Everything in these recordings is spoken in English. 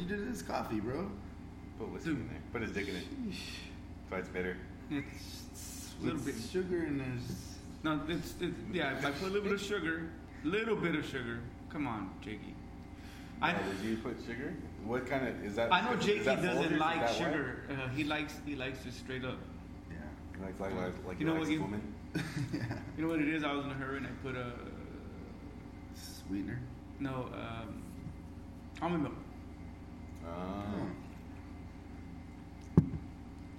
you do to this coffee, bro? Put whiskey in there. Put his dick in it. That's why it's bitter. It's a little bit. With sugar and there's. No, it's, it's yeah. If I put a little bit of sugar, little bit of sugar. Come on, Jakey. I Oh, did you put sugar? What kind of is that? I know is Jakey that Folgers? doesn't Is like that sugar. Uh, he likes he likes it straight up. Yeah. White? Like like like, like You you know likes what you- woman. yeah. You know what it is? I was in a hurry and I put a Sweetener. no um, almond milk. Oh.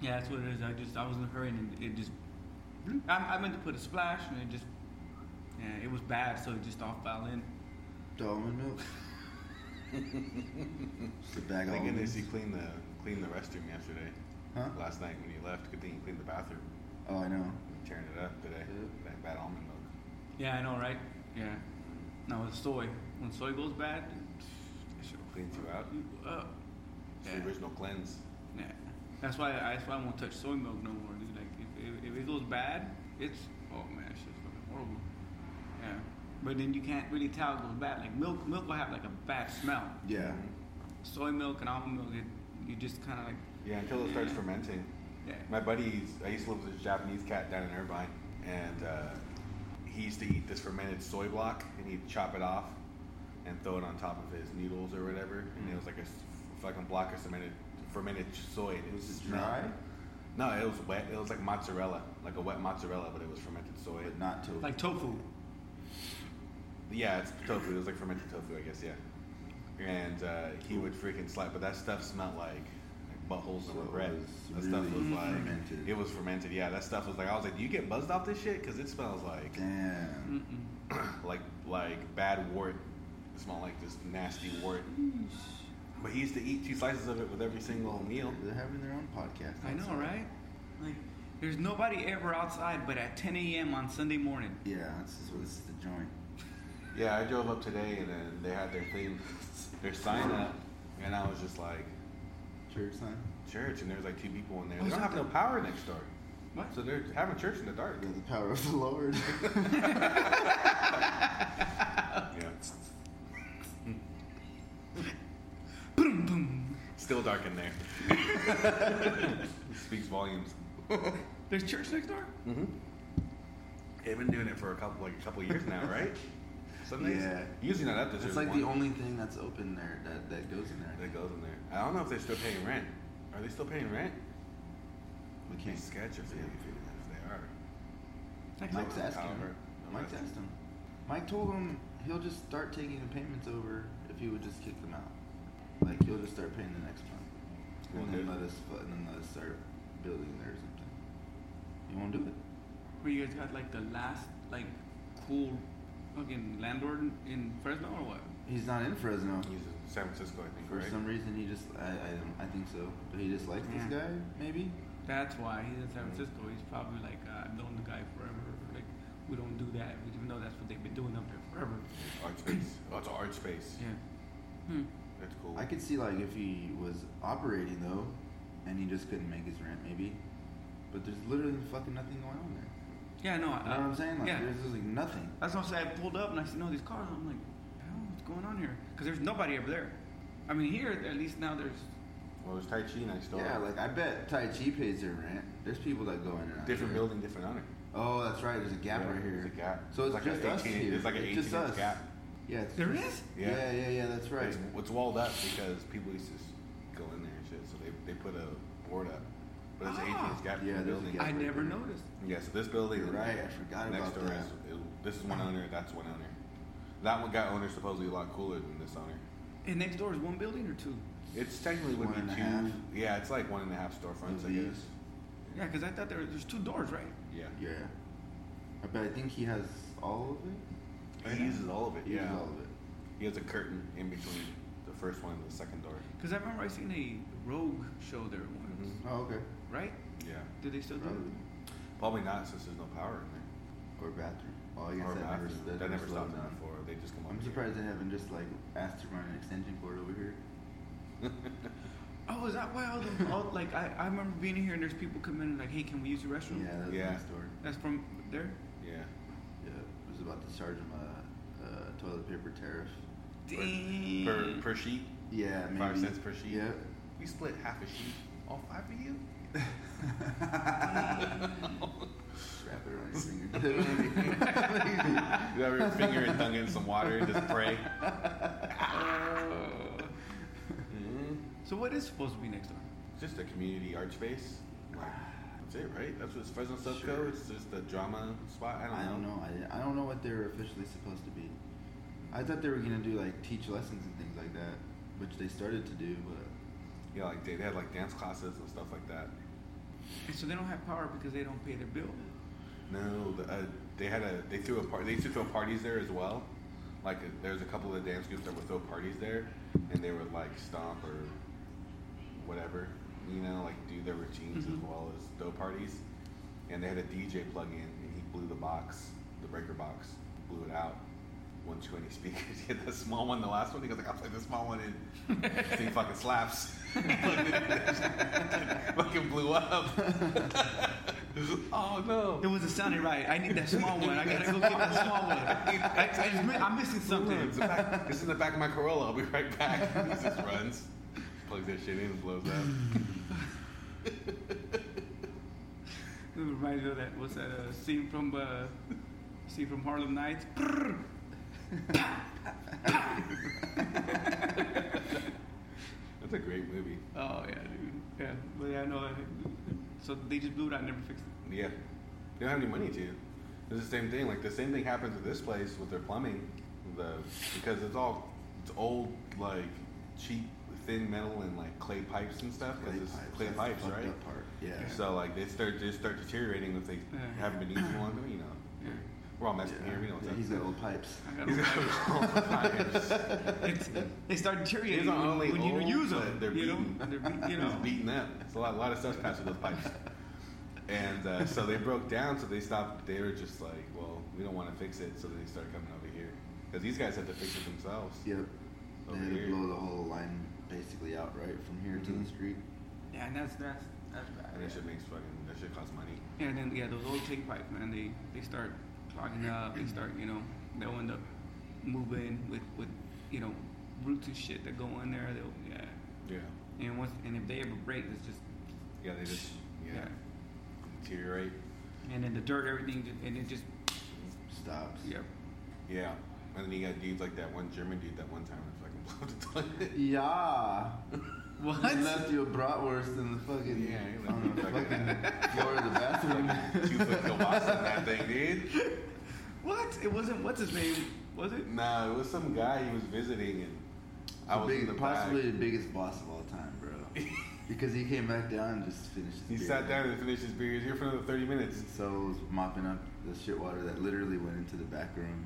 Yeah, that's what it is. I just I was in a hurry and it just I, I meant to put a splash and it just yeah it was bad so it just all fell in. The almond milk. Just bag of Thank almonds. goodness you cleaned the cleaned the restroom yesterday. Huh? Last night when you left, good thing you cleaned the bathroom. Oh, I know. You're tearing it up today. Yeah. That bad almond milk. Yeah, I know, right? Yeah. No, with soy. When soy goes bad, It should have cleaned you out. you up. It's Yeah. the original cleanse. Yeah. That's why I, that's why I won't touch soy milk no more, dude. Like if, if, if it goes bad, it's oh man, it's just fucking horrible. Yeah. But then you can't really tell it goes bad. Like milk, milk will have like a bad smell. Yeah. Soy milk and almond milk, it, you just kind of like Yeah, until it starts fermenting. yeah. My buddies, I used to live with this Japanese cat down in Irvine, and uh, he used to eat this fermented soy block, and he'd chop it off and throw it on top of his noodles or whatever, and it was like a fucking block of fermented fermented soy. And it was just Dry? No, it was wet. It was like mozzarella, like a wet mozzarella, but it was fermented soy. But not tofu. Like tofu. Yeah, it's tofu. It was like fermented tofu, I guess. Yeah. And uh, he would freaking slap, but that stuff smelled like, like buttholes So of it bread. was That stuff was like fermented. it was fermented. Yeah, that stuff was like I was like, do you get buzzed off this shit? Because it smells like Damn. Like like bad wort. It smelled like this nasty wort. But he used to eat two slices of it with every single meal. They're having their own podcast. I know, outside. right? Like, there's nobody ever outside, but at 10 a.m. on Sunday morning. Yeah, this is this is the joint. Yeah, I drove up today and then they had their thing, their sign up, and I was just like, Church sign. church, and there's like two people in there. Oh, They don't have no power next door, What? so they're having church in the dark. Yeah, the power of the Lord. Yeah, Boom, boom. still dark in there. Speaks volumes. There's church next door? Mm-hmm. They've been doing it for a couple like a couple years now, right? Sundays. Yeah. Usually not up. it's like the only thing that's open there that, that goes in there. that goes in there. I don't know if they're still paying rent. Are they still paying rent? We Can't can't. sketch if they, if they are. Next Mike's asking him. Mike's that's- asked him. Mike told him he'll just start taking the payments over if he would just kick them out. Like he'll just start paying the next month, Won't and then let us and then let us start building there or something. He won't do it. Where you guys got like the last, like, cool fucking landlord in, in Fresno or what? He's not in Fresno. He's in San Francisco, I think, For right? some reason, he just I I, don't, I think so, but he just likes this guy. Maybe. That's why he's in San Francisco. He's probably like, uh, I've known the guy forever. Like, we don't do that, we even though that's what they've been doing up there forever. Art space. Oh, it's art space. Yeah. Hmm. That's cool. I could see like if he was operating though, and he just couldn't make his rent, maybe. But there's literally fucking nothing going on there. Yeah, no. You know what I'm saying? Like yeah. there's just like nothing. That's what I'm saying. I pulled up and I seen "No, these cars. I'm like, hell, what's going on here? Because there's nobody over there. I mean, here at least now there's. well, there's Tai Chi next door. Yeah, like I bet Tai Chi pays their rent. There's people that go in and out. different there. building, different owner. Oh, that's right. There's a gap Yeah, right here. There's a gap. So it's like just an us here. It's like an It's 18 just us. gap. Yeah, it's There just- is? Yeah. Yeah, yeah, yeah. That's right. It's, it's walled up because people used to s- go in there and shit. So they, they put a board up. But it's an 18 Ah. inch gap Yeah, the there's building. gap. I right never there. noticed. Yeah, so this building. You're right, I forgot next about door that. Is, it, this is one owner. That's one owner. That one guy owner is supposedly a lot cooler than this owner. And next door is one building or two? It's technically would One be and a two. half. Yeah, it's like one and a half storefronts, I guess. Yeah, because I thought there there's two doors, right? Yeah. Yeah. But I think he has all of it. Right He now? uses all of it. He yeah. uses all of it. He has a curtain in between the first one and the second door. Because I remember I seen a Rogue show there once, Mhm. Oh, okay. right? Yeah. Do they still do Probably. it? Probably not since there's no power in there. Or bathroom. Oh, I guess or that never, bathroom. that that never slowed stopped them down. before. They just come I'm here. surprised they haven't just like asked to run an extension cord over here. Oh, is that why all the all, like I, I remember being here and there's people coming in and like, hey, can we use the restroom? Yeah, that's Yeah. next door. That's from there. Yeah. Yeah, it was about to charge him a, a toilet paper tariff. Dang. Per per sheet. Yeah, maybe. Five cents per sheet. Yep. You split half a sheet. All five of you? Wrap it around your finger. You have your finger and tongue in some water and just pray. Mhm. So what is supposed to be next door? It's just a community art space. Like, that's it, right? That's what Fresno Subco. Sure. It's just a drama spot. I don't I know. don't know. I, I don't know what they're officially supposed to be. I thought they were gonna do like teach lessons and things like that, which they started to do, but Yeah, like they, they had like dance classes and stuff like that. And so they don't have power because they don't pay their bill. No, the, uh, they had a they threw a part. They used to throw parties there as well. Like uh, there's a couple of dance groups that would throw parties there, and they would like stomp or whatever, you know, like do their routines as Mhm. well as throw parties. And they had a DJ plug in, and he blew the box, the breaker box, blew it out. 120 speakers. He had the small one, the last one. He goes like, I'll play the small one in. he fucking slaps. fucking blew up. oh no. It wasn't sounding right. I need that small one. I gotta go get that small one. I, I I'm missing something. It's, back, it's in the back of my Corolla. I'll be right back. he just runs, plugs that shit in, and blows up. It reminds me of that. What's that uh, scene from uh, scene from Harlem Nights? That's a great movie. Oh yeah, dude. Yeah, but yeah, no. So they just blew it out, and never fixed it. Yeah, they don't have any money to. It's the same thing. Like the same thing happens with this place with their plumbing, the because it's all it's old like cheap thin metal and like clay pipes and stuff. Because it's clay that's pipes, fucked right? up Part. Yeah. So like they start they start deteriorating if they Yeah. haven't been used long. You know, Yeah. We're all Mexican here. We know what's Yeah, up. he's got old pipes. I got He's no got pipes. It's, they start deteriorating These aren't when, only when you use but them. they're you know, they're beat, you It's know. beating up. It's a lot, a lot of stuff passed through those pipes. And uh, so they broke down, so they stopped. They were just like, well, we don't want to fix it, so they started coming over here. Because these guys had to fix it themselves. Yep. Over They had here. blow the whole line basically out right from here to Mhm. the street. Yeah, and that's that's that's bad. And that shit makes fucking, that shit costs money. Yeah, and then yeah, those old tank pipes, man, they they start clogging up. They start, you know, they'll end up moving with with you know roots and shit that go in there. They'll yeah, Yeah. and once and if they ever break, it's just Yeah, they just, yeah, yeah. deteriorate. And then the dirt, everything, just, and it just Stops. yeah. Yeah. And then you got dudes like that one German dude that one time that fucking blew the toilet. Yeah. What? He left you a bratwurst in the fucking Yeah, he left on me the fucking- fucking floor of the bathroom. Two foot kielbasa in that thing, dude. What? It wasn't. What's his name? Was it? Nah, it was some guy he was visiting, and I The was big- in the possibly back. the biggest boss of all time, bro. because he came back down and just finished. He His sat down and finished his beer. He was here for another 30 minutes. So I was mopping up the shit water that literally went into the back room.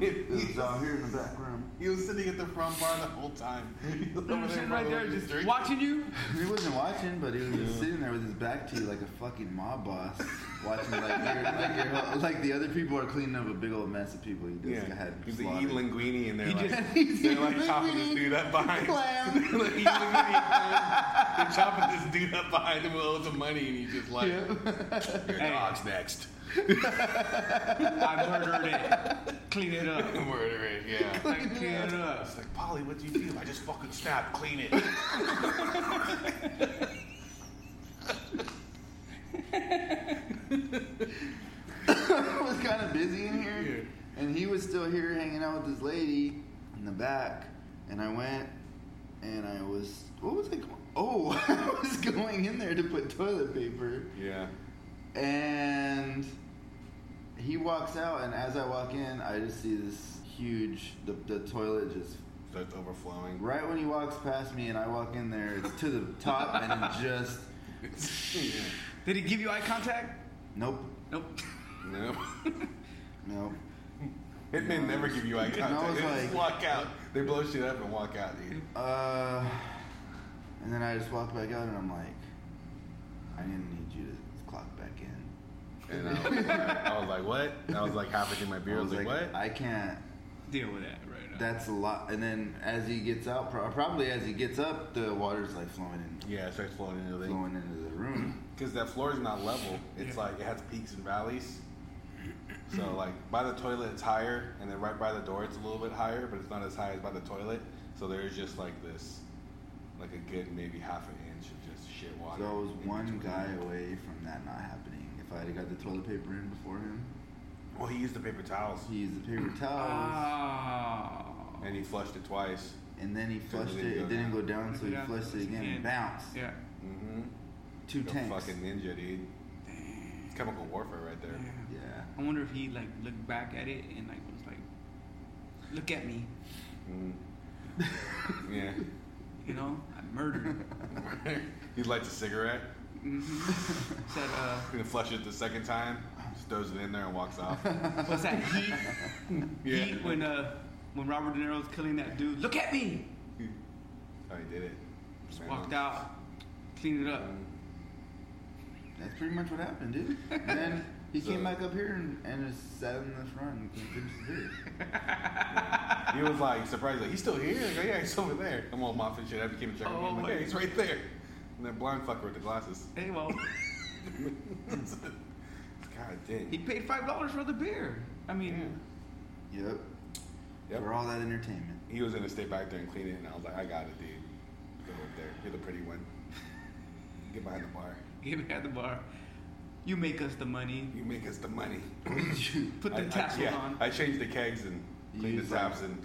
It was, out here in the back room. He was sitting at the front bar the whole time. He was over sitting right there, just drinking. watching you. He wasn't watching, but he was just sitting there with his back to you like a fucking mob boss, watching like like, like the other people are cleaning up a big old mess of people. He just Yeah, had he's slaughtered. eating linguine and they're He like, just- they're like chopping this dude up behind. Clam. Like, they're chopping this dude up behind him with loads of money, and he's just like, your dog's next. I murdered it. Clean it up. Murder it, yeah. Like, clean it up. It's like, Polly, what do you do? I just fucking snapped. Clean it. it was kind of busy in here, Yeah. and he was still here hanging out with this lady in the back. And I went, and I was what was I? Going? Oh, I was going in there to put toilet paper, Yeah. And he walks out, and as I walk in, I just see this huge the, the toilet just Starts overflowing. right when he walks past me, and I walk in there it's to the top, and it just yeah. Did he give you eye contact? nope, Nope. Nope. nope. Hitmen never give you eye And I contact. was They just walk out. They blow shit up and walk out, dude. Uh, and then I just walk back out, and I'm like, I didn't need you to clock back in. And I was like, I was like what? And I was like halfway through my beer. I was like, what? I can't. Deal with that right now. That's a lot. And then as he gets out, probably as he gets up, the water's like flowing in, Yeah, it starts flowing into the flowing into the room. Because that floor is not level. It's Yeah. like it has peaks and valleys. So like by the toilet it's higher, and then right by the door it's a little bit higher, but it's not as high as by the toilet. So there's just like this, like a good maybe half an inch of just shit water. So I was one guy away from that not happening. If I had got the toilet paper in before him, Well, he used the paper towels, he used the paper towels, Oh. and he flushed it twice. and then he flushed really it. go It didn't go down, so he Yeah, flushed it again again. and bounced. Yeah. Mm-hmm. Two Like tanks. fucking ninja, dude. Damn. It's chemical warfare right there. Yeah. Yeah. I wonder if he like looked back at it and like was like, "Look at me," Mm. yeah. you know, I murdered. Him. He lights a cigarette. Hmm Said, uh, Gonna flush it the second time. Just throws it in there and walks off. what's that heat? Yeah. Heat when uh when Robert De Niro's killing that dude. Look at me. Oh, he did it. Just Man, walked I'm- out, cleaned it up. Mm. That's pretty much what happened, dude. And then he So- came back up here and, and just sat in the front and finished his beer. He was like surprised, like he's still here. Like, oh, yeah, he's over there. I'm all mopping shit. I became a check. Oh, I'm like, wait. yeah, he's right there. And that blind fucker with the glasses. Hey, well, God dang. he paid five dollars for the beer. I mean, Yep. Yep. For all that entertainment. He was gonna stay back there and clean it, and I was like, I got it, dude. Go up there. You're the pretty one. Get behind the bar. Get behind the bar. You make us the money. You make us the money. Put the I, I, tassels yeah, on. I changed the kegs and You the taps and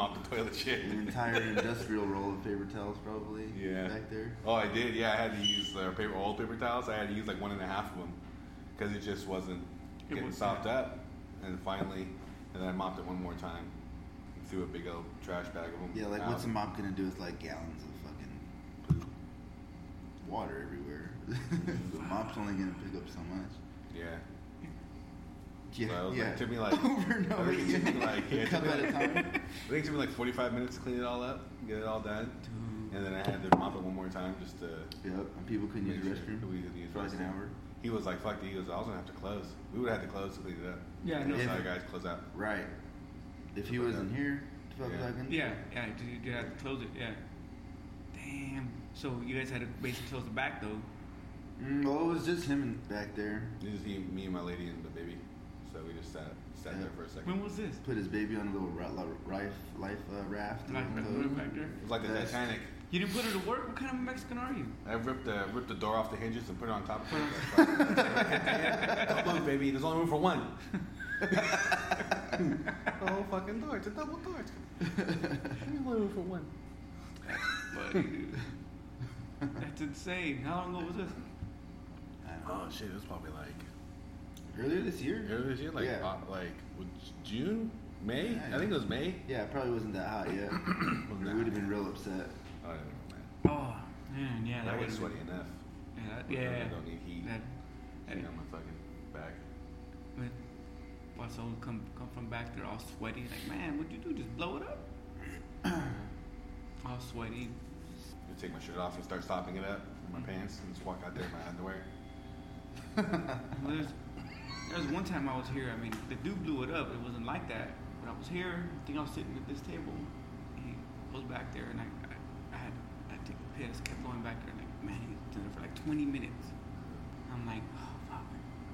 mopped the toilet shit. An entire industrial roll of paper towels, probably. Yeah. Back there. Oh, I did. Yeah, I had to use uh, paper, old paper towels. I had to use like one and a half of them because it just wasn't It getting was- sopped up. And finally, and then I mopped it one more time. and Threw a big old trash bag of them. Yeah, like out. what's a mop gonna do with like gallons of fucking? Water everywhere. the mop's only gonna pick up so much. Yeah. Yeah, So it was yeah. like, took me like over and I over think it took me again. like yeah, it cup took at me a like- time. I think it took me like 45 minutes to clean it all up, get it all done, Dude. and then I had to mop it one more time just to. Yep, and people couldn't use the restroom we didn't use for like an hour. He was like, "Fuck," it." he goes, "I was gonna have to close. We would have had to close to clean it up." Yeah, no. That's how guys close out. Right. If he wasn't here, Yeah. fucking. Yeah, yeah, you, you had to close it. Yeah. Damn. So you guys had to basically close the back though. Mm, well, it was just him and back there. It was he, me and my lady and the baby, so we just sat sat Yeah. there for a second. When was this? Put his baby on a little ra- la- life life uh, raft. Like on the the boat. factor. It was like the That's- Titanic. You didn't put her to work. What kind of Mexican are you? I ripped the ripped the door off the hinges and put it on top of her. Don't move, baby. There's only room for one. the whole fucking door. It's a double door. It's There's only room for one. Buddy, dude. That's insane. How long ago was this? I don't know. Oh shit! It was probably like Earlier this year. earlier this year, like Yeah. uh, like was June, May. Yeah, I think it was May. Yeah, it probably wasn't that hot yet. Wasn't we that would have hot. been real upset. I don't know, man. Oh man, yeah, I that get was sweaty enough. Yeah, that, I yeah. don't need heat. That, that, Sitting on my fucking back. but watch someone come come from back there all sweaty, like man, what'd you do? Just blow it up? all sweaty. I take my shirt off and start stopping it up in my pants and just walk out there in my underwear. Well, there's, there was one time I was here. I mean, the dude blew it up. It wasn't like that. But I was here. I think I was sitting at this table. He goes back there, and I, I, I had, I had to take a piss. Kept going back there, and like, man, he was doing it for like 20 minutes. I'm like, oh fuck.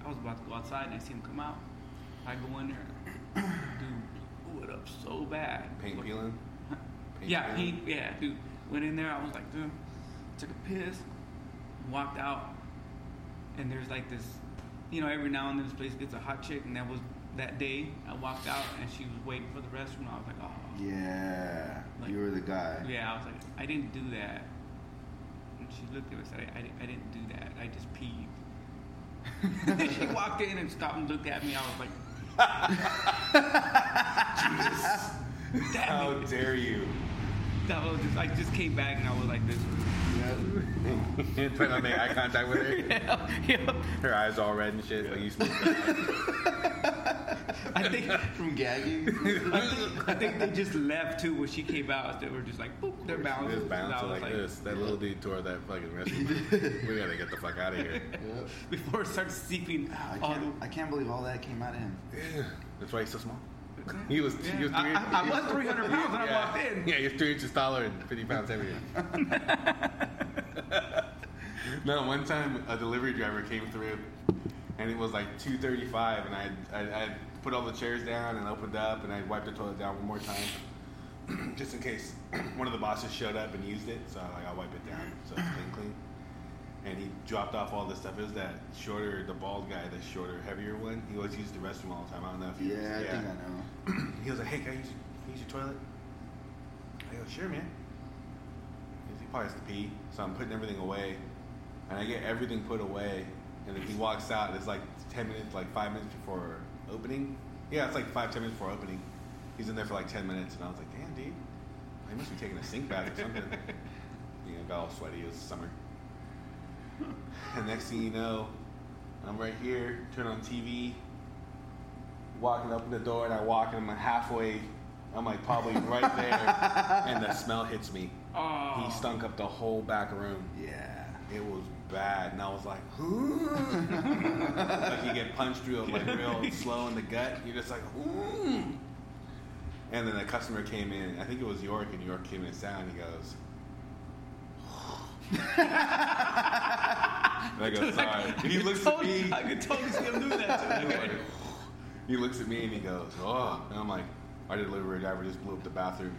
I was about to go outside, and I see him come out. I go in there, dude blew it up so bad. Paint peeling. Huh? Paint yeah, peeling? he, yeah, dude. Went in there. I was like, dude, took a piss, walked out, and there's like this, you know, every now and then this place gets a hot chick, and that was that day. I walked out, and she was waiting for the restroom. I was like, oh, Yeah, Like- you were the guy. yeah. I was like, I didn't do that. And she looked at me and said, I, I, didn't- I didn't do that. I just peed. she walked in and stopped and looked at me. I was like, damn How dare you? That was just, I just came back and I was like this. Trying to make eye contact with her. yeah, yeah. Her eyes all red and shit. Like you smoked I think From gagging. I think, I think they just left too when she came out. They were just like, boop, they're bouncing. Just And bounce I was like, this. That little dude tore that fucking restroom. we gotta get the fuck out of here. Yep. Before it starts seeping I can't, I can't believe all that came out of him. That's why he's so small. He was. Yeah, He was I, three, I, I was 300 pounds when I walked in. Yeah, he's three inches taller and 50 pounds heavier. no, one time a delivery driver came through, and it was like 2:35, and I I, I put all the chairs down and opened up, and I wiped the toilet down one more time, just in case one of the bosses showed up and used it. So like I wipe it down so it's clean, clean. And he dropped off all this stuff. It was that shorter, the bald guy, the shorter, heavier one. He always used the restroom all the time. I don't know if you. Yeah, I think I know. he was like, "Hey, can I use, can I use your toilet?" I go, "Sure, man." He goes, He probably has to pee, so I'm putting everything away, and I get everything put away, and then he walks out. It's like ten minutes, like five minutes before opening. Yeah, it's like five ten minutes before opening. He's in there for like ten minutes, and I was like, "Damn, dude, he must be taking a sink bath or something." you know, got all sweaty. It was summer. And next thing you know, I'm right here, turn on TV, walking up the door, and I walk, and I'm halfway. I'm like probably right there, and the smell hits me. Oh. He stunk up the whole back room. Yeah. It was bad, and I was like, like you get punched through it like real slow in the gut. You're just like, "Hmm." and then a customer came in. I think it was York, and York came in and sat, and he goes. And I go, sorry. And he looks at me. I could totally see him do that. He's like, he looks at me and he goes, oh. And I'm like, our delivery driver just blew up the bathroom.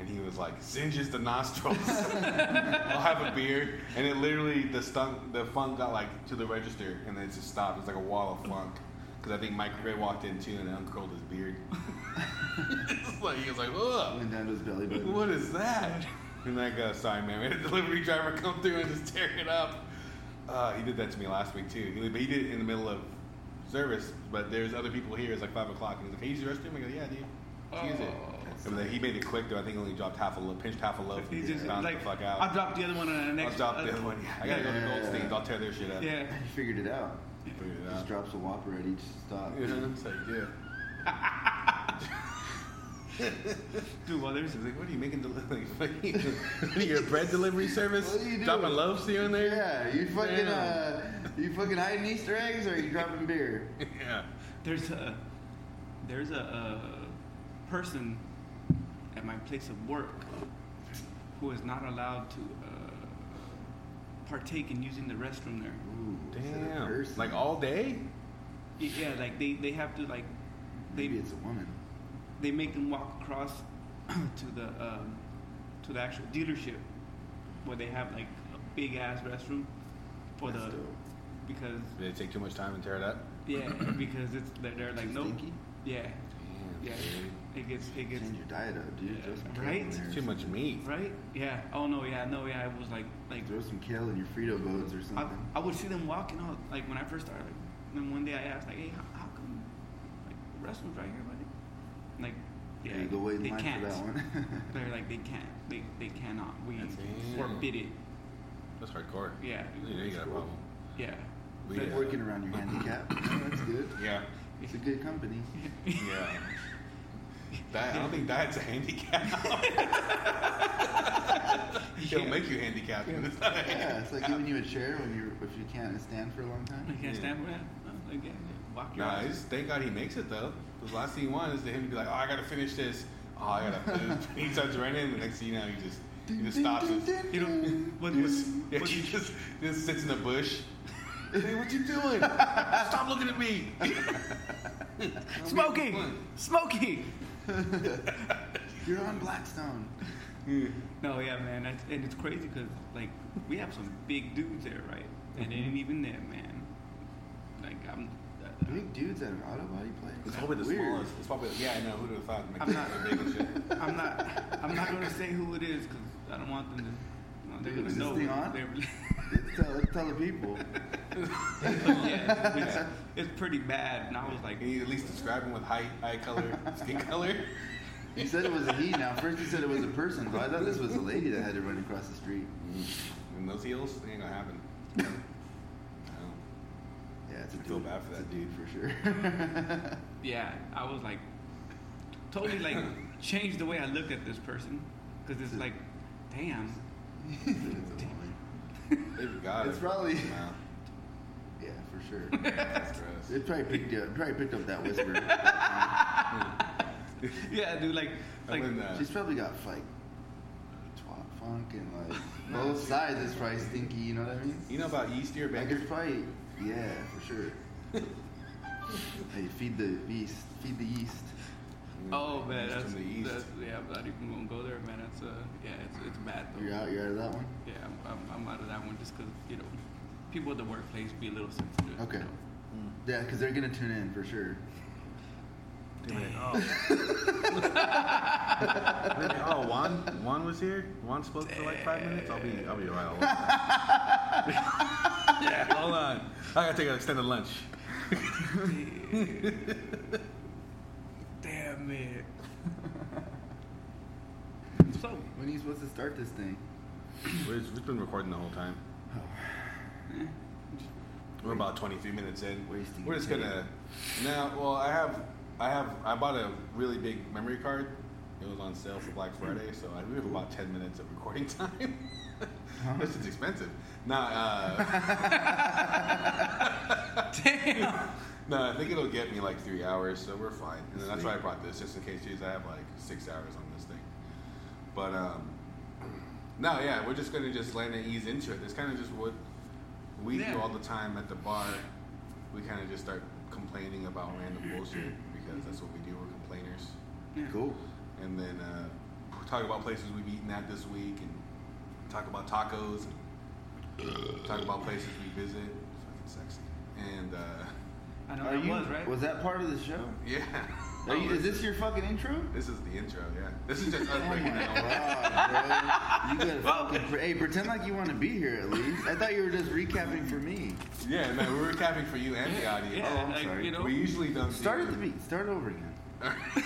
And he was like, singes the nostrils. I'll have a beer. And it literally, the stunk, the funk got like to the register and then it just stopped. It's like a wall of funk. Because I think Mike Gray walked in too and uncurled his beard. It's like, he was like, ugh. Went down to his belly button. What is that? And I go, sorry, man. We had a delivery driver come through and just tear it up. Uh, he did that to me last week too. He, but he did it in the middle of service. But there's other people here. It's like five o'clock, and he's like, "Hey, use the restroom." I go, "Yeah, dude, Let's use it." Oh. And then he made it quick though. I think he only dropped half a loaf, pinched half a loaf, He just bounced like the fuck out. I'll drop the other one on the next. I'll drop the uh, other one. Yeah, I gotta go to Yeah. Goldstein's. I'll tear their shit up. Yeah. He figured it out. Figure it out. Just drops a whopper at each stop. You know, it's like, yeah. Dude, well, there's He's like, "What are you making? Deli- like, your bread delivery service? What are you doing? Dropping loaves here and there? Yeah, you fucking Damn. uh, you fucking hiding Easter eggs, or are you dropping beer? yeah. there's a there's a, uh person at my place of work who is not allowed to uh, partake in using the restroom there. Ooh, is it a Damn. Like all day? Yeah, like they, they have to like they Maybe it's a woman. They make them walk across to the um, to the actual dealership where they have like a big ass restroom for That's the dope. because Did it take too much time and tear it up? yeah because it's they're, they're like no Stinky? yeah Damn, yeah dude. it gets it gets Change your diet up, dude. Yeah, Throw some kale right? there. Too much meat. right yeah oh no yeah no yeah it was like like Throw some kale in your Frito boats or I, something. I would see them walking out like when I first started. Like, then one day I asked like, "Hey, how, how come like the restroom's right here, buddy?" Like, yeah, yeah, you go wait in they line can't. for that one. They're like, they can't. They they cannot. We That's- forbid it. That's hardcore. Yeah, You know you got a problem. yeah. We, Been uh, working around your handicap. Yeah, that's good. Yeah. It's a good company. Yeah. Diet, I don't think diet's a handicap. It'll Yeah. make you handicapped. but It's not a Yeah, it's like giving you a chair when you're if you can't stand for a long I time. can't Yeah. stand for that. No, like, yeah, yeah, walk your Nah, thank God he makes it though. The last thing you want is to him to be like, "Oh, I gotta finish this. Oh, I gotta." poop." he starts running, and the next thing you know, he just he just stops. and- You know what? He what, just, yeah, what he just, just sits in the bush. Hey, what you doing? Stop looking at me. Smoky, Smoky. You're on Blackstone. Hmm. No, yeah, man, that's, and it's crazy because like we have some big dudes there, right? And it ain't mm-hmm. even them, man. Like I'm. uh, Big dudes at an auto body place. It's probably the Weird. smallest. It's probably yeah. I know who would have thought. I'm not- Big and. I'm not. I'm not gonna say who it is because I don't want them to. No, they're gonna is this know. thing on? They're, tell, tell the people. yeah, it's, it's pretty bad. And I was like, Can you at least describe him with height, eye color, skin color? You said it was a he. Now first you said it was a person, so I thought this was a lady that had to run across the street. And those heels, they ain't gonna happen. No. Yeah, it's a I dude. feel bad for that dude for sure. yeah, I was like, totally like changed the way I look at this person because it's like, damn. They've got It's it. probably- Wow. yeah, for sure. That's. It probably picked up, probably picked up that whisper. Yeah, dude, like, like wouldn't, uh, She's probably got like twat funk and like both sides is probably stinky. You know what I mean? You know about yeast ear Like bacon? it's probably yeah for sure. hey, feed the beast, feed the yeast. Oh man, that's, the east. that's yeah. I'm not even gonna go there, man. That's uh, yeah, it's it's bad though. You're out. You're out of that one. Yeah, I'm, I'm, I'm out of that one just because you know, people at the workplace be a little sensitive. Okay. You know? Yeah, because they're gonna tune in for sure. They're oh. They're oh, Juan, Juan was here. Juan spoke for like five minutes. I'll be, I'll be right on. Yeah, hold on. I gotta take an extended lunch. Damn it. so, When are you supposed to start this thing? We've, we've been recording the whole time. eh, We're about 23 minutes in. Wasting We're just gonna. Now, well, I have, I have, I bought a really big memory card. It was on sale for Black Friday, so I, we have about 10 minutes of recording time. this is expensive. Nah, uh, damn. no, I think it'll get me like three hours, so we're fine. And then that's why I brought this, just in case, because I have like six hours on this thing. But um, no, yeah, we're just gonna just land and ease into it. It's kind of just what we Yeah. do all the time at the bar. We kind of just start complaining about random bullshit because that's what we do. We're complainers. Yeah. Cool. And then uh, talk about places we've eaten at this week, and talk about tacos, and talk about places we visit. Fucking sexy. And uh, I know Are that you, was right. Was that part of the show? yeah. Are you, is this your fucking intro? This is the intro, yeah. This is just us Oh breaking my it all. god, bro. You gotta fucking pre- hey, pretend like you want to be here at least. I thought you were just recapping for me. Yeah, no, we're recapping for you and the audience. Yeah, Oh, I'm like, sorry. you know. We usually don't do Start at the beat. Start over again.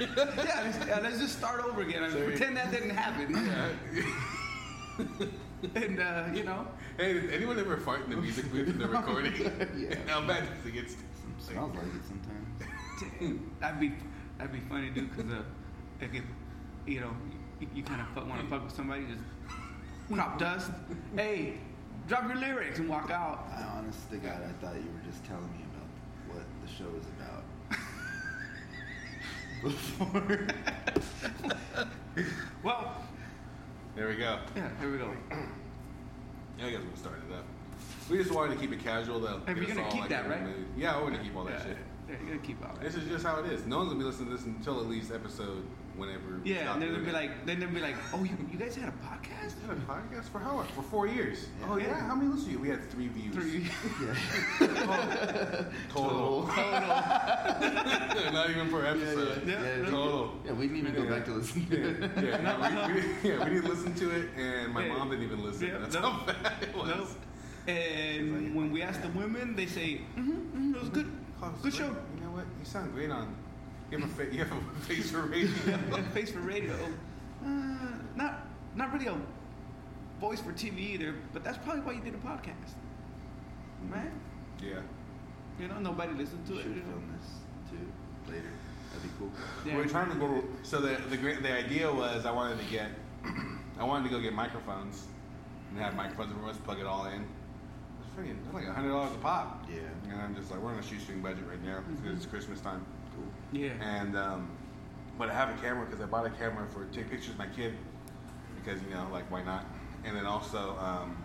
yeah, let's, yeah, let's just start over again. I mean, pretend that didn't happen. and uh, you know, Hey, did anyone ever fart in the music booth in the recording? Yeah. How bad does it get? Smells like it sometimes. that'd be that'd be funny, dude. Because uh, like if you know, you, you kind of want to fuck with somebody, just crop dust. Hey, drop your lyrics and walk out. I honest to God, I thought you were just telling me about what the show is about. Before. Well, There we go. yeah, here we go. Yeah, I guess we'll start it up. We just wanted to keep it casual. Though. Hey, you're gonna keep that, right? Yeah, I want to keep all that yeah, shit. yeah, you're gonna keep all that. This is just how it is. No one's gonna be listening to this until at least episode whenever. Yeah, and then they'll doing be it. like, then they'll be like, oh, you, you guys had a podcast? Yeah, podcast for how long? For four years. Yeah. Oh yeah, how many listeners? you? We had three views. Three. Yeah. total. Not even per episode. Yeah, yeah, Total. yeah, we didn't even go back to listen to it. Yeah, yeah, no, we, we, yeah, we didn't listen to it, and my Yeah. mom didn't even listen. Yeah, That's no. how bad it was. Nope. And when we ask the women, they say, mm-hmm, mm-hmm, it was good. Oh, Good great. show. You know what? You sound great on. You have a, fa- you have a face for radio. Face for radio. Uh, not, not really a voice for TV either, but that's probably why you did a podcast. Right? yeah. You know, nobody listened to We it. should You film this too later. That'd be cool. Yeah. We're trying to go. So the the great the idea was I wanted to get I wanted to go get microphones and have microphones and us plug it all in. It's freaking it's like a hundred dollars a pop. Yeah. And I'm just like we're on a shoestring budget right now because it's Christmas time. Cool. Yeah. And um, but I have a camera because I bought a camera for take pictures of my kid because you know like why not? And then also um,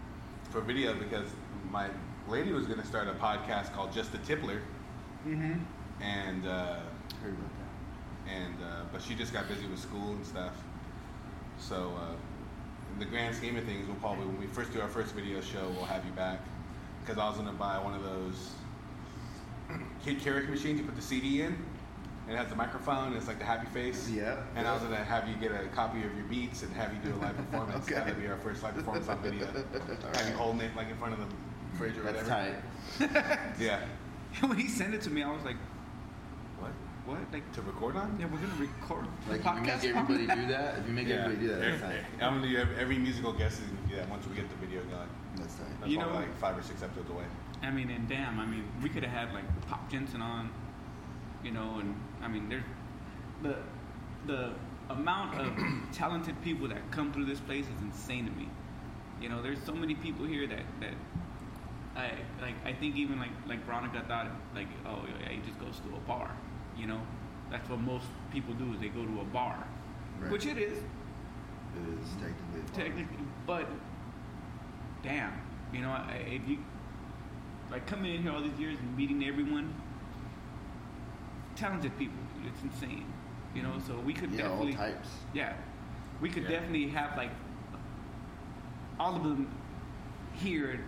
for video because my lady was going to start a podcast called Just the Tippler, Mm-hmm. and uh, Heard about that. and uh, but she just got busy with school and stuff. So uh, in the grand scheme of things, we'll probably when we first do our first video show, we'll have you back because I was going to buy one of those kid karaoke machines you put the CD in. And it has the microphone, and it's like the happy face. Yeah. And I was gonna have you get a copy of your beats and have you do a live performance. Okay. That'd be our first live performance on video. Have you holding it like in front of the fridge or That's whatever. tight. Yeah. when he sent it to me, I was like, What? what? Like, To record on? yeah, we're going to record the Like if you podcast. make everybody do that, if you make everybody do that, that's Every- tight. I'm gonna do every, every musical guest is gonna do that once we get the video going. That's tight. That's You know- like five or six episodes away. I mean, and damn, I mean, we could have had like Pop Jensen on, you know, and I mean, there's the the amount of talented people that come through this place is insane to me. You know, there's so many people here that that I like. I think even like like Veronica thought like, oh yeah, he just goes to a bar. You know, that's what most people do is they go to a bar, Right. which it is It is technically. technically, but damn, you know, I, if you like coming in here all these years and meeting everyone, talented people, dude, it's insane. You know, so we could Yeah, all definitely types. yeah, we could Yeah. definitely have like all of them here,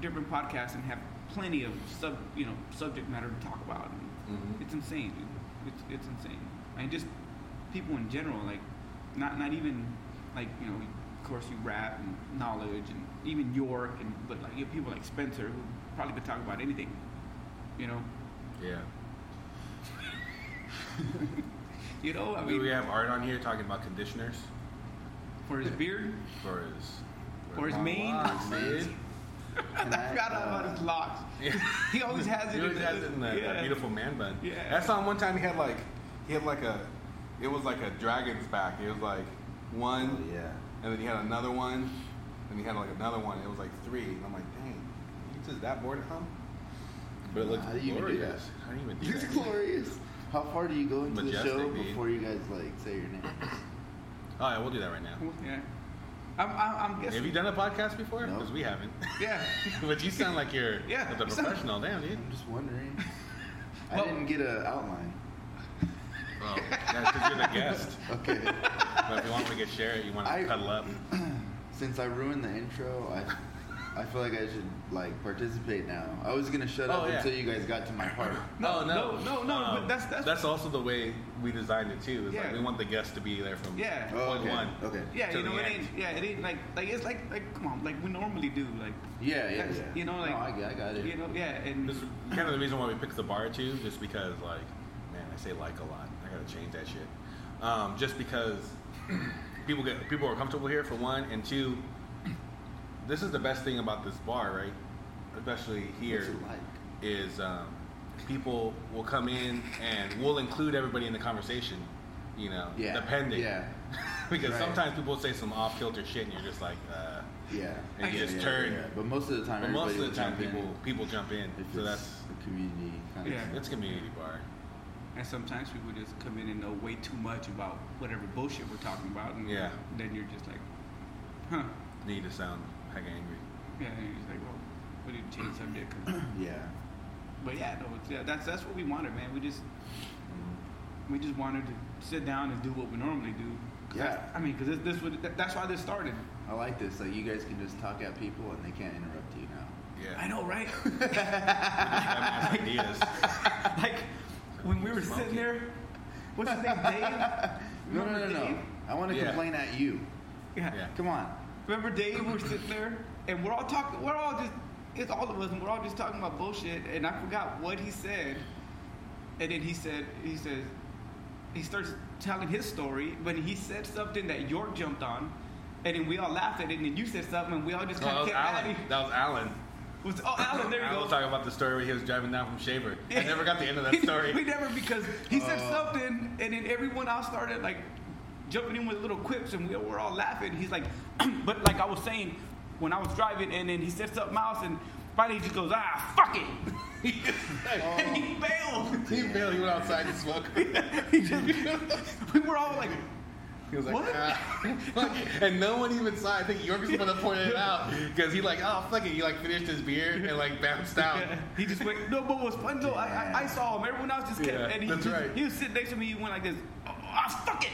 different podcasts, and have plenty of sub you know subject matter to talk about. And Mhm. It's insane, dude. It's it's insane, and just people in general, like not not even like you know, of course you rap and knowledge and even York and but like you have people like Spencer who probably could talk about anything, you know. Yeah. You know, I I mean, mean, we have Art on here talking about conditioners for his beard, for his For his long mane? locks, dude. I forgot about his locks. Yeah. He always has it. He always in has it in that, that beautiful man bun. Yeah. I saw him one time. He had like, he had like a, it was like a dragon's back. It was like one, Oh, yeah. and then he had another one, and he had like another one. It was like three. And I'm like, dang, you just that bored of him? But it Nah, looks how do do glorious. that? How do you even do It's that? glorious. How far do you go into Majestic, the show dude. before you guys like say your name? Oh yeah, we'll do that right now. Yeah. I'm, I'm, I'm guessing. Have you done a podcast before? No. Because we haven't. Yeah. but you sound like you're Yeah, the you sound- professional. Damn, dude. I'm just wondering. I Well- didn't get an outline. Well, that's because you're the guest. Okay. But if you want me to get share it, you want to I- cuddle up. Since I ruined the intro, I I feel like I should like participate now. I was gonna shut Oh, up yeah. until you guys got to my part. No, oh no, no, no, but that's- that's- that's also the way we designed it too. Is Yeah. like we want the guests to be there from Yeah. Oh, okay. one. Okay. Yeah, to you know, the it end. ain't. Yeah, it ain't like like it's like like come on, like we normally do. Like Yeah, yeah, that's- yeah. You know, like no, I, got- I got it. You know, yeah, and This is kind of the reason why we picked the bar too, just because like, man, I say like a lot. I gotta change that shit. Um, just because people get people are comfortable here for one, and two, this is the best thing about this bar, right? Especially here, What's it like? is um, people will come in and we'll include everybody in the conversation. You know, Yeah, depending. yeah. because Right. sometimes people say some off kilter shit, and you're just like, uh, Yeah. And yeah, just yeah, turn. yeah. But most of the time, but most of the time, jump in people people jump in. If So it's that's a community kind Yeah. of. it's community bar. and sometimes people just come in and know way too much about whatever bullshit we're talking about, and Yeah. then you're just like, huh? Need to sound hecka angry. Yeah, and you're like, well, we need to change the subject. 'cause- Yeah. but yeah, no, it's, yeah, that's that's what we wanted, man. We just mm-hmm. we just wanted to sit down and do what we normally do. 'Cause Yeah. that's- I mean, because this, this would that, that's why this started. I like this. Like you guys can just talk at people and they can't interrupt you now. Yeah. I know, right? Ideas. like when we were sitting there, what's his name, Dave? No, no, Remember no, no. I want to Yeah. complain at you. Yeah. Yeah. Come on. Remember Dave? We're sitting there, and we're all talking. We're all just. It's all of us, and we're all just talking about bullshit. And I forgot what he said. And then he said, he says, he starts telling his story, but he said something that York jumped on, and then we all laughed at it. And then you said something, and we all just Oh, kind that of was kept Alan. adding. That was Alan. Was, oh, Alan, there you go. was talking about the story where he was driving down from Shaver. I never got the end of that story. we never because he said Oh. something, and then everyone else started like jumping in with little quips, and we were all laughing. He's like, but like I was saying, when I was driving, and then he said up else, and finally he just goes, ah, fuck it, and he bailed. He bailed. He went outside to smoke. He just- we were all like, He was like, What? "Ah." and no one even saw. I think York was the one that pointed it out because he like, oh fuck it. He like finished his beer and like bounced out. he just went. No, but what was fun though, I, I, I saw him. Everyone else just kept, Yeah, and he, that's just- right. he was sitting next to me. He went like this, ah, fuck it.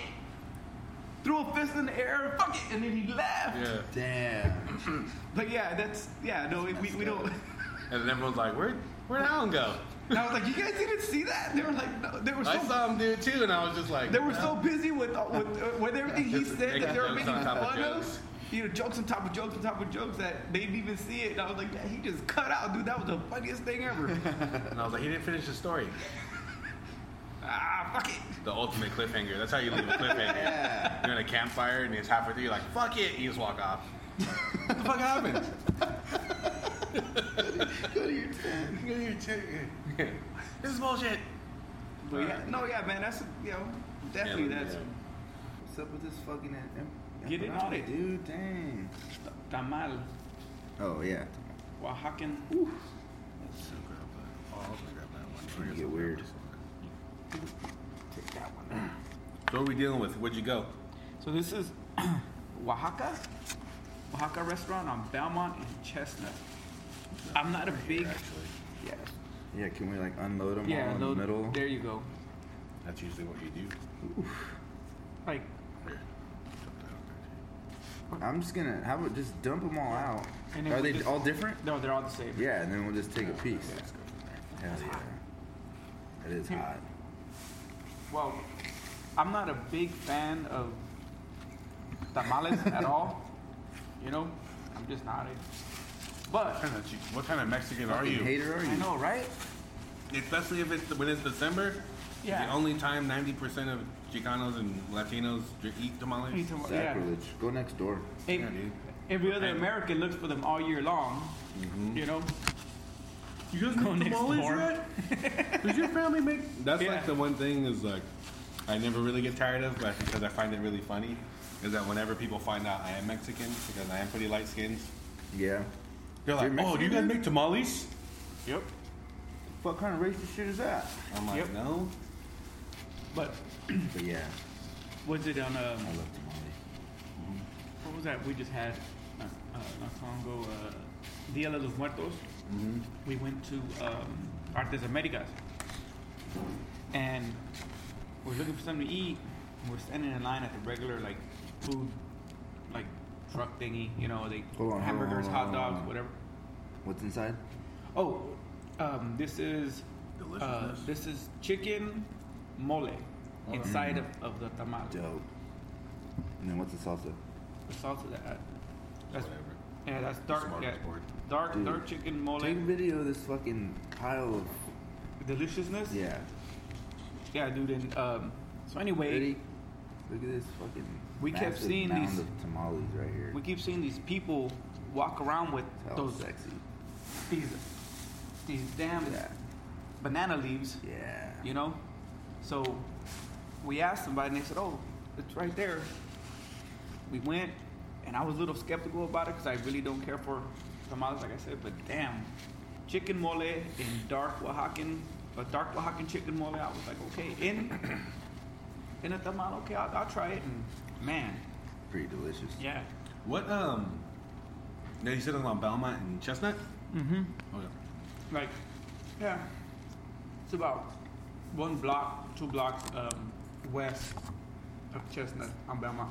Threw a fist in the air, fuck it, and then he left. Yeah. Damn. But yeah, that's yeah. No, we, we, we don't. And then everyone's like, where where'd Alan go? And I was like, you guys didn't see that? They were like, no, they were so I saw him do it too, and I was just like, they were so busy with uh, with, uh, with everything he said that they were making making jokes on top of fun of. jokes. You know, jokes on top of jokes on top of jokes that they didn't even see it. And I was like, yeah, he just cut out, dude. That was the funniest thing ever. And I was like, he didn't finish the story. ah, fuck it. The ultimate cliffhanger. That's how you leave a cliffhanger. You're in a campfire and it's halfway through. You're like, fuck it. You just walk off. what the fuck happened? Go to your tent. Go to your tent. this is bullshit. But yeah, no, yeah, man. That's you know, definitely Yeah, that's yeah. What's up with this fucking? em- Get it on it. dude. Dang. tamal, Oh yeah. Oaxacan. Oh, I was gonna grab that one. Get weird. Take that one. So what are we dealing with? Where'd you go? So this is Oaxaca, Oaxaca restaurant on Belmont and Chestnut. I'm not a big. Actually. Yeah. Yeah. Can we like unload them Yeah. all in load- the middle? There you go. That's usually what you do. Like, Here. I'm just gonna. How about just dump them all out? And then Are we they just- all different? no, they're all the same. Yeah, and then we'll just take a piece. Let's go from there. Hell yeah. It is hot. Well, I'm not a big fan of tamales at all. You know, I'm just not. A, but What kind of chi- What kind of Mexican are you? hater are you? I know, right? Especially if it's when it's December. Yeah. The only time 90% of Chicanos and Latinos eat tamales. Eat tam- yeah. Sacrilege. Go next door. Hey, Yeah, dude. every other And- American looks for them all year long. Mhm. You know, You guys Go next door. Does your family make? That's Yeah. like the one thing is like, I never really get tired of, but because I find it really funny, is that whenever people find out I am Mexican because I am pretty light skinned, Yeah. they're like, You're "Oh, do you guys make tamales?" Yep. What kind of racist shit is that? I'm like, Yep. "No." But But yeah, was it on I um, love tamales. what was that we just had uh, uh, not so long? Uh, Dia de los Muertos. Mm-hmm. We went to um, Artes Americas, and we're looking for something to eat. and We're standing in line at the regular like food, like truck thingy. You know, they Hold on, hold on, hamburgers, hold on, hot hold dogs, on. whatever. What's inside? Oh, um, this is uh, this is chicken mole inside of, of the tamal. Dope. And then what's the salsa? The salsa that that's Whatever. yeah that's dark yeah, Smorgasbord. Dark Dude. dark chicken mole Take video of this fucking pile of. deliciousness. Yeah. yeah, dude. And um, so anyway, Ready? Look at this fucking. We kept seeing these- of tamales right here. we keep seeing these people walk around with How those sexy. these these damn Yeah. banana leaves. Yeah. you know. So we asked somebody, and they said, "Oh, it's right there." We went, and I was a little skeptical about it because I really don't care for tamales, like I said. But damn, chicken mole in dark Oaxacan, a dark Oaxacan chicken mole. I was like, okay, in in a tamal, okay, I'll, I'll try it. And man, Pretty delicious. yeah. What um? Yeah, you said it on Belmont and Chestnut. Mm-hmm. Okay. Like, yeah, it's about one block, two blocks um, west of Chestnut on Belmont.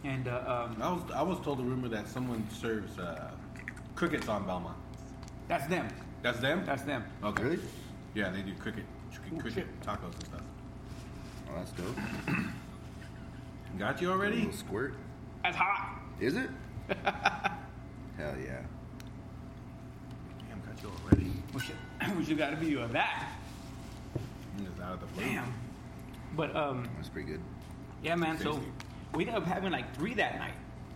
Okay. And uh, um, I was I was told a rumor that someone serves uh, crickets on Belmont. that's them. That's them. That's them. okay. Really? Yeah, they do cricket, chicken Oh, cricket shit. tacos and stuff. Oh, that's dope. Got you A already? little squirt. That's hot. Is it? Hell yeah. Damn, got you already. We should, we should got a video of that. It's out of the blue. Damn. But um, That's pretty good. yeah, man. So Tasty. We ended up having like three that night.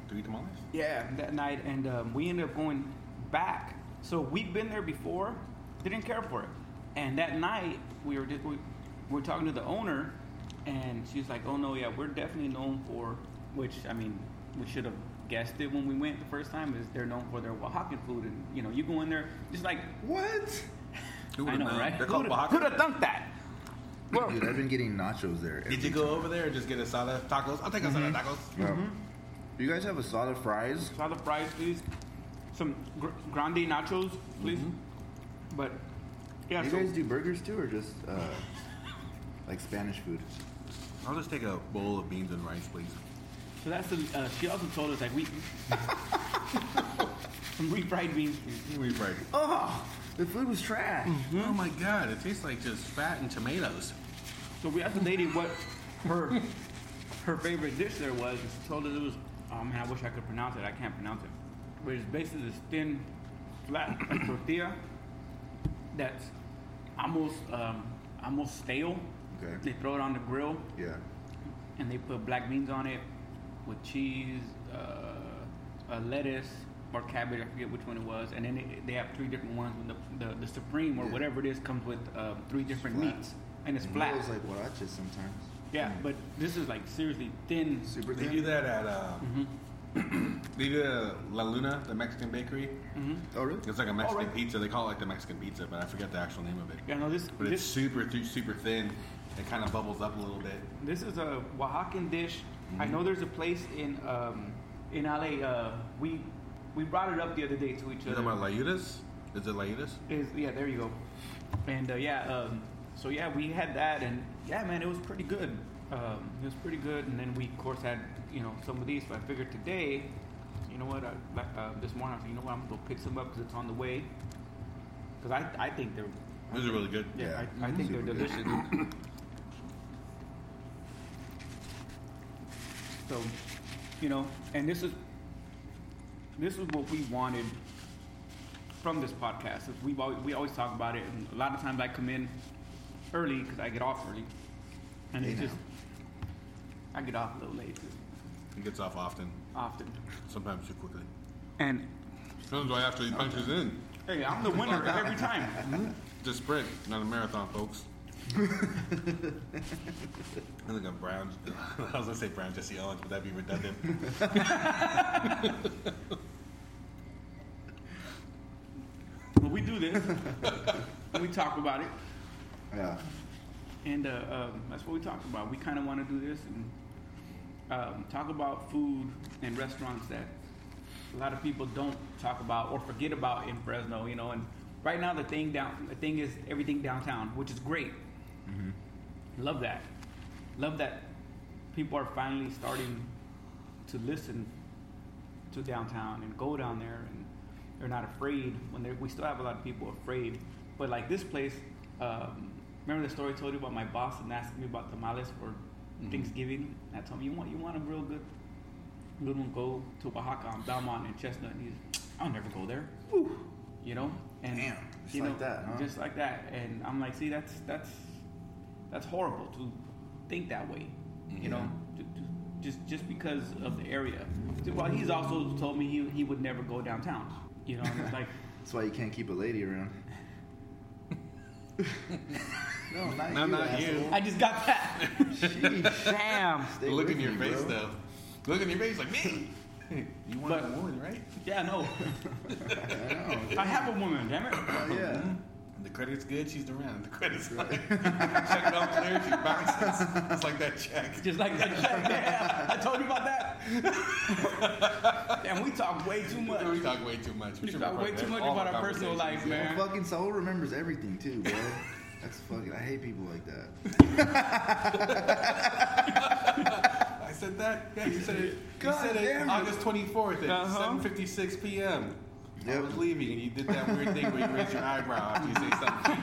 Three tamales. Yeah, that night, and um, we ended up going back. So we'd been there before, didn't care for it. And that night, we were just, we, we were talking to the owner, and she's like, "Oh no, yeah, we're definitely known for." Which I mean, we should have guessed it when we went the first time. Is they're known for their Oaxacan food, and you know, you go in there, just like What? Who I know, right? They're called Oaxacan. who'd have thunk that? Well, Dude, I've been getting nachos there. Did you go time. over there and just get a salad tacos? I'll take a salad, tacos. Well, You guys have a salad fries? salad fries, please. Some gr- grande nachos, please. But yeah, you so guys do burgers too, or just uh, like Spanish food? I'll just take a bowl of beans and rice, please. So that's the. Uh, she also told us like we some refried beans. please. We fried. Oh, the food was trash. Oh my god, it tastes like just fat and tomatoes. So we asked the lady what her her favorite dish there was, and she told us it was. Oh man, I wish I could pronounce it. I can't pronounce it. But it's basically this thin, flat tortilla that's almost um, almost stale. Okay. They throw it on the grill Yeah. and they put black beans on it with cheese, uh, a lettuce or cabbage. I forget which one it was. And then they, they have three different ones. The, the, the supreme or Yeah. whatever it is comes with uh, three different meats, and it's It flat. feels like huaraches sometimes. yeah, but this is like seriously thin. Super thin. They do that at uh, they do it at La Luna, the Mexican bakery. Oh really? It's like a Mexican right. pizza. They call it like the Mexican pizza, but I forget the actual name of it. Yeah, no, this But it's super, th- super thin. It kind of bubbles up a little bit. this is a Oaxacan dish. Mm-hmm. I know there's a place in um, in LA. Uh, we we brought it up the other day to each You other. know about Layudas? Is it Layudas? Is yeah, there you go. And uh, yeah, um, so yeah, we had that, and yeah, man, it was pretty good. Um, it was pretty good, and then we of course had you know some of these. So I figured today, you know what, I, like, uh, this morning I was like, you know what, I'm gonna go pick some up because it's on the way. Because I I think they're Those are really good. yeah, Yeah, I, I think they're delicious. so, you know, and this is this is what we wanted from this podcast. We always, we always talk about it, and a lot of times I come in early because I get off early, and Hey, it's now. just I get off a little late just He gets off often, often, sometimes too quickly. and Sometimes right after he punches in. hey, I'm the winner every time. It's a sprint, not a marathon, folks. I think I'm Brown. I was gonna say Brown Jesse Owens, but that'd be redundant. But we do this, and we talk about it. Yeah. And uh, um, that's what we talk about. We kind of want to do this and um, talk about food and restaurants that a lot of people don't talk about or forget about in Fresno. You know, and right now the thing down, the thing is everything downtown, which is great. Love that. Love that people are finally starting to listen to downtown and go down there and they're not afraid when they we still have a lot of people afraid. But like this place um, remember the story I told you about my boss and asking me about tamales for Thanksgiving? And I told him you want you want a real good good one go to Oaxaca on Belmont and Chestnut? And he's I'll never go there. You know? And Damn, just you like know, that, huh? just like that. And I'm like see that's that's that's horrible to think that way you know mm-hmm. ju- ju- just just because of the area well he's also told me he, he would never go downtown you know it's like That's why you can't keep a lady around. no, not No, you. not you. I just got that Sheesh. damn Stay Look with in your me, face, bro. though. Look in your face, like me. You want But- a woman, right? yeah no I know. I have a woman damn it Oh, yeah. Mm-hmm. The credit's good, she's around. The credit's like, check it out clear, she bounces. It's like that check. just like that check. yeah, I told you about that and we talk way too much We talk way too much. we should talk way too much about our our personal life conversations. man Fucking Saul remembers everything too, bro. That's fucking. I hate people like that. I said that? Yeah, you said it. You said it it. August 24th at Uh-huh. 7.56 p.m. I was leaving and you did that weird thing where you raise your eyebrow after you say something.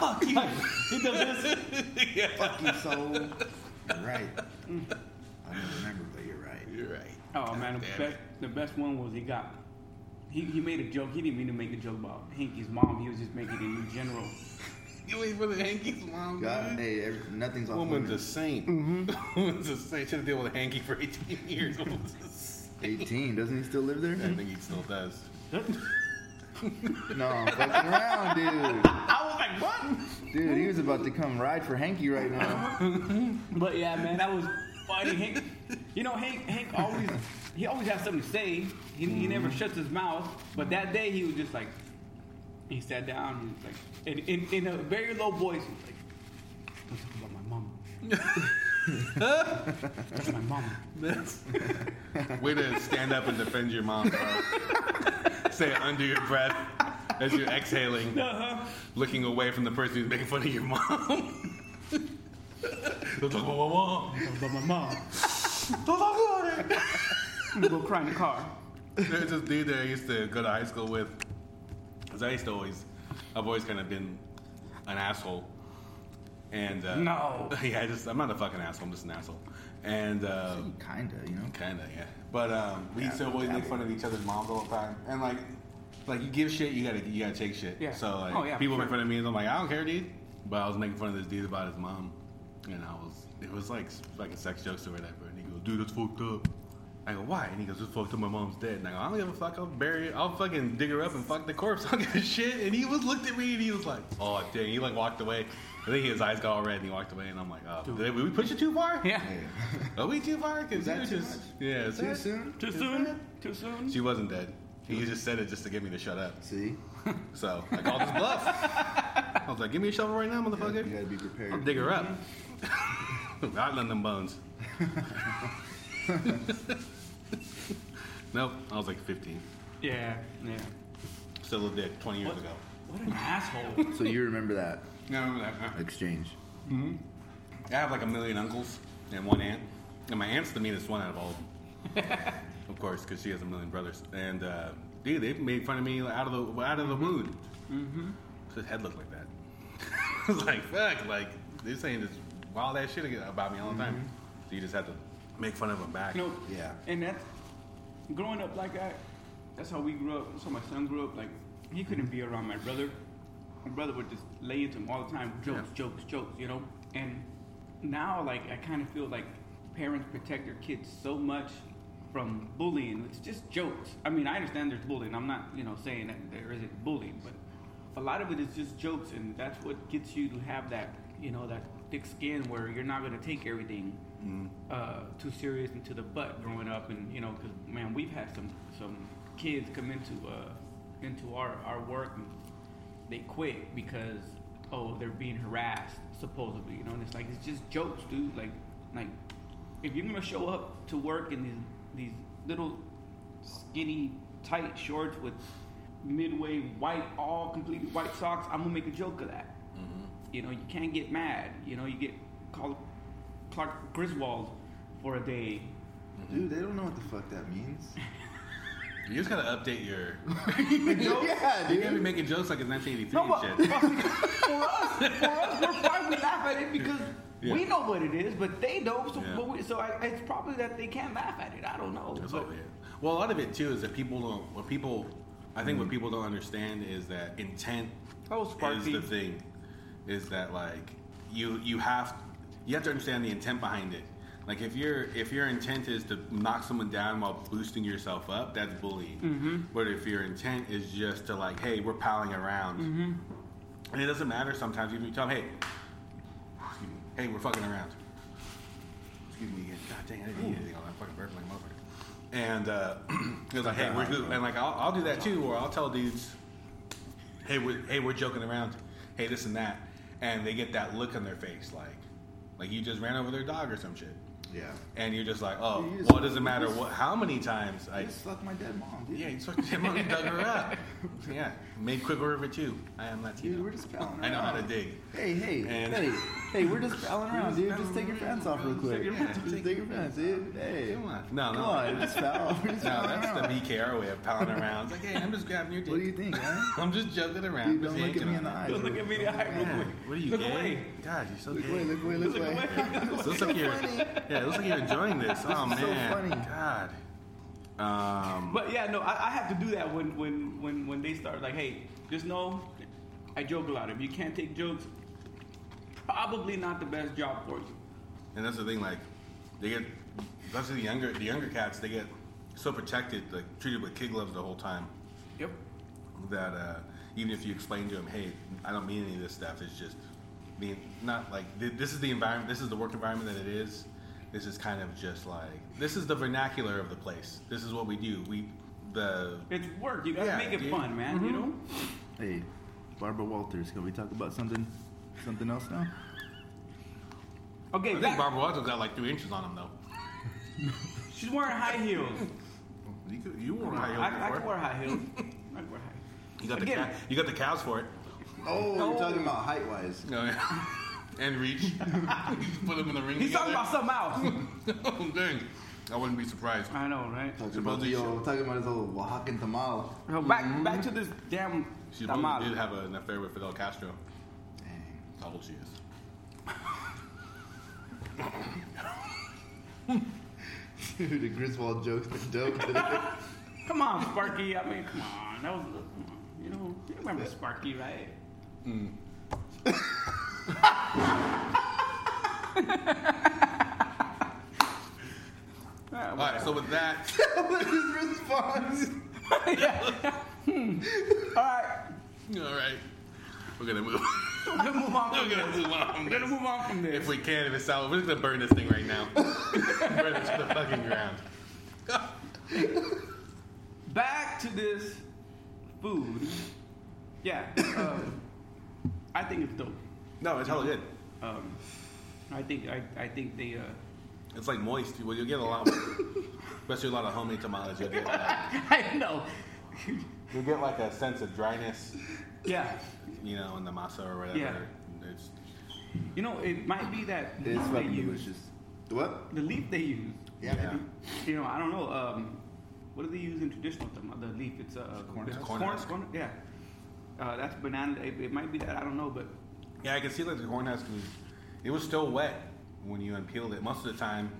Fuck you. he does this yeah. Fuck you, Saul. You're right. I don't remember, but you're right. You're right. Oh man, the best, the best one was he got. He, he made a joke. He didn't mean to make a joke about Hanky's mom. He was just making it in general. You ain't really Hanky's mom, God, man. hey, every, nothing's off Woman's a limits. saint. Mm-hmm. Woman's a saint. Should have dealt with a hanky for 18 years. Woman's a saint. 18. Doesn't he still live there? I think he still does. No, I'm fucking around, dude. I was like, what? Dude, he was about to come ride for Hanky right now. But yeah, man, that was funny. Hank, you know, Hank, Hank always, he always has something to say. He, he never mm-hmm. shuts his mouth. But that day, he was just like, he sat down. He was like, in, in, in a very low voice, he was like, "Let's talk about my mama." That's my mama. Way to stand up and defend your mom, bro. Say it under your breath as you're exhaling, Uh-huh. looking away from the person who's making fun of your mom. Don't talk about my mom. Talk about my mom. Don't talk about it. I'm gonna go cry in the car. There's this dude that I used to go to high school with. Cause I used to always, I've always kind of been an asshole. And uh, No. yeah, I just I'm not a fucking asshole. I'm just an asshole. And uh, Kinda, you know? Kinda, yeah. But um, we used to always make fun of each other's moms all the time, and like, like you give shit, you gotta you gotta take shit. Yeah. So like, Oh, yeah, people for make fun of me, and I'm like, I don't care, dude. But I was making fun of this dude about his mom, and I was, it was like fucking sex jokes or whatever. And he goes, dude, that's fucked up. I go, why? And he goes, it's fucked up. My mom's dead. And I go, I don't give a fuck. I'll bury it. I'll fucking dig her up and fuck the corpse. I don't give a shit. And he was looked at me and he was like, oh dang. He like walked away. I think his eyes got all red and he walked away. And I'm like, oh, did we push it too far? Yeah. Are we too far? Because Was that too just much? yeah, is Too that- soon? Too soon? Too soon? She wasn't dead. He just said it just to get me to shut up. See? So I called his bluff. I was like, "Give me a shovel right now, motherfucker. You motherfucker. gotta be I'll prepared. dig her up." Mm-hmm. Not none of them bones. nope. I was like 15. Yeah, yeah. Still a dick 20 years What? ago. What an asshole. So you remember that No, I remember that. exchange? I have like a million uncles and one aunt, and my aunt's the meanest one out of all of them. of course, because she has a million brothers. And uh, dude, they made fun of me out of the out of the mood. Mm-hmm. His head looked like that. I was like, fuck, like they're saying this wild ass shit about me all the time. So you just have to make fun of them back. No. Yeah. And that's growing up like that. That's how we grew up. That's how my son grew up. Like he couldn't be around my brother. My brother would just lay into him all the time, jokes, Yeah. jokes, jokes. You know. And now, like I kind of feel like parents protect their kids so much from bullying. It's just jokes. I mean, I understand there's bullying. I'm not, you know, saying that there isn't bullying, but a lot of it is just jokes, and that's what gets you to have that, you know, that thick skin where you're not going to take everything uh, too serious and to the butt growing up, and you know, because man, we've had some some kids come into uh, into our our work and they quit because oh they're being harassed supposedly, you know, and it's like it's just jokes, dude. Like like if you're gonna show up to work in these these little skinny tight shorts with midway white all completely white socks, I'm gonna make a joke of that. Mm-hmm. You know, you can't get mad. You know, you get called Clark Griswold for a day. Mm-hmm. Dude, they don't know what the fuck that means. You just gotta update your. jokes? yeah, You gotta be making jokes like it's 1983 No, but, and shit. for us, for us, we're fine. We laugh at it because Yeah. we know what it is, but they don't. So, Yeah. but we, so I, it's probably that they can't laugh at it. I don't know. That's but- all it is. Well, a lot of it too is that people don't. What people, I think, what mm. people don't understand is that intent Oh, is Sparky. the thing. Is that like you you have you have to understand the intent behind it. Like if your if your intent is to knock someone down while boosting yourself up, that's bullying. Mm-hmm. But if your intent is just to like, hey, we're palling around, Mm-hmm. and it doesn't matter sometimes. Even if you tell them, hey, excuse me, hey, we're fucking around. Excuse me again. God dang, I didn't eat anything. I'm fucking burping like a motherfucker. And uh, it was like, hey, we're good. And like, I'll, I'll do that too, or I'll tell dudes, hey, we're, hey, we're joking around. Hey, this and that. And they get that look on their face, like, like you just ran over their dog or some shit. Yeah. And you're just like, oh, You just- well, it doesn't matter what, how many times I, just fucked my dead mom, dude. yeah, you sort of dug her up. Yeah, made quick work of it too. I am Latino. Dude, we're just. I know how to dig. Hey, hey, And- hey, hey, we're just palling around, dude. Just take your pants off real quick. Take your pants- Just take your pants, dude. Hey. Come on. No, Come no. on, just pal. We're just No, that's around. the BKR way of palling around. It's like, hey, I'm just grabbing your dick. What do you think, man? I'm just joking around. Dude, don't look at me in the eyes. Don't look at me in the eye real quick. What are you Look gay? away. God, you're so Look gay. away, look away, look Look away. away. Looks like you're, yeah, it looks like you're enjoying this. Oh This is so man, funny. God. Um, But yeah, no, I, I have to do that when, when, when, when they start like, hey, just know I joke a lot. If you can't take jokes, probably not the best job for you. and that's the thing. Like, they get, especially the younger, the younger cats, they get so protected, like treated with kid gloves the whole time. Yep. that uh, even if you explain to them, hey, I don't mean any of this stuff. It's just mean not like this is the environment. This is the work environment that it is. This is kind of just like this is the vernacular of the place. This is what we do. We the It's work. You gotta Yeah, make it dude. fun, man. You know. Hey, Barbara Walters, can we talk about something, something else now? Okay, I think back- Barbara Walters got like three inches on him though. she's wearing high heels. You could, you wore high heels I can before. wear high heels. I can wear high. You got the Again. ca- you got the cows for it. Oh, No. you're talking about height wise. No, oh, yeah. and reach. Put them in the ring. He's talking about something else. oh dang! I wouldn't be surprised. I know, right? Talking about, the, yo, uh, talking about his old Oaxacan tamal. So back back mm-hmm. to this damn She tamal. probably did have an affair with Fidel Castro. Dang. That's how old she is. Dude, the Griswold joke's been dope today. Come on, Sparky. I mean, come on. That was, come on. You know, you remember Sparky, right? Yeah, mm. All right, so with that, That was his response. Hmm. All right. all right, we're gonna move. We're gonna move on we're gonna this. move on. from We're gonna move on from this. If we can, if it's out, we're just gonna burn this thing right now. burn it to the fucking ground. Back to this food. Yeah. Um, I think it's dope. No, it's hella good. Um, I think I, I think they. Uh, It's like moist. Well, you'll get a lot, of. especially a lot of homemade tamales. You'll get, I know. You'll get like a sense of dryness Yeah. you know, in the masa or whatever. Yeah. It's You know, it might be that It's leaf they fucking use. delicious. What? The leaf they use. Yeah. Yeah. You know, I don't know. Um, what do they use in traditional? The, the leaf. It's uh, Corn It's husk? corn corn- Yeah. Uh, that's banana. It, it might be that. I don't know, but yeah, I can see like the corn husk was it was still wet when you unpeeled it. Most of the time,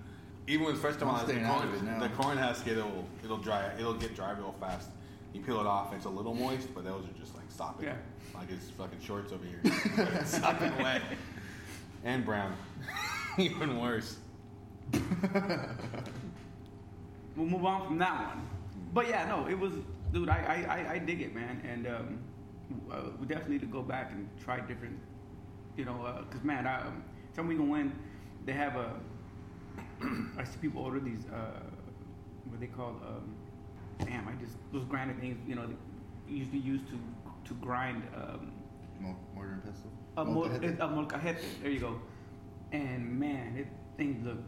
even when it's first time I'm the corn, of the corn husk it'll it'll dry it'll get dry real fast. You peel it off, it's a little moist, but those are just like sopping. Yeah. Like it's fucking shorts over here. it's sopping wet. And brown. Even worse. we'll move on from that one. But yeah, no, it was, dude. I I, I, I dig it, man, and um, uh, we definitely need to go back and try different, you know, uh 'cause man, I, um, tell me when they have a. I see people order these, uh, what they call, um, damn, I just those grinded things, you know, they usually used to to grind. Um, Mo- Mortar and pestle. a, mol- Molcajete. a molcajete. There you go. And man, it things look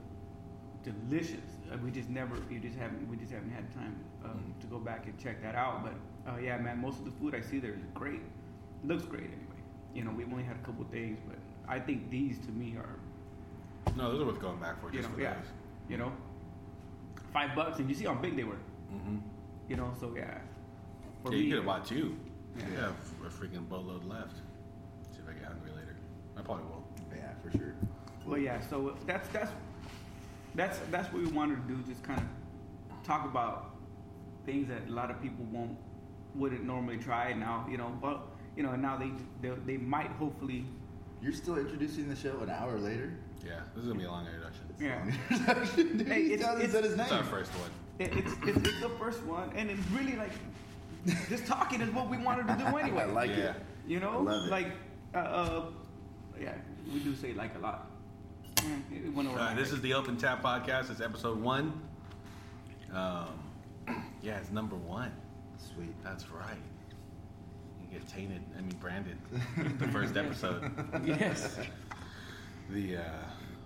delicious. Uh, we just never, we just haven't, we just haven't had time um, Mhm. to go back and check that out. But uh, yeah, man, most of the food I see there is great. looks great anyway. You know, we've only had a couple things, but I think these to me are, No, those are worth going back for you just know, for yeah, those. you know, five bucks, and you see how big they were. Mm-hmm. You know, so yeah. For Yeah, you me, could have bought two. Yeah. Yeah, have a freaking boatload left. See if I get hungry later. I probably will. Yeah, for sure. Well, yeah, so that's that's that's that's what we wanted to do. Just kind of talk about things that a lot of people won't wouldn't normally try. Now you know, but you know, and now they they, they might hopefully. You're still introducing the show an hour later. Yeah, this is gonna be a long introduction. Yeah. Hey, he it's- hasn't it's- his It's name. our first one. It, it's, it's it's the first one, and it's really like just talking is what we wanted to do anyway. I like Yeah. it. You know, I love it. like uh, uh, yeah, we do say like a lot. It went over Uh, this is the Open Tab Podcast. It's episode one. Um, yeah, it's number one. Sweet. That's right. You get tainted. I mean, branded. the first episode. yes. The uh,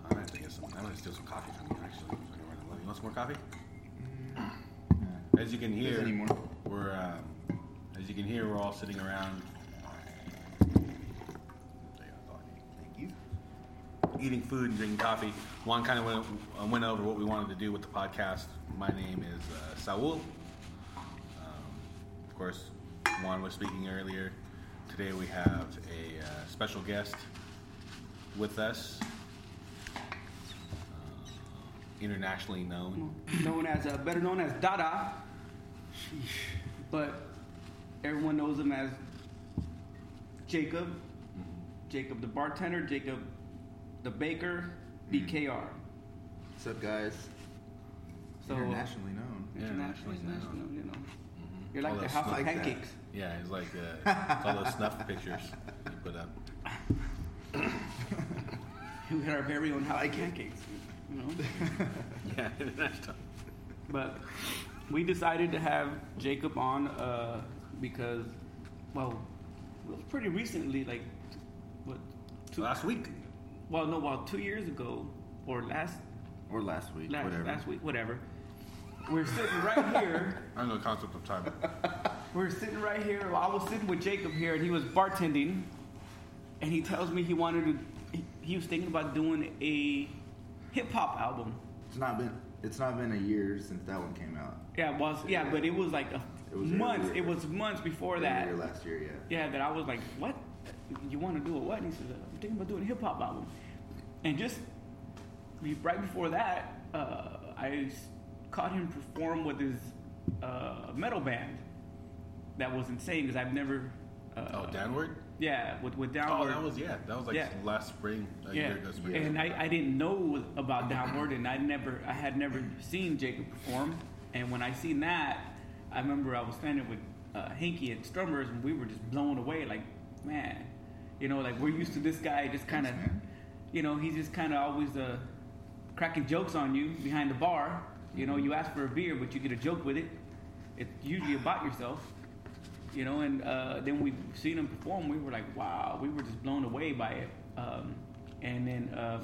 I'm gonna have to get some. I'm gonna steal some coffee from you actually. so I can run a little- You want some more coffee? As you can hear, we're um, as you can hear, we're all sitting around. Thank you. eating food and drinking coffee. Juan kind of went, uh, went over what we wanted to do with the podcast. My name is uh, Saul. Um, of course, Juan was speaking earlier. Today we have a uh, special guest with us, uh, internationally known. known as uh, better known as Dada, but everyone knows him as Jacob, Jacob the bartender, Jacob the baker, BKR. What's up, guys? So Internationally known. internationally, Internationally known. international, you know, Mhm. you're All like the those house of snuff- like that. pancakes. Yeah, it's like uh, it's all those snuff pictures you put up. We had our very own house of pancakes. You know. Yeah, international. But we decided to have Jacob on uh, because, well, it was pretty recently, like, what, two, Last week. well, no, well, two years ago, or last, Or last week, last, whatever. last week, whatever. We're sitting right here. I don't know the concept of time. We're sitting right here. Well, I was sitting with Jacob here, and he was bartending, and he tells me he wanted to. He, he was thinking about doing a hip hop album. It's not been. It's not been a year since that one came out. Yeah, it was yeah, but it was like a It was months. earlier. It was months before that. Earlier last year, yeah. Yeah, that I was like, what? You want to do a what? And he says, I'm thinking about doing a hip hop album. And just right before that, uh, I s- caught him perform with his uh, metal band. That was insane because I've never. Uh, Oh, downward. Yeah, with with downward. Oh, that was yeah. That was like Yeah. last spring, a yeah, year ago. Spring. and I, I didn't know about downward, and I never I had never seen Jacob perform. And when I seen that, I remember I was standing with uh, Hanky at Strummers, and we were just blown away. Like, man, you know, like we're used to this guy just kind of, you know, he's just kind of always uh, cracking jokes on you behind the bar. You know, you ask for a beer, but you get a joke with it. It's usually about yourself you know. And uh, then we seen him perform. We were like, wow, we were just blown away by it. Um, and then um,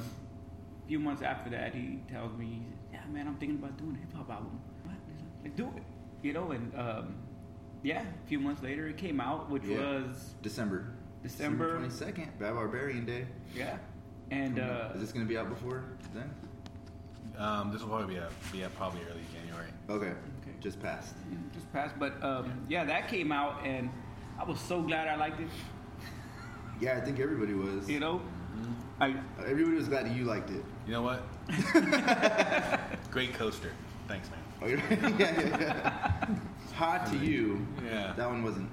a few months after that, he tells me, yeah, man, I'm thinking about doing a hip hop album. What? Like, like, do it, you know. And um, yeah, a few months later, it came out, which Yeah. was December. December. twenty second. Bad Barbarian Day. yeah, and uh, Is this gonna be out before then? Um, this will probably be out, be a probably early January. Okay. Okay. Just passed. just passed. But um, yeah, that came out, and I was so glad I liked it. Yeah, I think everybody was. You know, I Everybody was glad you liked it. You know what? Great coaster. Thanks, man. Oh, yeah, yeah, yeah. Hot to you. Yeah. That one wasn't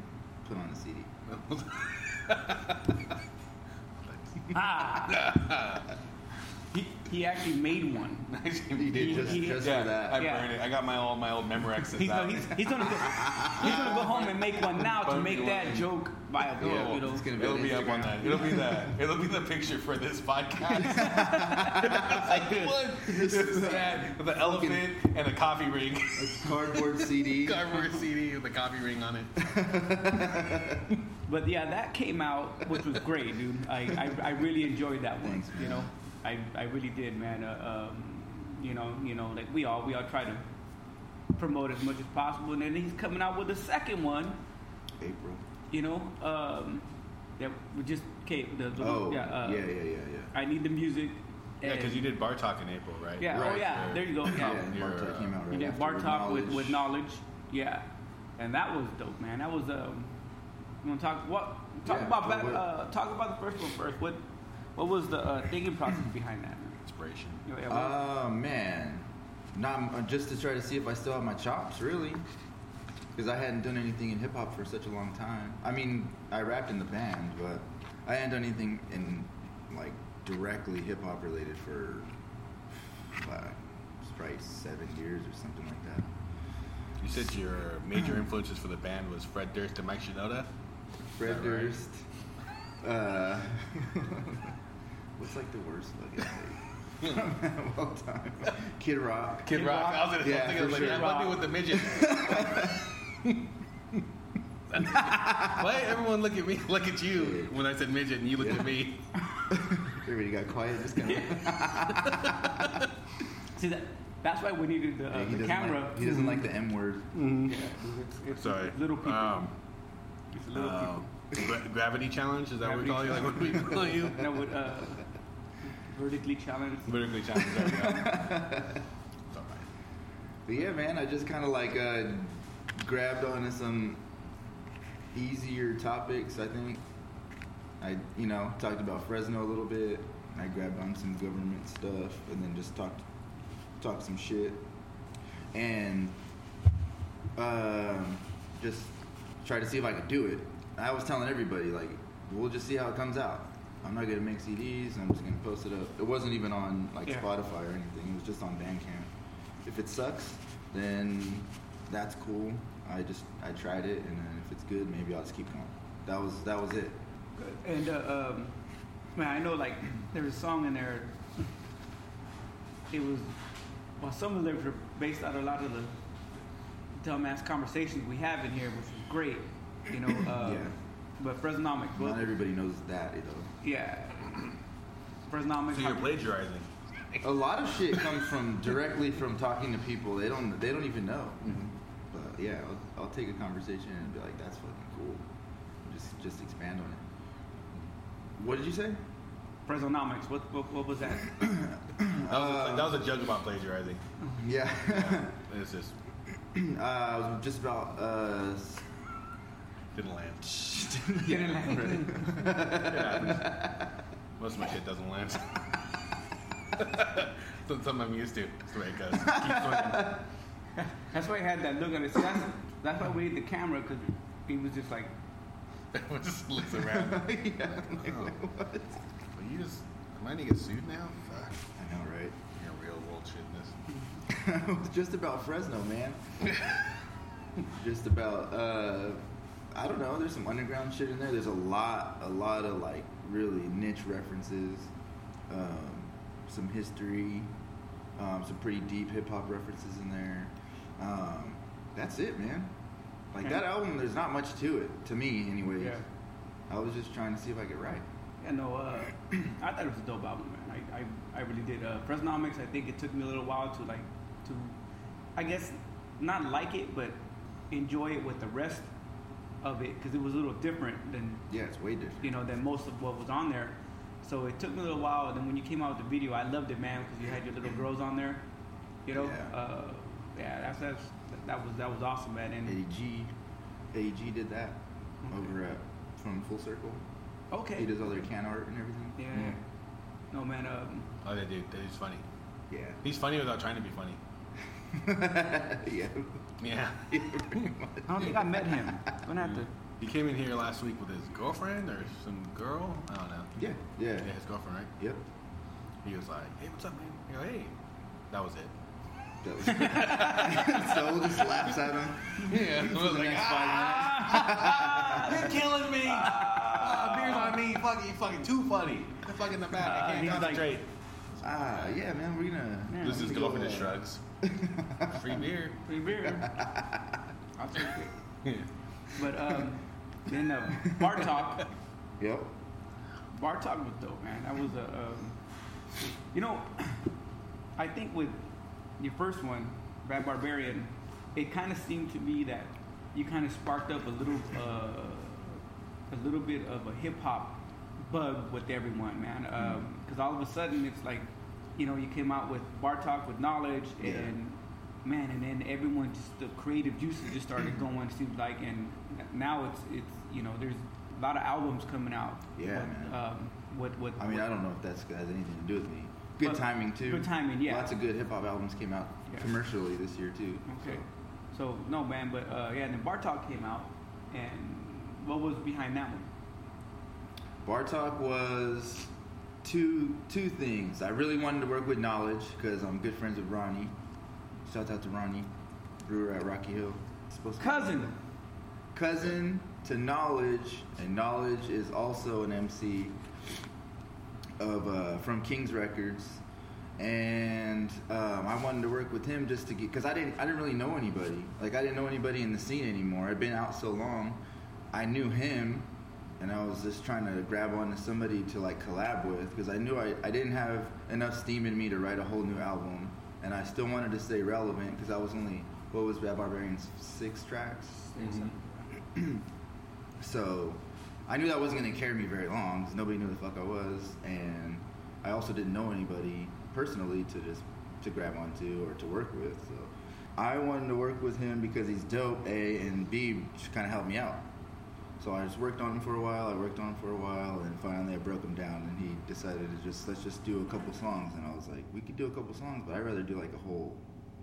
put on a CD. ah, he, he actually made one. You did just, he- just yeah, for that. I Yeah. burned it. I got my old my old Memorexes He's, out. he's, he's gonna go, he's gonna go home and make one now to make that joke viable. Yeah, you know, it's gonna be It'll on be up on that. It'll be that. It'll be the picture for this podcast. like, look, this is that with the elephant and a coffee ring, A cardboard CD. cardboard CD with a coffee ring on it. But yeah, that came out, which was great, dude. I, I, I really enjoyed that one. Thanks. You know, I, I really did, man. Uh, um, you know, you know, like we all we all try to promote as much as possible, and then he's coming out with a second one. April. You know, um, that we just came. The, the Oh, yeah, uh, yeah, yeah, yeah, yeah. I need the music. Yeah, because you did Bar Talk in April, right? Yeah. Oh yeah. right. There you go. Yeah, Yeah. and Your, Bartok uh, came out right You did after bar talk with, Knowledge. with knowledge. Yeah, and that was dope, man. That was um. You want to talk what? Talk Yeah, about so back, what- uh, talk about the first one first. What what was the uh, thinking process behind that? Inspiration. You know, yeah, what- Oh man, not uh, just to try to see if I still have my chops, really, because I hadn't done anything in hip hop for such a long time. I mean, I rapped in the band, but I hadn't done anything in like directly hip hop related for uh, probably seven years or something like that. You said your major influences for the band was Fred Durst and Mike Shinoda. Fred Is that right? Durst. Uh, what's like the worst fucking thing of all time? Kid Rock. Kid Kid Rock. Rock. I was gonna Yeah, think I was for like, sure. I'm gonna be with the midget. Why everyone look at me, look at you when I said midget, and you looked at me? Everybody got quiet. Just kind of. See that? That's why we needed the, uh, he the doesn't camera. Like, he doesn't like the M word. Yeah, it's, it's Sorry. little people. Um, it's little uh, people. gra- gravity challenge is that what we Gravity call you? Like what do we call you? That would uh, vertically challenged. Vertically challenged. There we go. It's all right. But yeah, man, I just kind of like uh, grabbed onto some easier topics. I think I, you know, talked about Fresno a little bit. I grabbed on some government stuff, and then just talked, talked some shit, and um, just try to see if I could do it. I was telling everybody like, we'll just see how it comes out. I'm not gonna make CDs. I'm just gonna post it up. It wasn't even on like Yeah. Spotify or anything. It was just on Bandcamp. If it sucks, then that's cool. I just I tried it, and then if it's good, maybe I'll just keep going. That was that was it. Good. And uh, um, man, I know like there was a song in there. It was well, some of the lyrics were based on a lot of the dumbass conversations we have in here, which is great. You know. Uh, Yeah. But Fresnomics, Not everybody knows that though. Yeah. Fresnomics. So you're plagiarizing. A lot of shit comes from directly from talking to people. They don't they don't even know. But yeah, I'll, I'll take a conversation and be like, "That's fucking cool." Just just expand on it. What did you say? Fresnomics. What, what what was that? That was, a, that was a joke about plagiarizing. Yeah. Yeah, it's just uh, I was just about uh, s- didn't land. Didn't land. It happens. Most of my shit doesn't land. That's something I'm used to. That's the way it goes. Keep swinging. That's why I had that look on his. That's that's why we need the camera because he was just like. Everyone just looks around. yeah. Oh. What? But you just, am I gonna get sued now? Fuck. I know, right? You're real world shitness. it was just about Fresno, man. just about uh I don't know, there's some underground shit in there. There's a lot a lot of like really niche references, um, some history, um, some pretty deep hip hop references in there. Um, that's it, man. Like that album, there's not much to it, to me, anyways. Yeah. I was just trying to see if I could write. Yeah, no, uh, I thought it was a dope album, man. I, I, I really did. Uh, Fresnomics, I think it took me a little while to like, to, I guess, not like it, but enjoy it with the rest of it because it was a little different than Yeah, it's way different. you know than most of what was on there. So it took me a little while, and then when you came out with the video, I loved it, man, because you had your little girls on there. You know, Yeah. uh, yeah, that's, that's that was that was awesome, man. And AG, AG did that Okay. over at from Full Circle. okay, He does all their can art and everything. yeah, no man, um, Oh, that dude, that dude's funny. Yeah. He's funny without trying to be funny. Yeah. Yeah. Pretty much. I don't think I met him. I'm gonna have to. He came in here last week with his girlfriend or some girl. I don't know. Yeah. Yeah. Yeah, his girlfriend, right? Yep. He was like, "Hey, what's up, man?" You go, "Hey." That was it. That was so just laughs at him. Yeah. For the next five Ah! You're killing me. Ah, beer's on me. Fucking, you fucking too funny. You're fucking the back. Uh, I can't he's like- concentrate. Ah, yeah, man, we're gonna. Yeah. this is we girlfriend go, just uh, shrugs. Free beer. Free beer. I'll take it. Yeah. But um, then uh, Bartok, Yep. Bartok was dope, man. That was a, um, you know, I think with your first one, Bad Barbarian, it kind of seemed to me that you kind of sparked up a little, uh, a little bit of a hip hop bug with everyone, man. Because all of a sudden it's like, you know, you came out with Bartok with knowledge Yeah. and. Man, and then everyone just the creative juices just started going. It seems like, and now it's it's you know there's a lot of albums coming out. Yeah, with, man. Um, with with I mean, I don't know if that's has anything to do with me. Good But- timing too. good timing, yeah. Lots of good hip hop albums came out Yeah. commercially this year too. Okay. So no man, but uh, yeah, and then Bartok came out, and what was behind that one? Bartok was two two things. I really wanted to work with Knowledge because I'm good friends with Ronnie. Shout out to Ronnie, brewer at Rocky Hill. Cousin. cousin to Knowledge, and Knowledge is also an MC of uh, from King's Records. And um, I wanted to work with him just to get because I didn't I didn't really know anybody like I didn't know anybody in the scene anymore. I'd been out so long, I knew him, and I was just trying to grab onto somebody to like collab with because I knew I, I didn't have enough steam in me to write a whole new album, and I still wanted to stay relevant because I was only what was Bad Barbarians six tracks. Mm-hmm. So I knew that wasn't going to carry me very long 'cause nobody knew who the fuck I was, and I also didn't know anybody personally to just to grab onto or to work with. So I wanted to work with him because he's dope, A, and B, just kind of helped me out. So I just worked on him for a while. I worked on him for a while, and finally I broke him down, and he decided to just let's just do a couple songs. And I was like, we could do a couple songs, but I'd rather do like a whole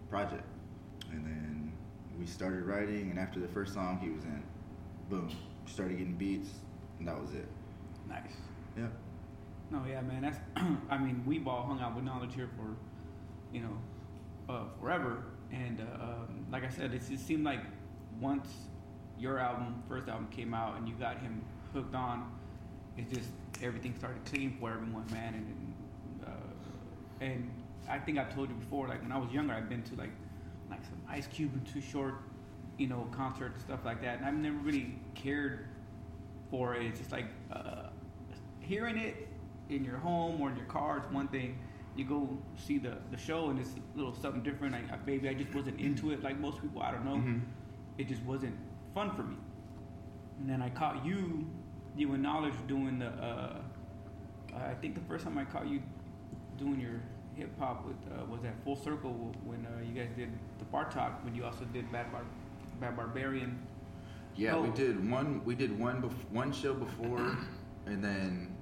project. And then we started writing, and after the first song, he was in. Boom, started getting beats, and that was it. Nice. Yep. No, yeah, man. That's. I mean, we've all hung out with knowledge here for, you know, uh, forever. And uh, um, like I said, it just seemed like once your album, first album, came out and you got him hooked on, it just everything started clicking for everyone, man. And uh, and I think I've told you before, like when I was younger, I've been to like like some Ice Cube and Too Short, you know, concerts and stuff like that, and I've never really cared for it. It's just like uh, hearing it in your home or in your car is one thing. You go see the, the show and it's a little something different. Like, maybe I just wasn't into it like most people. I don't know. Mhm. It just wasn't fun for me. And then I caught you, you and Knowledge doing the. Uh, I think the first time I caught you doing your hip hop with uh, was at Full Circle when uh, you guys did the Bar Talk when you also did Bad Bar, Bad Barbarian. Yeah, we Oh. did one. We did one bef- one show before, and then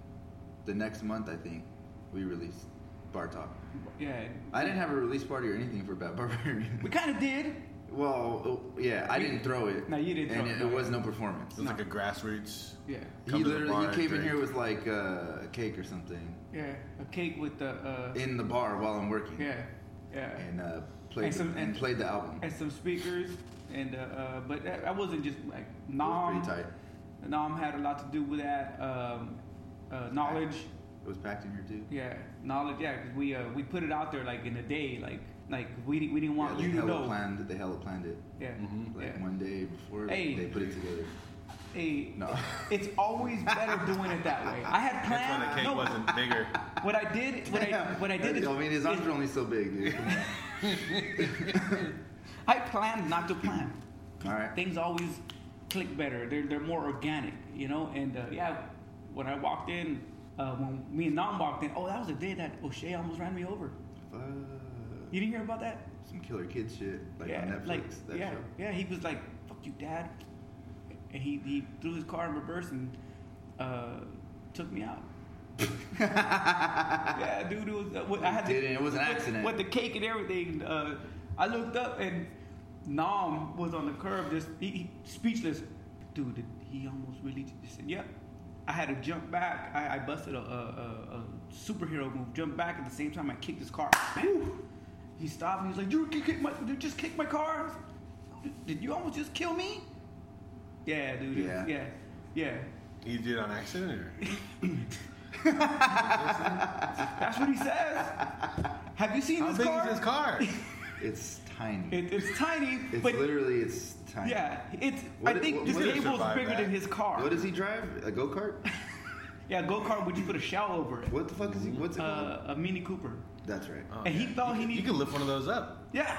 the next month I think we released Bar Talk. Yeah, I didn't have a release party or anything for Bad Barbarian. We kind of did. Well, uh, yeah, I didn't throw it. No, you didn't and throw it, it, it was no performance. It was like a grassroots. Yeah, He literally he came in here with like uh, a cake or something yeah. A cake with the. Uh, in the bar while I'm working. yeah, yeah. And uh, played And some- and, and- played the album. and some speakers, and uh, uh, but that, that wasn't just like It was Nom. pretty tight. Nom had a lot to do with that. Um, uh, knowledge, It was packed in here too. yeah, knowledge, yeah, because we uh, we put it out there like in a day, like like we we didn't want yeah, they you to hella know, planned it. They hella planned it. yeah, Mhm. Like yeah. one day before Hey. they put it together. Hey, No. it's always better doing it that way. I had That's planned. why the cake no, wasn't bigger. What I did, what I what I did is, I mean, his arms are only so big, dude. I planned not to plan. All right. Things always click better. They're they're more organic, you know. And uh, yeah, when I walked in, uh, when me and Nam walked in, oh, that was the day that O'Shea almost ran me over. Fuck. You didn't hear about that? Some killer kid shit, like yeah, on Netflix. like that yeah, show. yeah. He was like, "Fuck you, dad," and he he threw his car in reverse and uh, took me out. yeah, dude, it was. Uh, what- I had Didn't, it was an accident. With the cake and everything, uh, I looked up and Nam was on the curb, just he, he, speechless. Dude, did he almost really just said, "Yep." I had to jump back. I, I busted a, a, a, a superhero move, jump back at the same time I kicked his car. Bam! He stopped and he's like, "You kicked my, you just kicked my car? Did you almost just kill me?" Yeah, dude. Yeah. yeah, yeah. You did it on accident, or That's what he says. Have you seen how this big car? is his car? It's tiny. It, it's tiny, it's but literally it's tiny. yeah, it's. What- I think what- this what did cable's survive bigger that? than his car. What does he drive? A go kart? yeah, go kart. Would you put a shell over it? What the fuck is he? What's it called? Uh, a Mini Cooper. That's right. Oh, And he yeah. thought you he needed- You could lift one of those up. Yeah,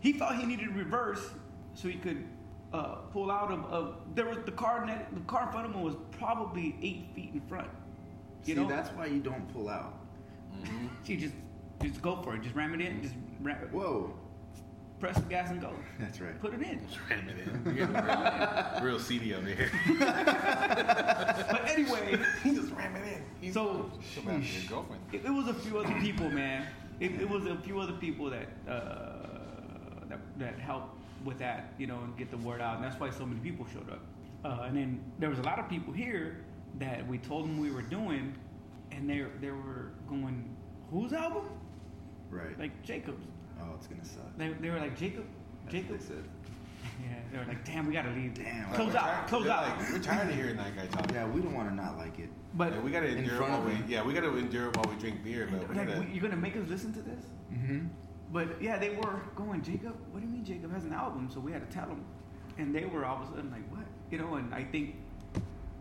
he thought he needed reverse so he could uh, pull out of, of. There was the car. Net, the car in front of him was probably eight feet in front. You See, know, that's why you don't pull out. See, just just go for it. Just ram it in. Just ram, it. Whoa. Press the gas and go. That's right. Put it in. Ram it in. You're real, real seedy over here. But anyway, he just ram it in. He's So- She'll your girlfriend. it, it was a few other people, man. It, it was a few other people that uh, that that helped with that, you know, and get the word out. And that's why so many people showed up. Uh, and then there was a lot of people here that we told them we were doing, and they they were going, "Whose album?" Right. Like Jacob's. Oh, it's gonna suck. They, they were like Jacob, That's Jacob. what they said. Yeah, they were like, "Damn, we gotta leave." Damn. Close We're out, tired- close they're out. Like, we're tired of hearing that guy talk. Yeah, we don't want to not like it. But Yeah, we gotta In endure front while of we. him. Yeah, we gotta endure while we drink beer, but like, gotta. you're gonna make us listen to this? Mm-hmm. But yeah, they were going, Jacob, what do you mean Jacob has an album? So we had to tell them. And they were all of a sudden like, what? You know, and I think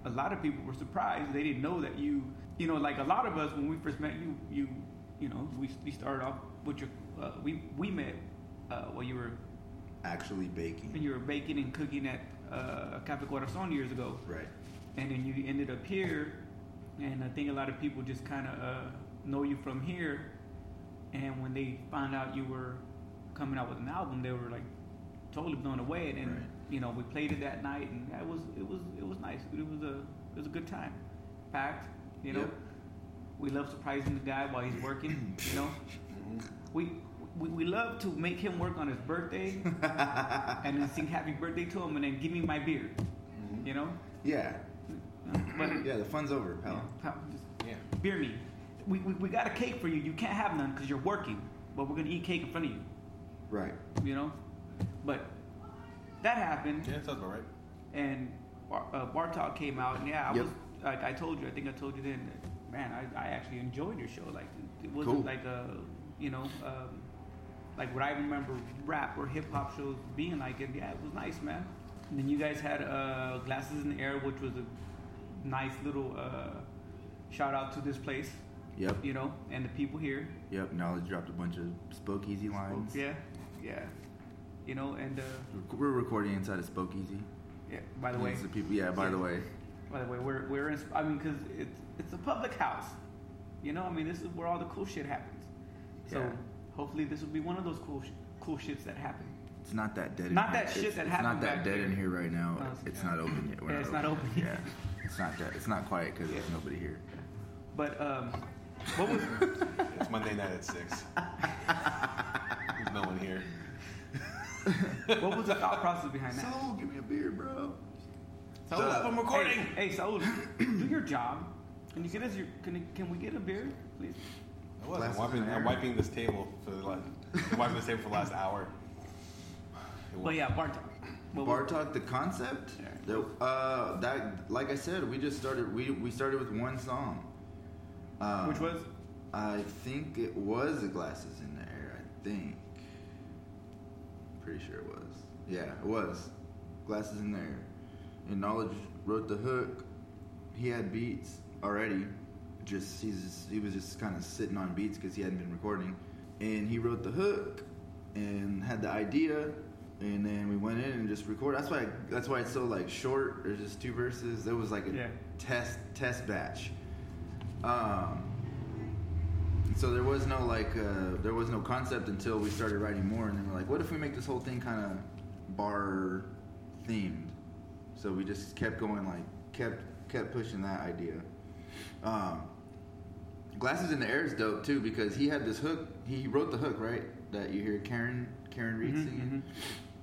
a lot of people were surprised. They didn't know that you, you know, like a lot of us, when we first met you, you, you know, we, we started off with your, uh, we, we met uh, while you were, Actually baking. when you were baking and cooking at uh, Cafe Corazon years ago. Right. And then you ended up here. And I think a lot of people just kind of uh, know you from here. And when they found out you were coming out with an album, they were like totally blown away. And, then Right. you know, we played it that night, and it was it was it was nice. It was a it was a good time. Packed, you know. Yep. We love surprising the guy while he's working. you know, we, we we love to make him work on his birthday, and then sing happy birthday to him, and then give me my beer. You know, Yeah. but Yeah, the fun's over, pal. yeah, pal, just Yeah. beer me. We, we, we got a cake for you. You can't have none because you're working, but we're gonna eat cake in front of you. Right. You know, but that happened, Yeah, sounds about right. and Bar, uh, Bar Talk came out, and yeah, I Yep. was like I told you. I think I told you then. That, man, I, I actually enjoyed your show. Like it wasn't Cool. like a you know um, like what I remember rap or hip hop shows being like. And yeah, it was nice, man. And then you guys had uh, glasses in the air, which was a nice little uh, shout out to this place. Yep. You know, and the people here. Yep. Knowledge dropped a bunch of Spokeasy lines. Yeah, yeah. You know, and uh, We're recording inside of Spokeasy. yeah. By the way, the people. Yeah. By the way. By the way, we're we're in. I mean, because it's it's a public house. You know, I mean, this is where all the cool shit happens. So Yeah. Hopefully, this will be one of those cool sh- cool shits that happen. It's not that dead. Not in that here. shit it's, that it's happened not that back dead there. in here right now. No, it's it's- not open yet. We're Yeah, it's not open yet. Yeah. It's not that. It's not quiet because there's nobody here. But um, what was It's Monday night at six. There's no one here. what was the thought process behind that? Saul, give me a beer, bro. Saul, Shut up. I'm recording. Hey, hey Saul, do your job. Can you get us your? Can, can we get a beer, please? I was. I'm wiping, I'm wiping this table for the last. I'm wiping this table for the last hour. It Well, was- yeah, Bar Talk. What was- Bar Talk, the concept. Yeah. The, uh, that like I said, we just started. We we started with one song. Um, Which was? I think it was the glasses in the air. I think. Pretty sure it was. Yeah, it was. Glasses in the air. And Knowledge wrote the hook. He had beats already. Just he's just, he was just kind of sitting on beats because he hadn't been recording. And he wrote the hook and had the idea. and then we went in and just recorded. That's why that's why it's so like short. There's just two verses. It was like a Yeah. test test batch. Um, so there was no like uh, there was no concept until we started writing more, and then we're like, what if we make this whole thing kind of bar themed? So we just kept going, like kept kept pushing that idea. Um, Glasses in the Air is dope too because he had this hook. He wrote the hook right that you hear Karen Karen Reed Mhm, singing,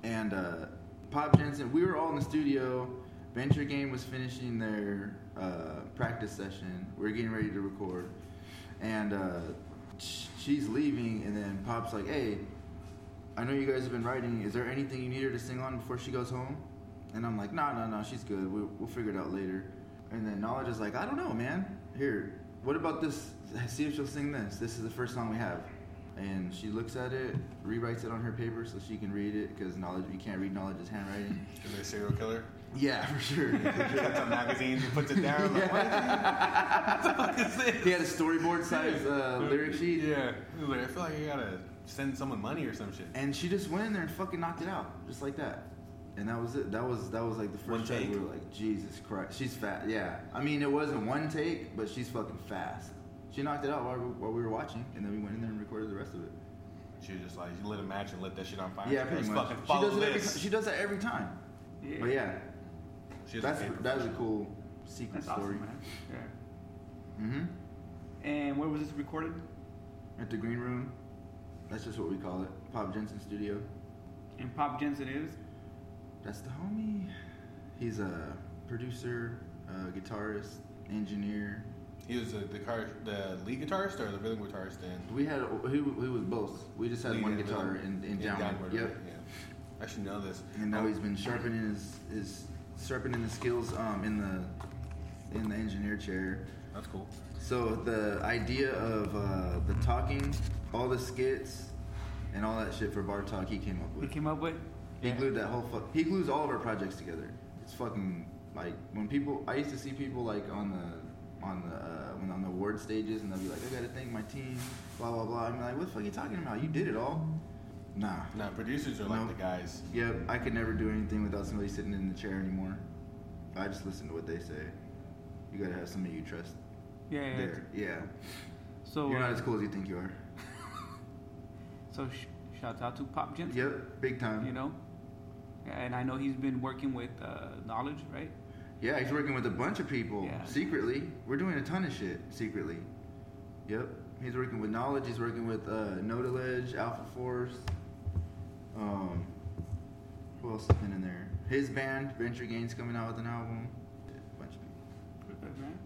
and uh, Pop Jensen. We were all in the studio. Venture Game was finishing their uh, practice session. We are getting ready to record, and uh, she's leaving. And then Pop's like, "Hey, I know you guys have been writing. Is there anything you need her to sing on before she goes home?" And I'm like, "No, no, no. She's good. We'll, we'll figure it out later." And then Knowledge is like, "I don't know, man. Here, what about this? See if she'll sing this. This is the first song we have." And she looks at it, rewrites it on her paper so she can read it because knowledge you can't read knowledge's handwriting. Is it a serial killer? Yeah, for sure. He on magazines, he puts it down. Like, what? what the fuck is this? he had a storyboard size uh, lyric sheet. Yeah. Like, I feel like you gotta send someone money or some shit. And she just went in there and fucking knocked it out, just like that. And that was it. That was that was like the first One take? We were like, Jesus Christ, she's fat. Yeah, I mean it wasn't one take, but she's fucking fast. She knocked it out while we, while we were watching, and then we went in there and recorded the rest of it. She was just like, she lit a match and lit that shit on fire. Yeah, pretty much. fucking She does it every. this. She does that every time. Yeah. But yeah, She that's a that was a cool secret That's story. awesome, man. Yeah. Mm-hmm. And where was this recorded? At the green room, that's just what we call it. Pop Jensen Studio. And Pop Jensen is? That's the homie. He's a producer, uh, guitarist, engineer. He was the, the, car, the lead guitarist or the rhythm guitarist in We had he, he was both. We just had lead one guitar rhythm in, in, downward. downward, Yep. right? Yeah. I should know this. And now he's been sharpening his his sharpening his skills um, in the in the engineer chair. That's cool. So the idea of uh, the talking, all the skits, and all that shit for Bar Talk, he came up with. He came up with? He Yeah. glued that whole fuck. He glues all of our projects together. It's fucking like when people. I used to see people like on the on the uh, when on the award stages, and they'll be like, "I gotta thank my team," blah blah blah. I'm like, "What the fuck are you talking about? You did it all." Nah. Nah. producers are like the guys. Yep. I could never do anything without somebody sitting in the chair anymore. I just listen to what they say. You gotta have somebody you trust Yeah, yeah. there. Yeah. So, You're not uh, as cool as you think you are. so sh- shouts out to Pop Jensen. Yep. Big time. You know? And I know he's been working with uh, Knowledge, right? Yeah, he's working with a bunch of people Yeah. secretly. We're doing a ton of shit secretly. Yep. He's working with Knowledge. He's working with uh, Nodal Edge, Alpha Force. Um, who else has been in there? His band, Venture Gains, coming out with an album. A bunch of people. Good, man.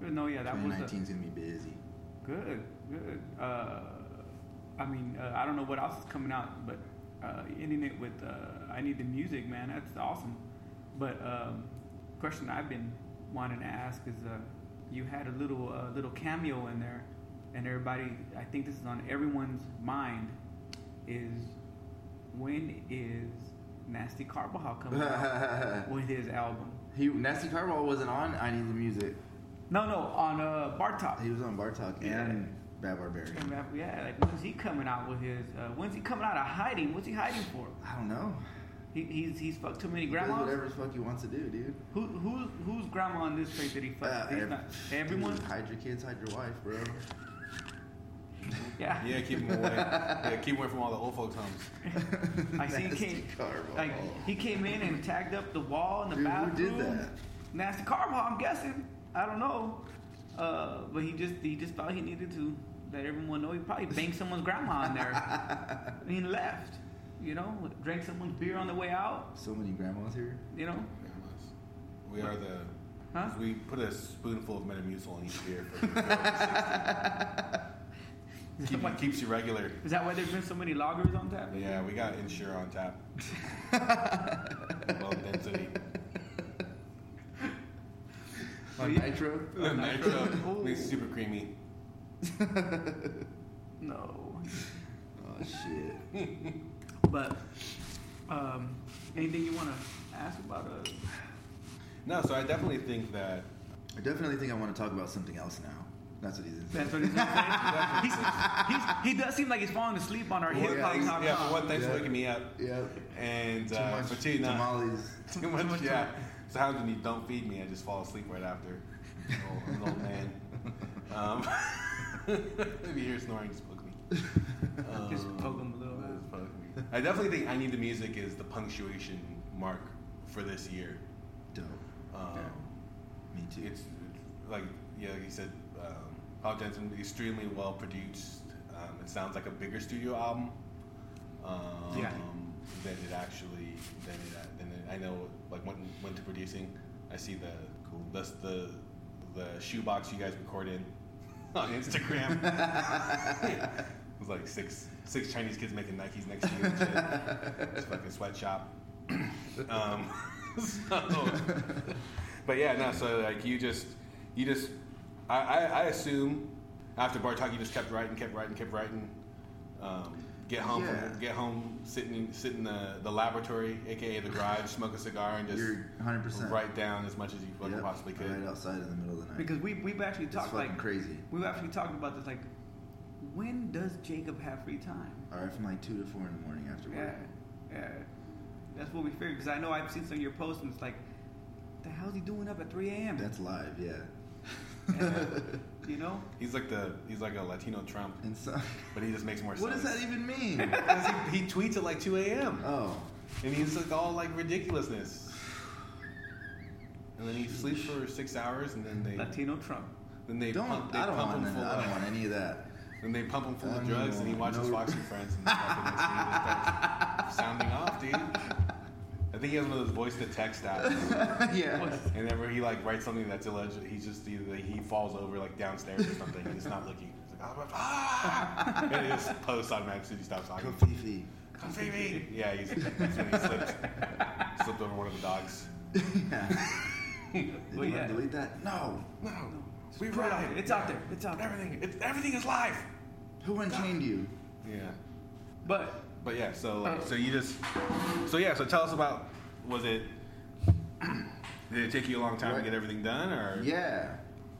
Good. No, yeah, that was. 2019 A, gonna be busy. Good, good. Uh, I mean, uh, I don't know what else is coming out, but uh, ending it with uh, "I Need the Music," man, that's awesome. But um, question I've been wanting to ask is, uh, you had a little uh, little cameo in there, and everybody, I think this is on everyone's mind, is when is Nasty Carbajal coming out with his album? he Nasty Carball wasn't on I Need the Music. No, no, on uh, Bar Talk. He was on Bar Talk Yeah. and Bad Barbarian. And Yeah, like when's he coming out with his? Uh, when's he coming out of hiding? What's he hiding for? I don't know. He, he's he's fucked too many He does grandmas. whatever the fuck he wants to do, dude. Who who's whose grandma in this place that he fucked? Uh, He's not- everyone. Dude, hide your kids, hide your wife, bro. Yeah. Yeah, keep him away. yeah, keep away from all the old folks' homes. I see he Nasty came Carball. like he came in and tagged up the wall in the Dude, who bathroom. did that? Nasty Carball, I'm guessing. I don't know. Uh, but he just he just thought he needed to let everyone know he probably banged someone's grandma in there. and he left. You know, drank someone's beer on the way out. So many grandmas here. You know, Grandmas. We are the. huh? We put a spoonful of Metamucil in each beer. For Keep, keeps you regular. Is that why there's been so many lagers on tap? Yeah, we got Ensure on tap. Low density. On Nitro. The nitro Ooh. makes super creamy. No. Oh shit. But um, anything you want to ask about uh No, so I definitely think that I definitely think I want to talk about something else now. That's what he's in. That's what he's saying. he's, he's, he does seem like he's falling asleep on our Well, hip yeah, hop he's- talk. yeah, for one, thanks for waking me up. Yeah. And Too uh, much for two, tamales. too much, yeah. Sometimes when you don't feed me, I just fall asleep right after. Oh, I'm an old man. Um, if you hear snoring, just poke me. Just Um, poke him a just poke me. I definitely think I Need the Music is the punctuation mark for this year. Dope. Um, Me too. It's, it's like yeah, like you said, um, Pop Jensen extremely well produced. Um, it sounds like a bigger studio album. Um, Yeah. Than it actually than it than it, I know like went went to producing. I see the Cool. the the the shoebox you guys record in on Instagram. it was like six six Chinese kids making Nikes next to you and shit. It's fucking sweatshop. um, so, but yeah, no. So like you just, you just, I, I, I assume after Bar Talk you just kept writing, kept writing, kept writing. Um, get home, Yeah. from, get home, sit in, sit in the, the laboratory, aka the garage, smoke a cigar, and just You're 100%. write down as much as you fucking Yep. possibly could. Right outside in the middle of the night. Because we we've actually talked fucking like crazy. we've actually talked about this like when does Jacob have free time? All right, from like two to four in the morning after work. yeah. yeah. That's what we figured. Because I know I've seen some of your posts and it's like, the hell's he doing up at 3 a.m. That's live, yeah. Yeah. you know? He's like the he's like a Latino Trump, and so, but he just makes more what does that even mean? Because he, he tweets at like 2 a.m. oh, And he's like all like ridiculousness. And then he sleeps for six hours, and then they Latino Trump. then they don't pump, they I don't pump want him I don't want any of that. Then they pump him full of drugs, and he watches no- Fox and Friends, and fucking next thing he just starts sounding off, dude. I think he has one of those voice to text apps. yeah. And whenever he like writes something that's illegit, he's just either he falls over like downstairs or something, and he's not looking. He's like, ah! and it just posts automatically as soon as he stops talking. Covfefe. Come see me. Yeah, he's, that's when he slipped, slipped over one of the dogs. yeah. Did Well, you yeah. delete that? No. No, we Put it out ride. It's out there. It's out there. Everything, it's, everything is live. Who unchained you? Yeah, But but yeah. So like, Oh. so you just, so yeah. So tell us about. Was it? Did it take you a long time to get everything done, or? Yeah.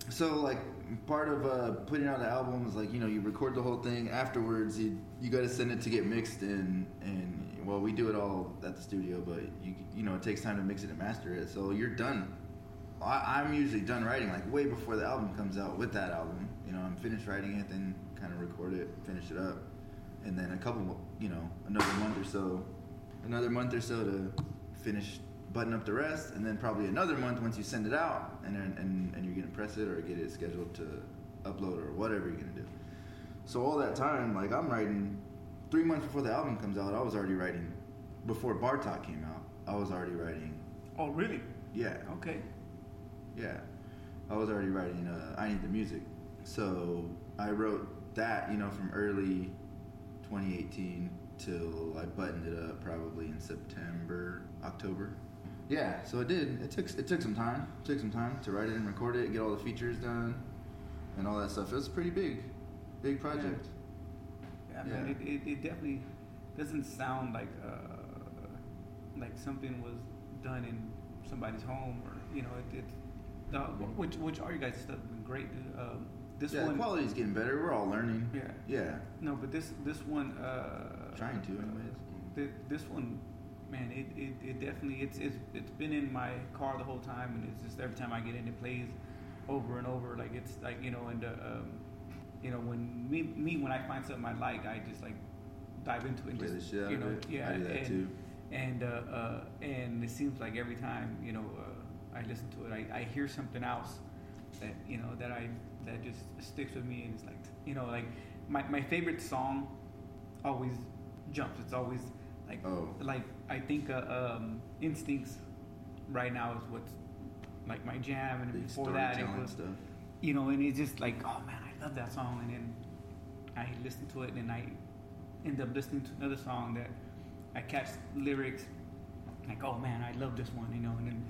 So like part of uh, putting out the album is like you know you record the whole thing. Afterwards, you you got to send it to get mixed and and well we do it all at the studio, but you you know it takes time to mix it and master it. So you're done. I, I'm usually done writing like way before the album comes out with that album. You know I'm finished writing it, then kind of record it, finish it up, and then a couple you know another month or so, another month or so to finish button up the rest, and then probably another month once you send it out, and then, and and you're gonna press it or get it scheduled to upload or whatever you're gonna do. So all that time, like I'm writing, three months before the album comes out, I was already writing. Before Bar Talk came out, I was already writing. oh really? Yeah, Okay. yeah, I was already writing. Uh, I need the music, so I wrote that, you know, from early 2018 till I buttoned it up probably in September, October. Yeah, so it did. It took it took some time. It took some time to write it and record it, get all the features done, and all that stuff. It was a pretty big, big project. Yeah, man. It, it, it definitely doesn't sound like uh, like something was done in somebody's home or you know it. it the, which which are you guys stuff been great. Um, this yeah, one. the quality's getting better. We're all learning. Yeah. Yeah, No, but this this one. Uh, trying to, anyways. Th- this one, man, it, it, it definitely it's, it's it's been in my car the whole time, and it's just every time I get in, it plays over and over. Like it's like you know, and uh, um, you know, when me me when I find something I like, I just like dive into it. And Play just, the shit out you of know, it. yeah, I do that and, too. And uh, uh, and it seems like every time you know uh, I listen to it, I, I hear something else that you know that I that just sticks with me, and it's like you know, like my my favorite song always jumps. It's always like Oh. like I think uh, um, Instincts right now is what's like my jam, and Big before that it was stuff. you know, and it's just like oh man, I love that song, and then I listen to it, and I end up listening to another song that I catch lyrics like oh man, I love this one, you know, and then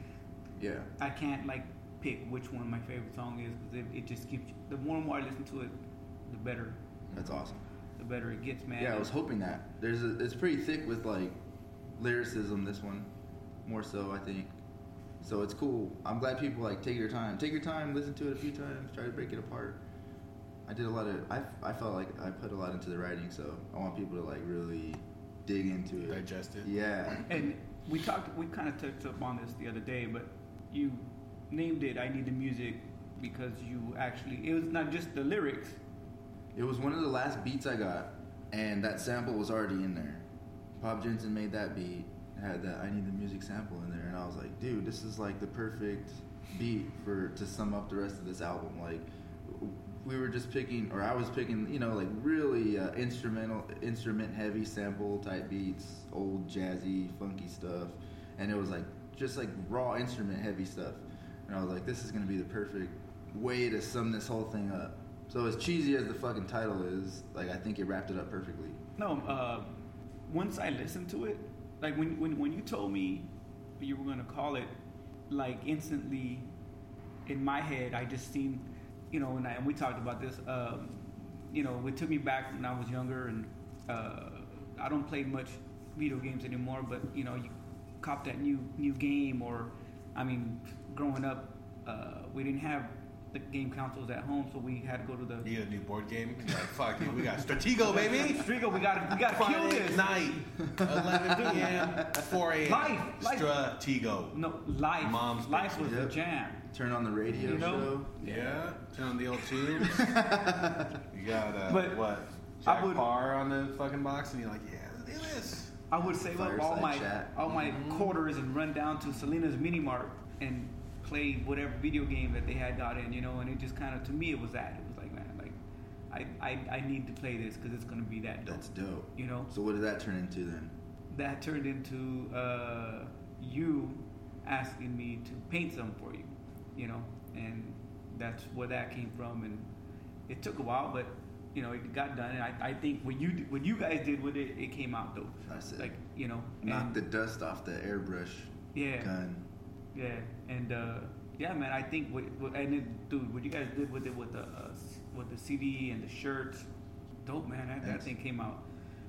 Yeah. I can't like pick which one my favorite song is because it, it just keeps the more and more I listen to it, the better That's awesome. the better it gets, man. Yeah, I was hoping that. There's a, it's pretty thick with like lyricism. This one, more so, I think. So it's cool. I'm glad people like take your time. Take your time, listen to it a few times, try to break it apart, I did a lot of. I, I felt like I put a lot into the writing, so I want people to like really dig into it. Digest it. Yeah. And we talked, we kind of touched up on this the other day, but you named it "I Need the Music" because you actually it was not just the lyrics. It was one of the last beats I got, and that sample was already in there. Pop Jensen made that beat, had that I need the music sample in there, and I was like, dude, this is like the perfect beat for to sum up the rest of this album. Like, we were just picking, or I was picking, you know, like really uh, instrumental, instrument heavy sample type beats, old jazzy, funky stuff, and it was like just like raw instrument heavy stuff. And I was like, this is gonna be the perfect way to sum this whole thing up. So as cheesy as the fucking title is, like I think it wrapped it up perfectly. No, uh, once I listened to it, like when, when when you told me you were gonna call it, like instantly, in my head, I just seen, you know, and, I, and we talked about this. Um, you know, it took me back when I was younger, and uh, I don't play much video games anymore. But you know, you cop that new new game, or I mean, growing up, uh, we didn't have the game consoles at home, so we had to go to the You get a new board game? Like, fuck it, we got Stratego, baby! Strigo, we got to we got to kill this. night, 11 p.m., 4 a.m. Life, life. Stratego. No, life. Mom's life was Yep. the jam. Turn on the radio You know? show. Yeah, turn on the old tunes. you got, uh, But what? I Jack would- Parr on the fucking box, and you're like, yeah, let's do this. I would save up all my chat. all my Mhm. quarters and run down to Selena's Mini Mart and play whatever video game that they had got in, you know. And it just kind of to me it was that it was like man, like I I, I need to play this because it's gonna be that dope, That's dope. you know. So what did that turn into then? That turned into uh, you asking me to paint some for you, you know, and that's where that came from. And it took a while, but you know it got done. And I, I think what you what you guys did with it, it came out dope. That's it. Like you know, Knock the dust off the airbrush yeah, gun. yeah, and uh, yeah, man. I think what, what and it, dude, what you guys did with it with the uh, with the CD and the shirts, dope, man. That, that thing came out.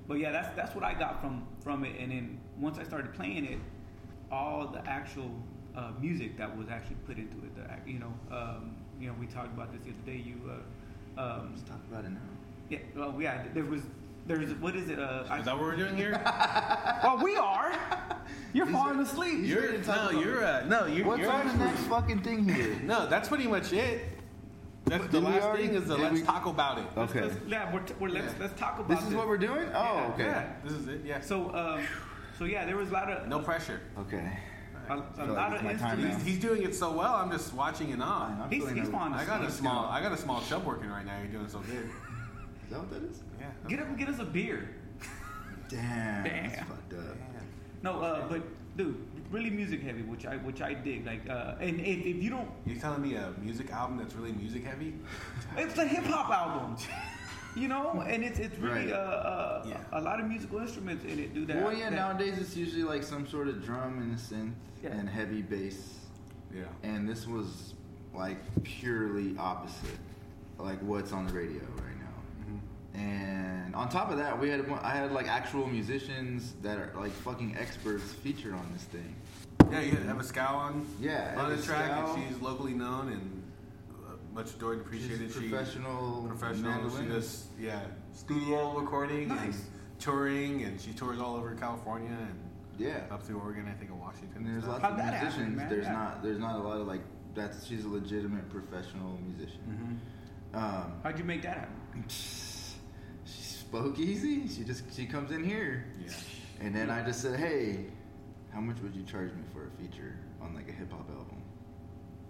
But yeah, that's that's what I got from from it. And then once I started playing it, all the actual uh, music that was actually put into it, the, you know, um, you know, we talked about this the other day. You, uh, um, Let's talk about it now. yeah, well, yeah, there was. There's what is it? Uh, I, Is that what we're doing here? well, we are. You're He's falling a- asleep. You're ready to talk no, you're it. uh, no, you're. What's you're on the next fucking thing here? No, that's pretty much it. That's the last already- thing is the let's we- talk about it. Let's- Okay. let's- yeah, we're, t- we're, let's let's talk about it. This is what we're doing? Oh, Yeah, okay. Yeah, this is it. Yeah. So, um, so yeah, there was a lot of No pressure. Okay. A, a feel like of my time instances. He's, he's doing it so well. I'm just watching it on. I'm He's, he's a- falling I got a asleep. small. I got a small chub working right now. You're doing so good. Is that what that is? Yeah. Get up and get us a beer. Damn. That's Damn. fucked up. No, uh, but dude, really music heavy, which I which I dig. Like, uh, and if, if you don't, you're telling me a music album that's really music heavy? it's a hip hop album. You know, and it's it's really Right. uh, uh, Yeah. a lot of musical instruments in it. Do that. Well, yeah, that- nowadays it's usually like some sort of drum and a synth Yeah. and heavy bass. Yeah. And this was like purely opposite, like what's on the radio right now. Mm-hmm. And on top of that, we had I had like actual musicians that are like fucking experts featured on this thing. Yeah, you had Eva Scow on. Yeah, on Eva the track, Scow. and she's locally known and much adored and appreciated. She's a She- professional professional. She does yeah studio recording and touring, and she tours all over California and Yeah, up through Oregon, I think, and Washington. and there's stuff. lots How'd of that happen, musicians. man? there's Yeah. not there's not a lot of like that's she's a legitimate professional musician. Mhm. Um, How'd you make that happen? she Spokeasy. She just she comes in here, Yeah. and then I just said, "Hey, how much would you charge me for a feature on like a hip hop album?"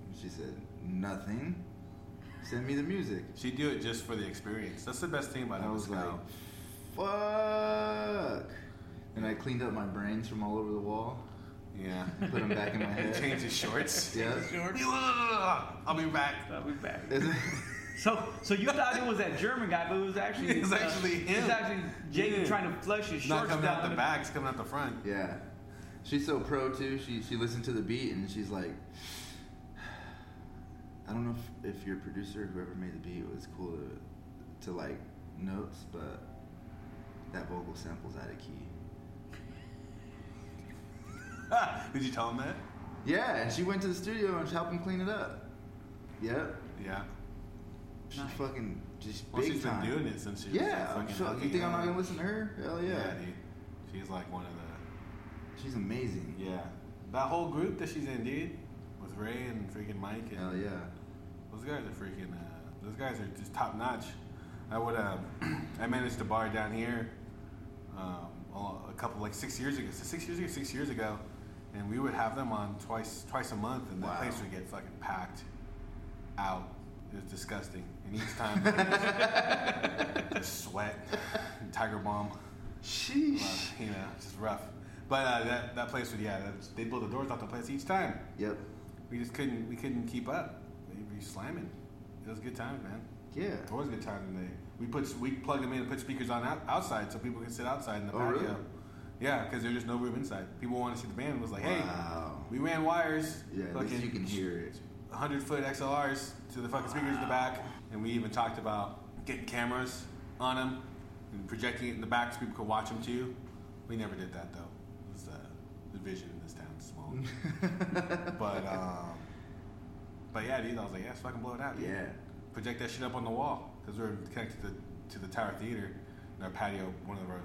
And she said, "Nothing. Send me the music." She'd do it just for the experience. That's the best thing about I Eva was like, Scow. "Fuck!" And I cleaned up my brains from all over the wall. Yeah. Put them back in my head. Change his shorts. Yeah. Shorts. I'll be back. I'll be back. So, so you thought it was that German guy, but it was actually It's uh, actually him. It's actually Jake Yeah. trying to flush his It's not shorts coming down. out the back, it's coming out the front. yeah. She's so pro too. She she listened to the beat and she's like, I don't know if, if your producer, whoever made the beat, was cool to to like notes, but that vocal sample's out of key. Did you tell him that? Yeah, and she went to the studio and helped him clean it up. Yep. Yeah. She Nice. fucking just Well, big she's time. been doing it since she was yeah, like, I'm fucking sure. hooky, You think I'm not gonna listen to her? Hell yeah. Yeah, dude. She's like one of the. She's amazing. Yeah. That whole group that she's in, dude, with Ray and freaking Mike and Hell yeah. Those guys are freaking. Uh, those guys are just top notch. I would. Um, I managed a bar down here. Um, a couple like six years ago. Six years ago. Six years ago, and we would have them on twice twice a month, and the Wow. place would get fucking packed out. It was disgusting. And each time, just, sweat, tiger bomb. Sheesh. Rough, you know, it's just rough. But uh, that that place would yeah, that's, they blow the doors off the place each time. Yep. We just couldn't we couldn't keep up. Slamming. It was good times, man. Yeah. it Always good times. And they we put we plugged them in and put speakers on out, outside so people can sit outside in the Oh, patio. really? Yeah, because there's just no room inside. People wanted to see the band. It was like, hey, Wow. we ran wires. Yeah, at least you can hear it. 100 foot XLRs to the fucking speakers in the back, and we even talked about getting cameras on them and projecting it in the back so people could watch them too. We never did that though. It was, uh, the vision in this town is small. but um, but yeah, dude, I was like, yeah, let's fucking blow it out. Dude. Yeah. Project that shit up on the wall because we're connected to, to the Tower Theater. And our patio, one of our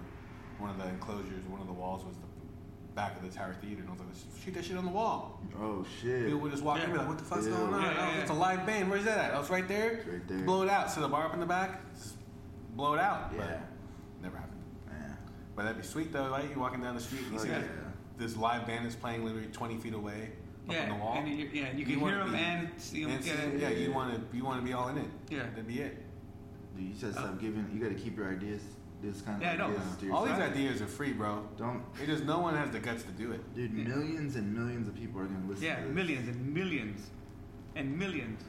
one of the enclosures, one of the walls was the back of the Tower Theater, and I was like, let's shoot that shit on the wall. Oh shit. People would just walk in and be like, what the fuck's Yeah. going on? Yeah, yeah, Oh, it's a live band. Where's that at? Oh, it's right there. It's right there. Blow it out. Set a bar up in the back. Just blow it out. Yeah. But never happened. Man. But that'd be sweet though, right? You're walking down the street and you Fuck see yeah. this live band is playing literally 20 feet away up Yeah, on the wall. and you, yeah, you can wanna hear them be- and see them. and see Yeah, them. yeah, you want to you want to be all in it. Yeah. that'd be it. Dude, you just Uh, stop giving. You got to keep your ideas. This kind of Yeah, I ideas to All these ideas are free, bro. Don't, It just no one has the guts to do it. dude. Yeah. Millions and millions of people are gonna listen. yeah, to this. millions and millions and millions.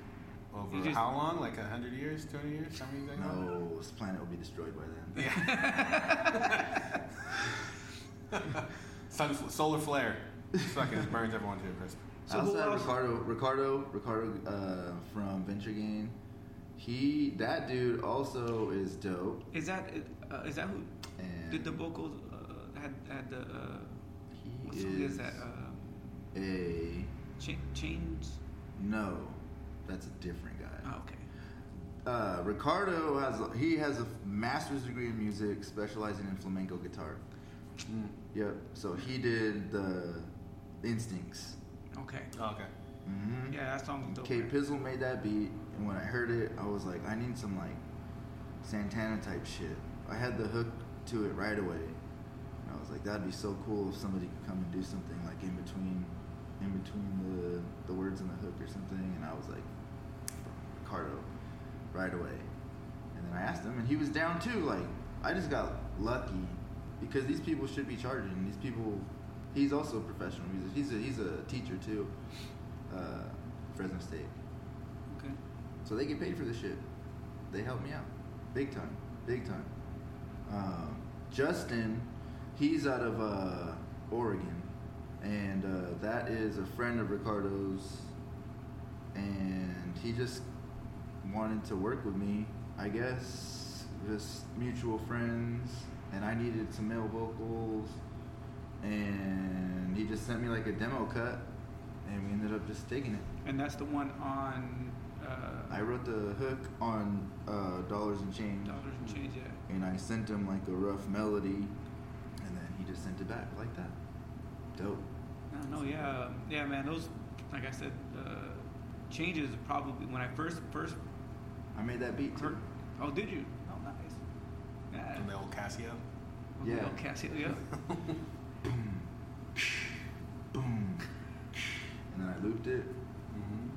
Over just- how long? Like a hundred years, twenty years? How many years? No, this planet will be destroyed by then. Sun, solar flare. Fucking just burns everyone to a crisp. I So who else? Ricardo, Ricardo, Ricardo uh, from Venture Gain. He, that dude, also is dope. Is that uh, is that who And did the vocals? Uh, had had the uh, he what is, song is that? Um, a Cha- Chains. no. That's a different guy. Oh, okay. Uh, Ricardo has he has a master's degree in music, specializing in flamenco guitar. Mm. Yep. So he did the Instincts. Okay. Oh, okay. Mm-hmm. Yeah, that song was dope. K Pizzle made that beat, and when I heard it, I was like, I need some like Santana type shit. I had the hook to it right away, and I was like, that'd be so cool if somebody could come and do something like in between, in between the the words and the hook or something. And I was like, Ricardo, right away. And then I asked him, and he was down too. Like, I just got lucky because these people should be charging. These people, he's also a professional musician. He's a he's a teacher too, uh, Fresno State. Okay. So they get paid for this shit. They help me out, big time, big time. Um, Justin, he's out of uh, Oregon, and uh, that is a friend of Ricardo's, and he just wanted to work with me. I guess just mutual friends, and I needed some male vocals, and he just sent me like a demo cut, and we ended up just taking it. And that's the one on uh, I wrote the hook on uh, Dollars and Change, Dollars and Change. Yeah. and I sent him like a rough melody, and then he just sent it back like that. Dope. I don't know. Yeah, um, yeah, man. Those, like I said, uh, changes probably when I first first I made that beat too. heard. Oh, did you? Oh, nice. Yeah. And the old Casio. Yeah. Yeah. Casio. Yeah. Boom, and then I looped it. Mm-hmm.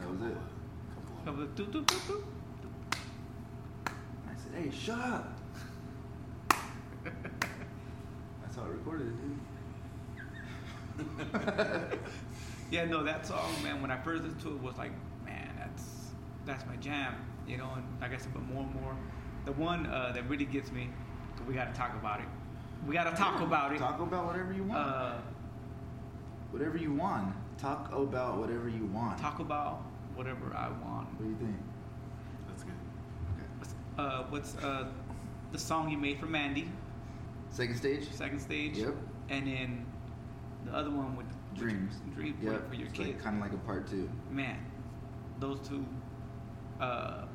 That was it. Couple of doop, doop, doop, doop. I said, "Hey, shut up." That's how I recorded it, dude. Yeah, no, that song, man. When I first listened to it, was like, man, that's that's my jam, you know. And like I said, but more and more, the one uh, that really gets me, we got to talk about it. We got to talk about it. Talk about whatever you want. Uh, whatever you want. Talk about whatever you want. talk about whatever I want. What do you think? That's good. Okay. Uh, what's uh, the song you made for Mandy, Second stage. second stage? Yep. And then the other one with Dreams. Dream for, Yep. for your it's kids. like kind of like a part two. Man, those two, uh, r-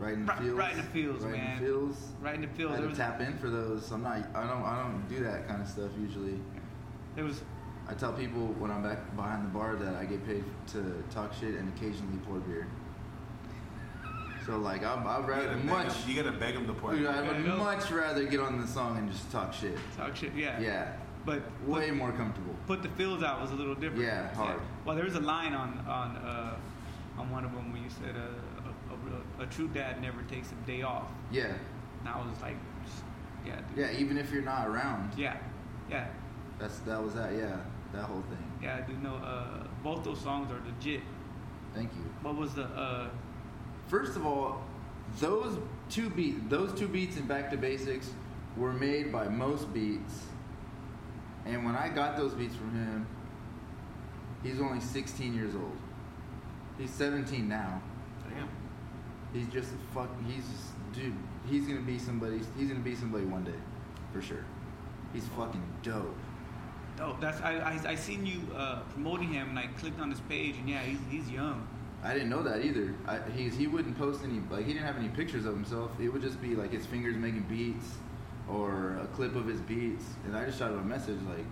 Right in the Right- fields. right in the fields, right man. in the fields. Right in the I had to was, tap in for those. I'm not. I don't. I don't do that kind of stuff usually. there was I tell people when I'm back behind the bar that I get paid to talk shit and occasionally pour beer. So like I'm, I'd rather gotta, much. him, you gotta beg him to pour. Dude. I would Yeah, I know. much rather get on the song and just talk shit. talk shit. Yeah. Yeah, But way put, more comfortable. put the fields out was a little different. Yeah, hard. Well, there was a line on on uh, on one of them when you said uh, a, a, true dad never takes a day off. Yeah, And I was like, yeah, dude. yeah. Even if you're not around, Yeah. Yeah. that's that was that. Yeah, that whole thing. Yeah, I do know. Uh, both those songs are legit. Thank you. What was the? Uh, First of all, those two beat those two beats in Back to Basics were made by Most Beats. And when I got those beats from him, he's only 16 years old. He's 17 now. He's just a fuck. He's just, dude. He's gonna be somebody. He's gonna be somebody one day, for sure. He's fucking dope. Dope. that's I, I I seen you uh, promoting him, and I clicked on his page, and yeah, he's he's young. I didn't know that either. I, he's he wouldn't post any like he didn't have any pictures of himself. It would just be like his fingers making beats or a clip of his beats. And I just shot him a message like,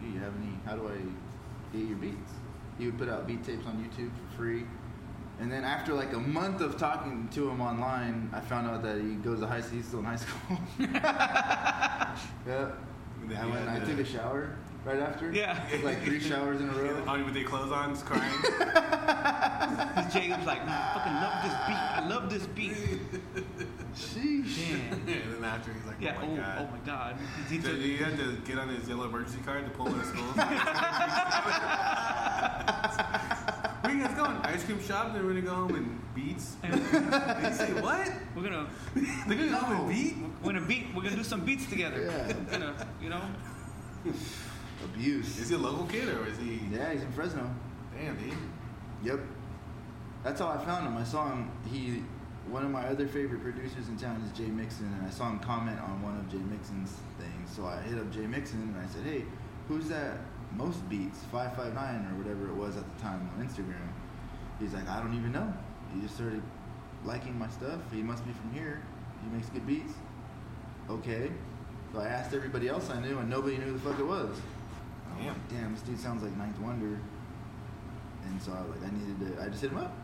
"Do you have any? How do I get your beats?" He would put out beat tapes on YouTube for free. And then after like a month of talking to him online, I found out that he goes to high school. He's still in high school. yeah. Then I went. I took a shower right after. Yeah. Like three showers in a row. On with their clothes on, just crying. Cause Jacob's like, I fucking love this beat. I love this beat. Sheesh. Damn. and then after he's like, Yeah. oh Oh, my god. oh my god. He So took- he had to get on his yellow emergency card to pull him to school. Where you guys going? Ice cream shop. Then we're gonna go home and beats. Did you say what? We're gonna They're gonna go home and beat. we're gonna beat. We're gonna do some beats together. Yeah. We're gonna, you know. Abuse. Is he a local kid or is he? Yeah, he's in Fresno. Damn, dude. Yep. That's how I found him. I saw him. He, one of my other favorite producers in town is Jay Mixon, and I saw him comment on one of Jay Mixon's things. So I hit up Jay Mixon and I said, "Hey, who's that? Most Beats five five nine or whatever it was at the time on Instagram." He's like, "I don't even know. He just started liking my stuff. He must be from here. He makes good beats." Okay. So I asked everybody else I knew, and nobody knew who the fuck it was. I'm like, Damn. Damn, this dude sounds like Ninth Wonder. And so I was like, I needed to. I just hit him up.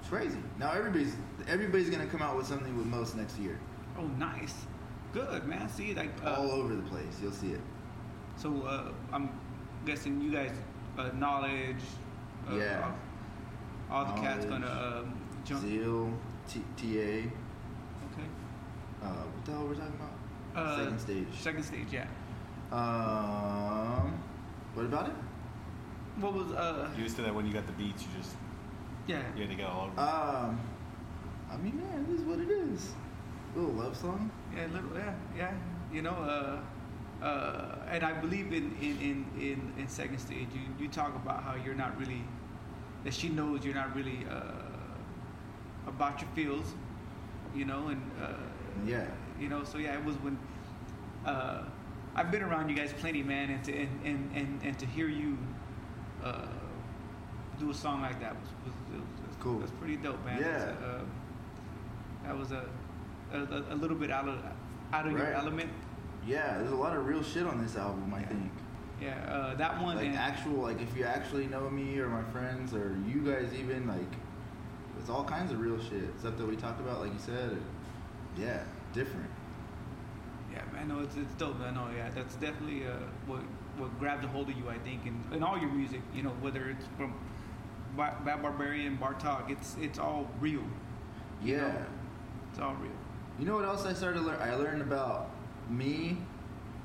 It's crazy. Now everybody's everybody's gonna come out with something with most next year. Oh, nice. Good man. See, like uh, All over the place. You'll see it. So uh, I'm guessing you guys uh, knowledge. Uh, Yeah. All, all the cats gonna um, jump. Zeal, T- TA. Okay. Uh, what the hell we're we talking about? Uh, Second stage. Second stage, yeah. Um, what about it? What was uh? You just said that when you got the beats, you just Yeah. you had to go all over. Um, I mean, man, it is what it is. A little love song. Yeah, little, yeah, yeah. You know, uh, uh, and I believe in in in in, in second stage. You you talk about how you're not really that she knows you're not really uh, about your feels. You know, and uh, Yeah. you know, so yeah, it was when uh, I've been around you guys plenty, man, and to and and and, and to hear you uh, do a song like that was was, was, was Cool. That's pretty dope, man. Yeah. It's, uh, that was a, a a little bit out of out of your element. Yeah, there's a lot of real shit on this album. I think. Yeah, uh, that one like and actual like if you actually know me or my friends or you guys even like it's all kinds of real shit stuff that we talked about like you said yeah different yeah, man, no, it's it's dope. I know, yeah, that's definitely uh, what what grabbed a hold of you, I think, in, in all your music. You know, whether it's from Ba- Bad Barbarian, Bar Talk, it's it's all real. you yeah know? It's all real. you know what else i started to learn i learned about me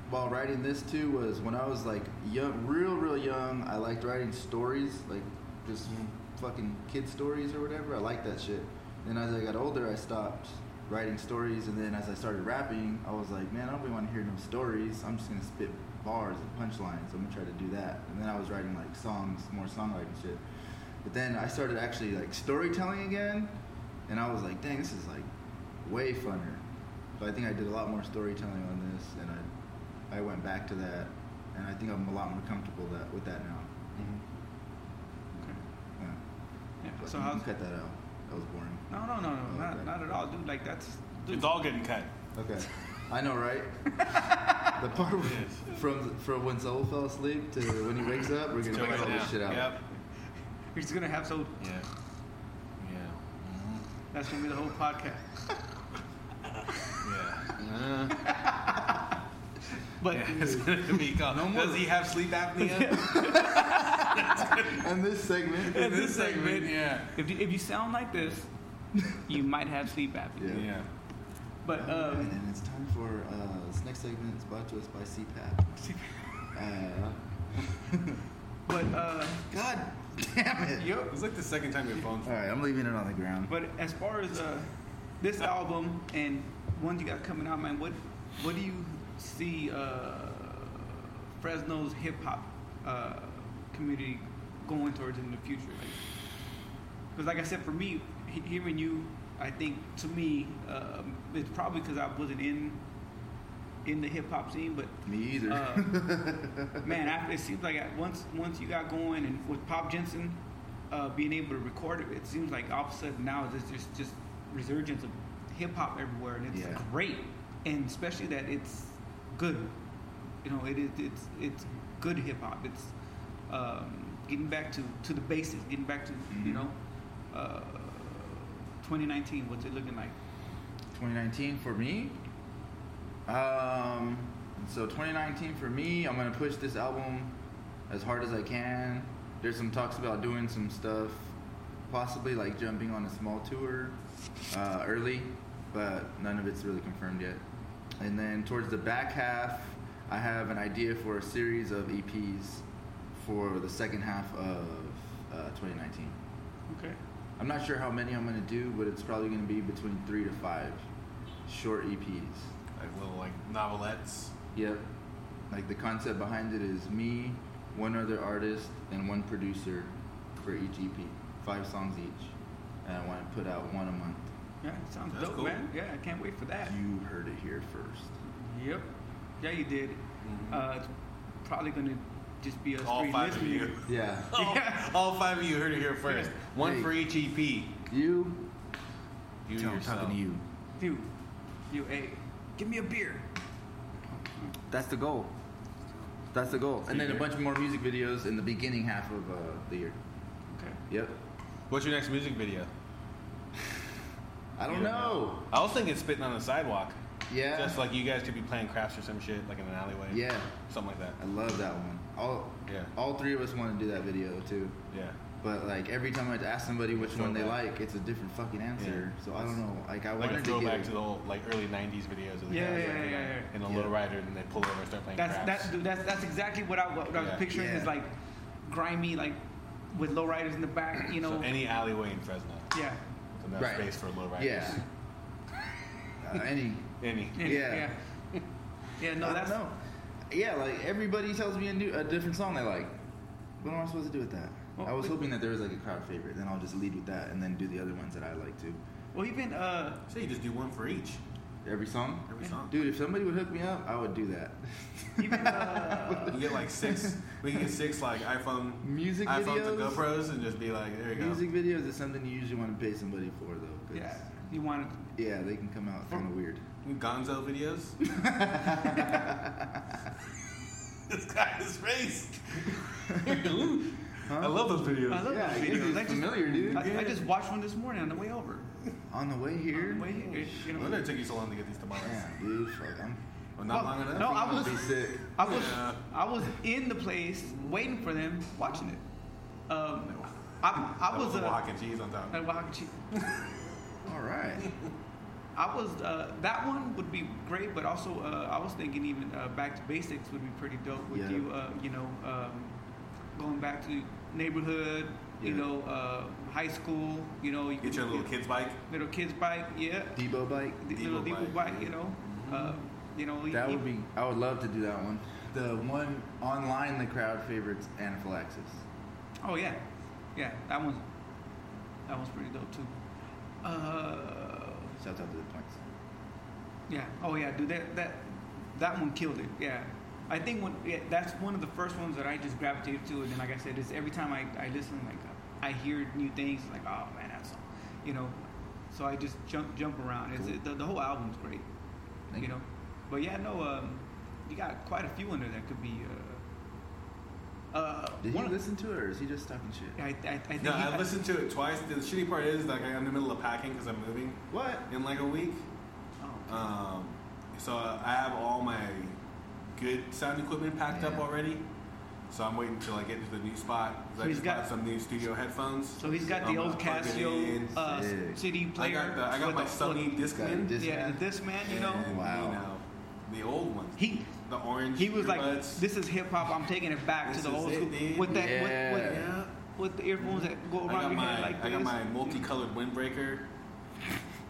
while writing this too was when i was like young real real young i liked writing stories like just mm. fucking kid stories or whatever. I liked that shit. Then as i got older i stopped writing stories and then as i started rapping i was like man i don't really want to hear no stories. I'm just gonna spit bars and punchlines. I'm gonna try to do that. And then i was writing like songs more songwriting shit. But then i started actually like storytelling again and i was like dang this is like way funner so i think i did a lot more storytelling on this and i i went back to that and i think i'm a lot more comfortable that with that now mm-hmm. Okay. yeah. Yeah. So you how's cut that out That was boring. No, no, no, no, Oh, not, okay. not at all, dude. Like that's. Dude, It's all getting cut. Okay. I know, right? the part where, Yes. from from when Saul fell asleep to when he wakes up, we're gonna Check cut it all this shit out. Yep. We're just gonna have so. Yeah. Yeah. Mm-hmm. That's gonna be the whole podcast. Yeah. Uh, But yeah. It's gonna be called. No more. Does he have sleep apnea? And this segment, In this segment, yeah. if you, if you sound like this, you might have sleep apnea. Yeah. Yeah. But Alright, um, and it's time for uh, this next segment is brought to us by CPAP. Uh, but uh, God damn it! yo, It's like the second time your phone's. All right, I'm leaving it on the ground. But as far as uh, this album and ones you got coming out, man, what what do you see uh, Fresno's hip hop uh, community going towards in the future? Because, like, I said, for me, he- hearing you, I think to me, um, it's probably because I wasn't in in the hip hop scene, but Me either. uh, man, after it seems like once once you got going and with Pop Jensen uh, being able to record it, it seems like all of a sudden now there's just just resurgence of hip hop everywhere, and it's Yeah. great, and especially that it's good. You know, it is it's it's good hip hop. It's um, getting back to to the basics, getting back to you Mhm. know. Uh, 2019, what's it looking like? 2019 for me. Um, so 2019 for me, I'm gonna push this album as hard as I can. There's some talks about doing some stuff, possibly like jumping on a small tour uh, early, but none of it's really confirmed yet. And then towards the back half, I have an idea for a series of EPs for the second half of uh, 2019. Okay. I'm not sure how many I'm gonna do, but it's probably gonna be between three to five short EPs. Like little like novelettes. Yep. Like the concept behind it is me, one other artist, and one producer for each EP. Five songs each. And I want to put out one a month. Yeah, sounds That's dope, cool. man. Yeah, I can't wait for that. You heard it here first. Yep. Yeah, you did. Mhm. Uh, it's probably gonna just be us All three five of you. Yeah. All, Yeah. all five of you heard it here first. One Hey. for each EP. You. You Tell- I'm yourself. talking to you. You, you, hey, give me a beer. That's the goal. That's the goal. And then a bunch of more music videos in the beginning half of uh, the year. Okay. Yep. What's your next music video? I don't You know. I was thinking spitting on the sidewalk. Yeah. Just like you guys could be playing craps or some shit, like in an alleyway. Yeah. Something like that. I love that one. All Yeah. all three of us want to do that video too. Yeah. But like every time I ask somebody which one they like, it's a different fucking answer. Yeah. So I don't know. Like I Like a wanted to throwback get to the whole like early '90s videos of the Yeah, guys yeah, like, yeah, yeah. in a Yeah. lowrider, and they pull over and start playing That's craps. that's dude, that's that's exactly what I what I was Yeah. picturing is like grimy, like with lowriders in the back. You know. so any alleyway in Fresno, yeah. So enough Right. space for lowriders. yeah. Uh, any Any. Yeah. Yeah. Yeah. Yeah, No, I that's don't. Yeah, like everybody tells me a new a different song they like. What am I supposed to do with that? Well, I was hoping that there was like a crowd favorite. Then I'll just lead with that and then do the other ones that I like too. well, even uh, So you just do one for each. Every song. Every song. Dude, if somebody would hook me up, I would do that. even uh, We get like six. we can get six like iPhone Music iPhone videos. to GoPros and just be like, there you go. Music videos is something you usually want to pay somebody for though. yeah, you wanted Yeah, they can come out kind of weird. Gonzo videos. this guy, his face. I love those videos. I love Yeah, those videos. I just, familiar, dude. I, I just watched one this morning on the way over. On the way here. On the way here, you know. Why did it take you so long to get these tomatoes? Yeah, dude. Fuck, I'm. Well, not Well, long enough. no, I was- gonna be sick. I was Yeah. I was in the place waiting for them, watching it. Um, I, I was the uh, Oaxacan cheese on top. Oaxaca cheese. All right. I was uh, that one would be great, but also uh, I was thinking even uh, back to basics would be pretty dope with Yeah. you. Uh, you know, um, going back to neighborhood. You Yeah. know, uh, high school. You know, you Get could- your little kid's bike. little kids bike. Yeah, Debo bike. the Devo little Devo bike. bike. You know, uh, you know. That you- would be. I would love to do that one. The one online, the crowd favorites, anaphylaxis. Oh yeah, yeah. That one's that one's pretty dope too. Uh, Shout out to the points. Yeah. Oh yeah, dude. That that that one killed it. Yeah. I think when yeah, that's one of the first ones that I just gravitated to, and then like I said, it's every time I, I listen, like I hear new things, like oh man, that's you know, so I just jump jump around. It's Cool. it, the, the whole album's great, Thank you you. know. But yeah, no, um, you got quite a few in there that could be. Uh, uh, Did he one of- listen to it, or is he just talking shit? I, I, I think No, I listened to it twice. The shitty part is like I'm in the middle of packing because I'm moving What? in like a week. Oh, Um, so I have all my good sound equipment packed up already. So I'm waiting till I get to the new spot. 'cause So I he's just got- some new studio headphones. So he's got the I'm old gonna plug it in. Casio uh, Sick. CD I player. got the, I got my the- Sony Got a Discman. disc- Yeah, Discman? this man, you know, and, Wow. You know, the old ones. he the orange. he was like, "This is hip hop. I'm taking it back This to the old it, school dude. with that Yeah. with, with, with the earphones that go around got your my head like I got this. my multicolored windbreaker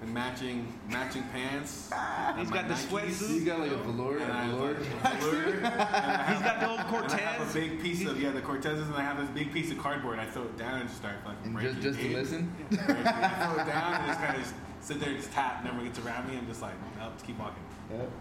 and matching matching pants. Ah, and He's my got the Nikes. sweatsuit. He's got like a velour, And I a velour. like a velour, and I He's have- got the old and I have Cortez. a big piece of yeah the Cortezes, and I have this big piece of cardboard. I throw it down and just start fucking And breaking. just, just to it. listen. Breaking. I throw it down and just kind of just sit there and just tap. Never gets around me. I'm just like, nope, just keep walking. Just listen.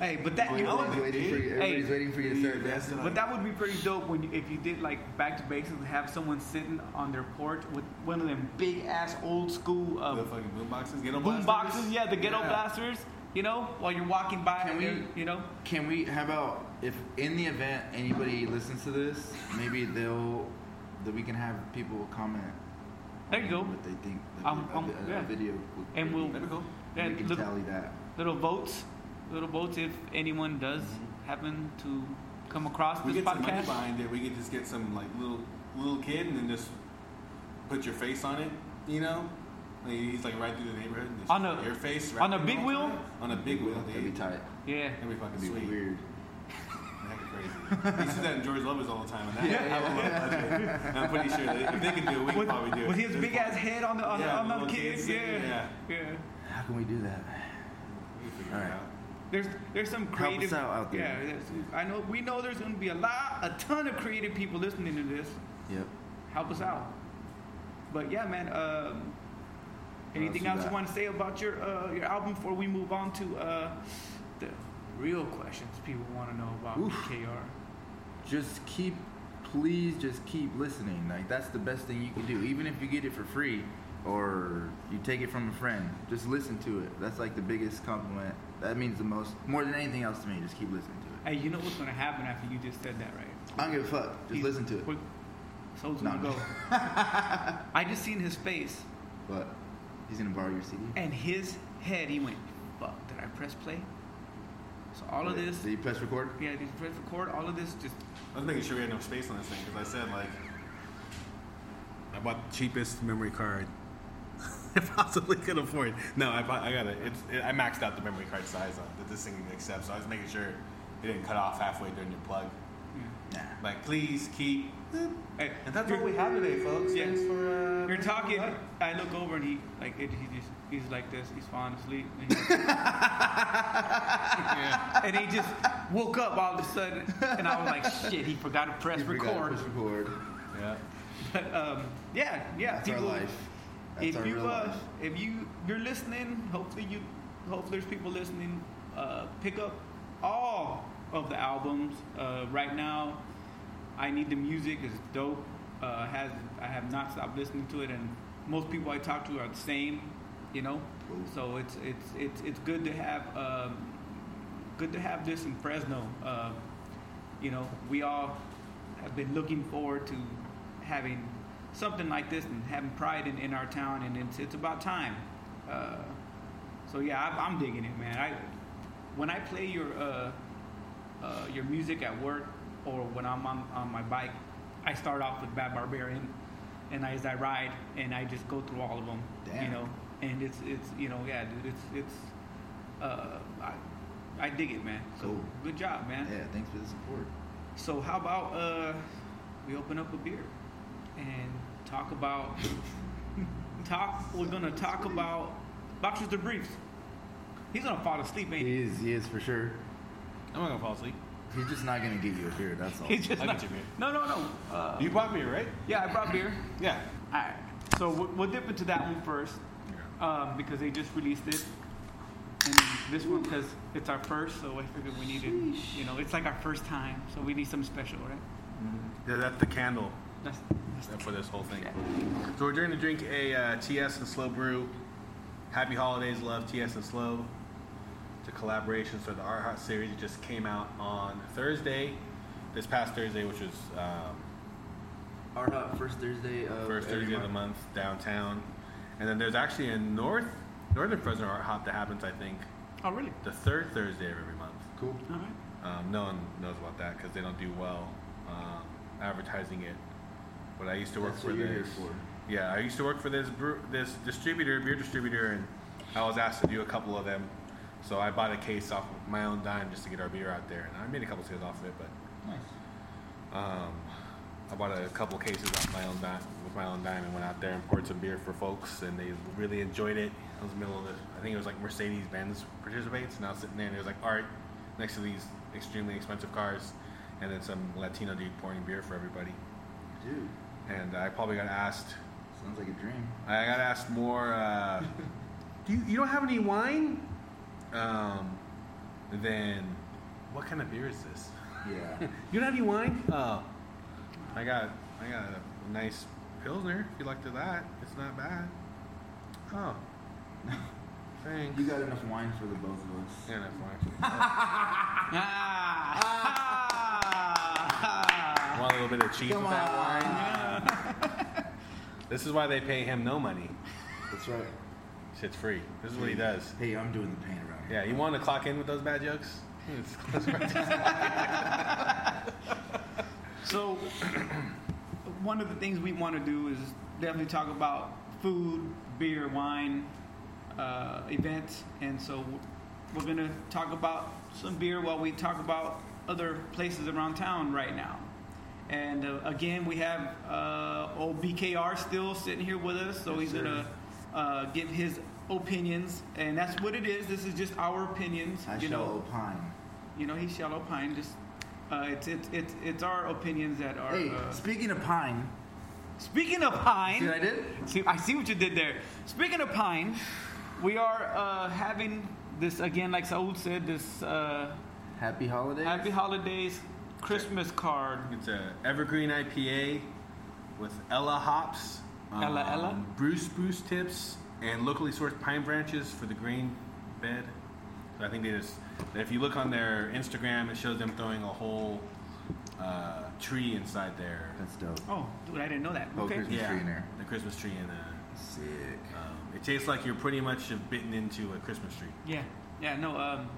Hey, but that you know, Everybody's waiting for you. Everybody's Hey. waiting for you to start Yeah, dancing. but that would be pretty dope when you, if you did like back to basics and have someone sitting on their porch with one of them big ass old school uh, the fucking boom boxes, ghetto boom blasters. boxes. Yeah, the ghetto Yeah. blasters. You know, while you're walking by, Can and we- you know, Can we? How about if in the event anybody listens to this, maybe they'll that we can have people comment. There you go. What they think the, Um, a, um, a- a yeah. video. would- And we'll- That'd be cool. yeah, we can little, tally that. little votes, little votes if anyone does happen to come across We this get some money behind it. We could just get some like little little kid and then just put your face on it. You know, like, he's like right through the neighborhood. And just On a- your face on a big wheel? all the time. On a big wheel. That'd be tight. Yeah. That'd be fucking That'd be sweet. weird. That'd crazy. you see that in George Lovers all the time. And that, Yeah, I would love that. I'm pretty sure that if they can do it, we can With, probably do it. with his There's big ass head on the on, Yeah, the, on the the little kids Yeah. sitting there, yeah. How can we do that? We can figure All it out. There's there's some Help us creative out out there. Yeah, I know we know there's going to be a lot a ton of creative people listening to this. Yep. Help us out. But yeah, man. Um, anything else you want to say about your uh, your album before we move on to uh, the real questions people want to know about Oof. KR? Just keep, please, just keep listening. Like that's the best thing you can do. Even if you get it for free, or you take it from a friend, just listen to it. That's like the biggest compliment. That means the most, more than anything else to me. Just keep listening to it. Hey, you know what's going to happen after you just said that, right? I don't give a fuck. Just He's- listen to it. Saul's gonna no. go. I just seen his face But he's gonna borrow your CD. and his head. He went, "Fuck! Did I press play?" So all of this, Did you press record? yeah, did you press record? All of this just I was making sure we had no space on this thing because I said like I bought the cheapest memory card I possibly could afford. No, I I got it. It's it, I maxed out the memory card size on, that this thing accepts. So I was making sure it didn't cut off halfway during your plug. Nah. Like, please keep. Hey, And that's what we have today, folks. Yeah. Thanks for. Uh, You're talking. I look over and he like it, he just he's like this. He's falling asleep. And he, and he just woke up all of a sudden, and I was like, "Shit!" He forgot to press You forgot to record. Press record. Yeah. But um, yeah, yeah. That's people, our life. That's if you uh, if you you're listening, hopefully you hopefully there's people listening. Uh, pick up all of the albums uh, right now. I need the music is dope. Uh, has I have not stopped listening to it, and most people I talk to are the same. You know, Cool. so it's it's it's it's good to have um, good to have this in Fresno. Uh, you know, we all have been looking forward to having something like this and having pride in, in our town, and it's it's about time. Uh, so yeah, I, I'm digging it, man. I when I play your uh, uh, your music at work or when I'm on, on my bike, I start off with Bad Barbarian, and as I ride, and I just go through all of them, you know. And it's it's you know yeah, dude, it's it's uh, I I dig it, man. So Cool. good job, man. Yeah, thanks for the support. So how about uh, we open up a beer and talk about talk. We're gonna talk about boxers the briefs. He's gonna fall asleep, ain't he? He is, he is for sure. I'm not gonna fall asleep. He's just not gonna get you a beer. That's all. He's just I'll not, get you a beer. no, no, no. Uh, You bought beer, right? yeah, I brought beer. Yeah. All right. So we'll, we'll dip into that one first um, because they just released it. And this one because it's our first, so I figured we needed, you know, it's like our first time, so we need something special, right? Yeah, that's the candle. That's, for this whole thing. So we're going to drink a uh, TS and SLO Brew. Happy holidays, love TS and SLO. It's a collaboration. So the Art Hop series just came out on Thursday, this past Thursday, which was um, Our uh, first Thursday of first Thursday of the month downtown. And then there's actually a North Northern Fresno Art Hop that happens, I think, oh, really? the third Thursday of every month. Cool. All right. Um, no one knows about that because they don't do well um, advertising it. But I used to work That's for this. for. Yeah, I used to work for this brew, this distributor, beer distributor, and I was asked to do a couple of them. So I bought a case off of my own dime just to get our beer out there, and I made a couple sales off of it. But Nice. um, I bought a couple cases off my own dime with my own dime and went out there and poured some beer for folks, and they really enjoyed it. I was in the middle of the, I think it was like Mercedes Benz participates, and I was sitting there, and it was like art next to these extremely expensive cars, and then some Latino dude pouring beer for everybody. Dude, And I probably got asked, sounds like a dream. I got asked more. Uh, do you, you don't have any wine? Um, then what kind of beer is this? Yeah. You don't have any wine? Oh, I got I got a nice pilsner. If you like to that, it's not bad. Oh, thanks. you got enough wine for the both of us. Yeah, that's fine. Ah. Want a little bit of cheese Come with that on. wine? This is why they pay him no money. That's right. Shit's free. This is what he does. Hey, I'm doing the paint around here. Yeah, you want to clock in with those bad jokes? So, one of the things we want to do is definitely talk about food, beer, wine, uh, events, and so we're going to talk about some beer while we talk about other places around town right now. And uh, again, we have uh, old BKR still sitting here with us, so Yes, he's going to uh, give his opinions, and that's what it is. This is just our opinions. I you shall know, opine. you know, he's shallow pine. Just uh, it's, it's it's it's our opinions that are. Hey, uh, speaking of pine, speaking of pine, see what I did? see, I see what you did there. Speaking of pine, we are uh, having this again, like Saul said, this uh, Happy holidays. Happy Holidays Christmas card. It's a evergreen IPA with Ella hops, um, Ella Ella? Bruce spruce tips, and locally sourced pine branches for the grain bed. So I think they just, if you look on their Instagram, it shows them throwing a whole uh, tree inside there. That's dope. Oh, dude, I didn't know that. Oh, Okay. Christmas tree in there. the Christmas tree, and uh, Sick. um, it tastes like you're pretty much bitten into a Christmas tree. Yeah, yeah, no, um,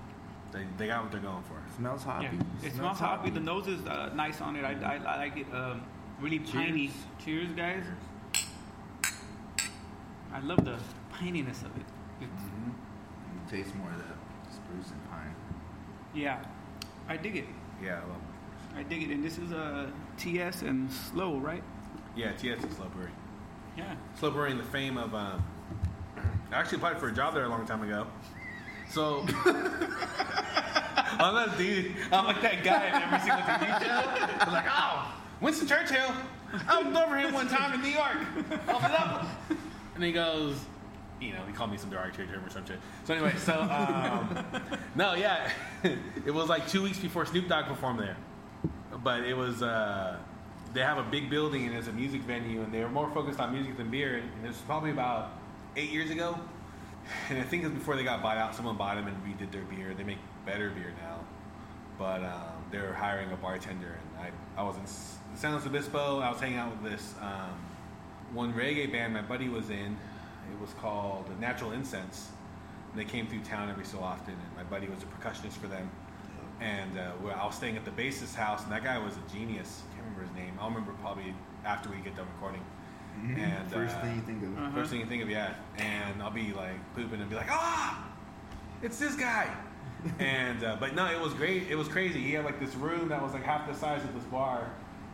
They, they got what they're going for. Smells hoppy. yeah. It smells hoppy. The nose is uh, nice on it. I, I, I like it. Um, really piney. Cheers, guys. I love the pininess of it. Mhm. You taste more of that spruce and pine. yeah, I dig it. Yeah, I love it. I dig it. And this is a TS and SLO, right? Yeah, TS and SLO Brewery. Yeah. SLO Brewing, the fame of. Um, I actually applied for a job there a long time ago. So. I'm that dude. I'm like that guy in every single TV show. I'm like, oh, Winston Churchill. I was over him one time in New York. Open up. And he goes, you know, he called me some derogatory term or some shit. So anyway, so um, no, yeah, it was like two weeks before Snoop Dogg performed there, but it was. Uh, they have a big building and it's a music venue, and they were more focused on music than beer. And it was probably about eight years ago, and I think it was before they got bought out. Someone bought them and redid their beer. They make better beer now, but um, they're hiring a bartender, and I I was in San Luis Obispo. I was hanging out with this um, one reggae band my buddy was in. It was called Natural Incense. And they came through town every so often, and my buddy was a percussionist for them. And uh, I was staying at the bassist's house, and that guy was a genius. I can't remember his name. I'll remember probably after we get done recording. And First uh, thing you think of. Uh-huh. First thing you think of, yeah. And I'll be like pooping and be like, ah, it's this guy. and uh, but no, it was great. It was crazy. He had like this room that was like half the size of this bar,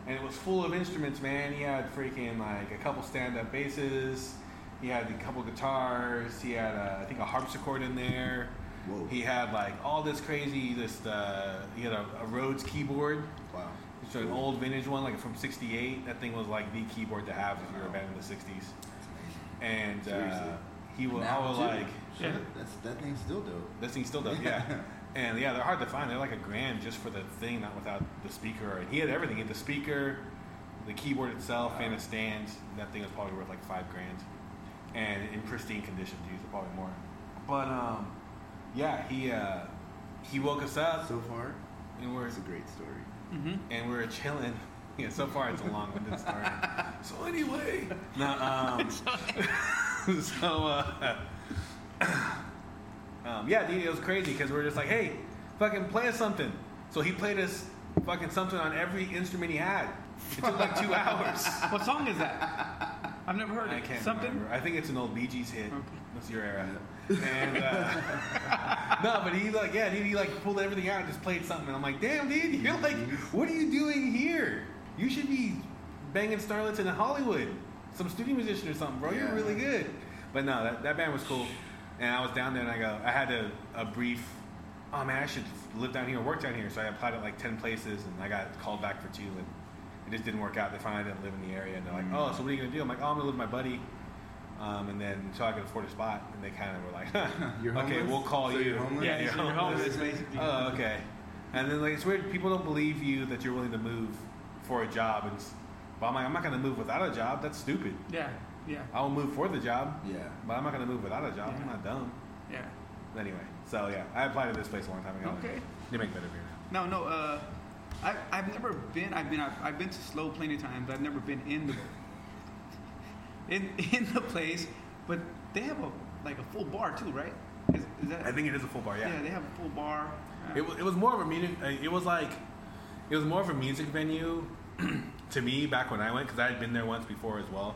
and it was full of instruments. Man, he had freaking like a couple stand-up basses. He had a couple guitars. He had I think a harpsichord in there. Whoa. He had like all this crazy. This uh, he had a, a Rhodes keyboard. Wow. It's an old vintage one, like from '68. That thing was like the keyboard to have if you were a band in the '60s. And uh, he was, I was like, Shit, Yeah. That's that thing's still dope. this thing still does, yeah. and yeah, they're hard to find. They're like a grand just for the thing, not without the speaker. And he had everything. He had the speaker, the keyboard itself and a stand. That thing was probably worth like five grand, and in pristine condition too, so probably more. But um, yeah, he uh, he woke us up So far, and we're it's a great story. Mm-hmm. and we were chilling. Yeah, so far it's a long-winded story. so anyway, no, um, so uh, um, yeah, dude, it was crazy because we were just like, hey, fucking play us something. So he played us fucking something on every instrument he had. It took like two hours. What song is that? I've never heard I it. can't Something. remember. I think it's an old Bee Gees hit. Okay. That's your era. And uh, no, but he like yeah, dude, he like pulled everything out and just played something. And I'm like, damn, dude, you're like, what are you doing here? You should be banging starlets in Hollywood, some studio musician or something, bro. You're really good. But no, that, that band was cool. And I was down there and I go, I had a, a brief. Oh man, I should live down here, and work down here. So I applied at like ten places, and I got called back for two, and it just didn't work out. They finally didn't live in the area, and they're like, "Oh, so what are you gonna do?" I'm like, "Oh, I'm gonna live with my buddy." Um, and then so I could afford a spot, and they kind of were like, You're "Okay, we'll call So you." you're homeless? Yeah, so you're homeless, basically. Oh, okay. And then like it's weird. People don't believe you that you're willing to move for a job, and but I'm like, I'm not gonna move without a job. That's stupid. Yeah, yeah, I'll move for the job, Yeah. but I'm not gonna move without a job. I'm not dumb. yeah. Anyway, so yeah, I applied to this place a long time ago. Okay. They make better beer now. No, no. Uh, I I've never been. I've been. I've, I've been to SLO plenty of times. I've never been in the in in the place, but they have a like a full bar too, right? Is, is that? I think it is a full bar. yeah. Yeah, they have a full bar. Uh, It was, it was more of a music. uh, It was like it was more of a music venue to me back when I went because I had been there once before as well.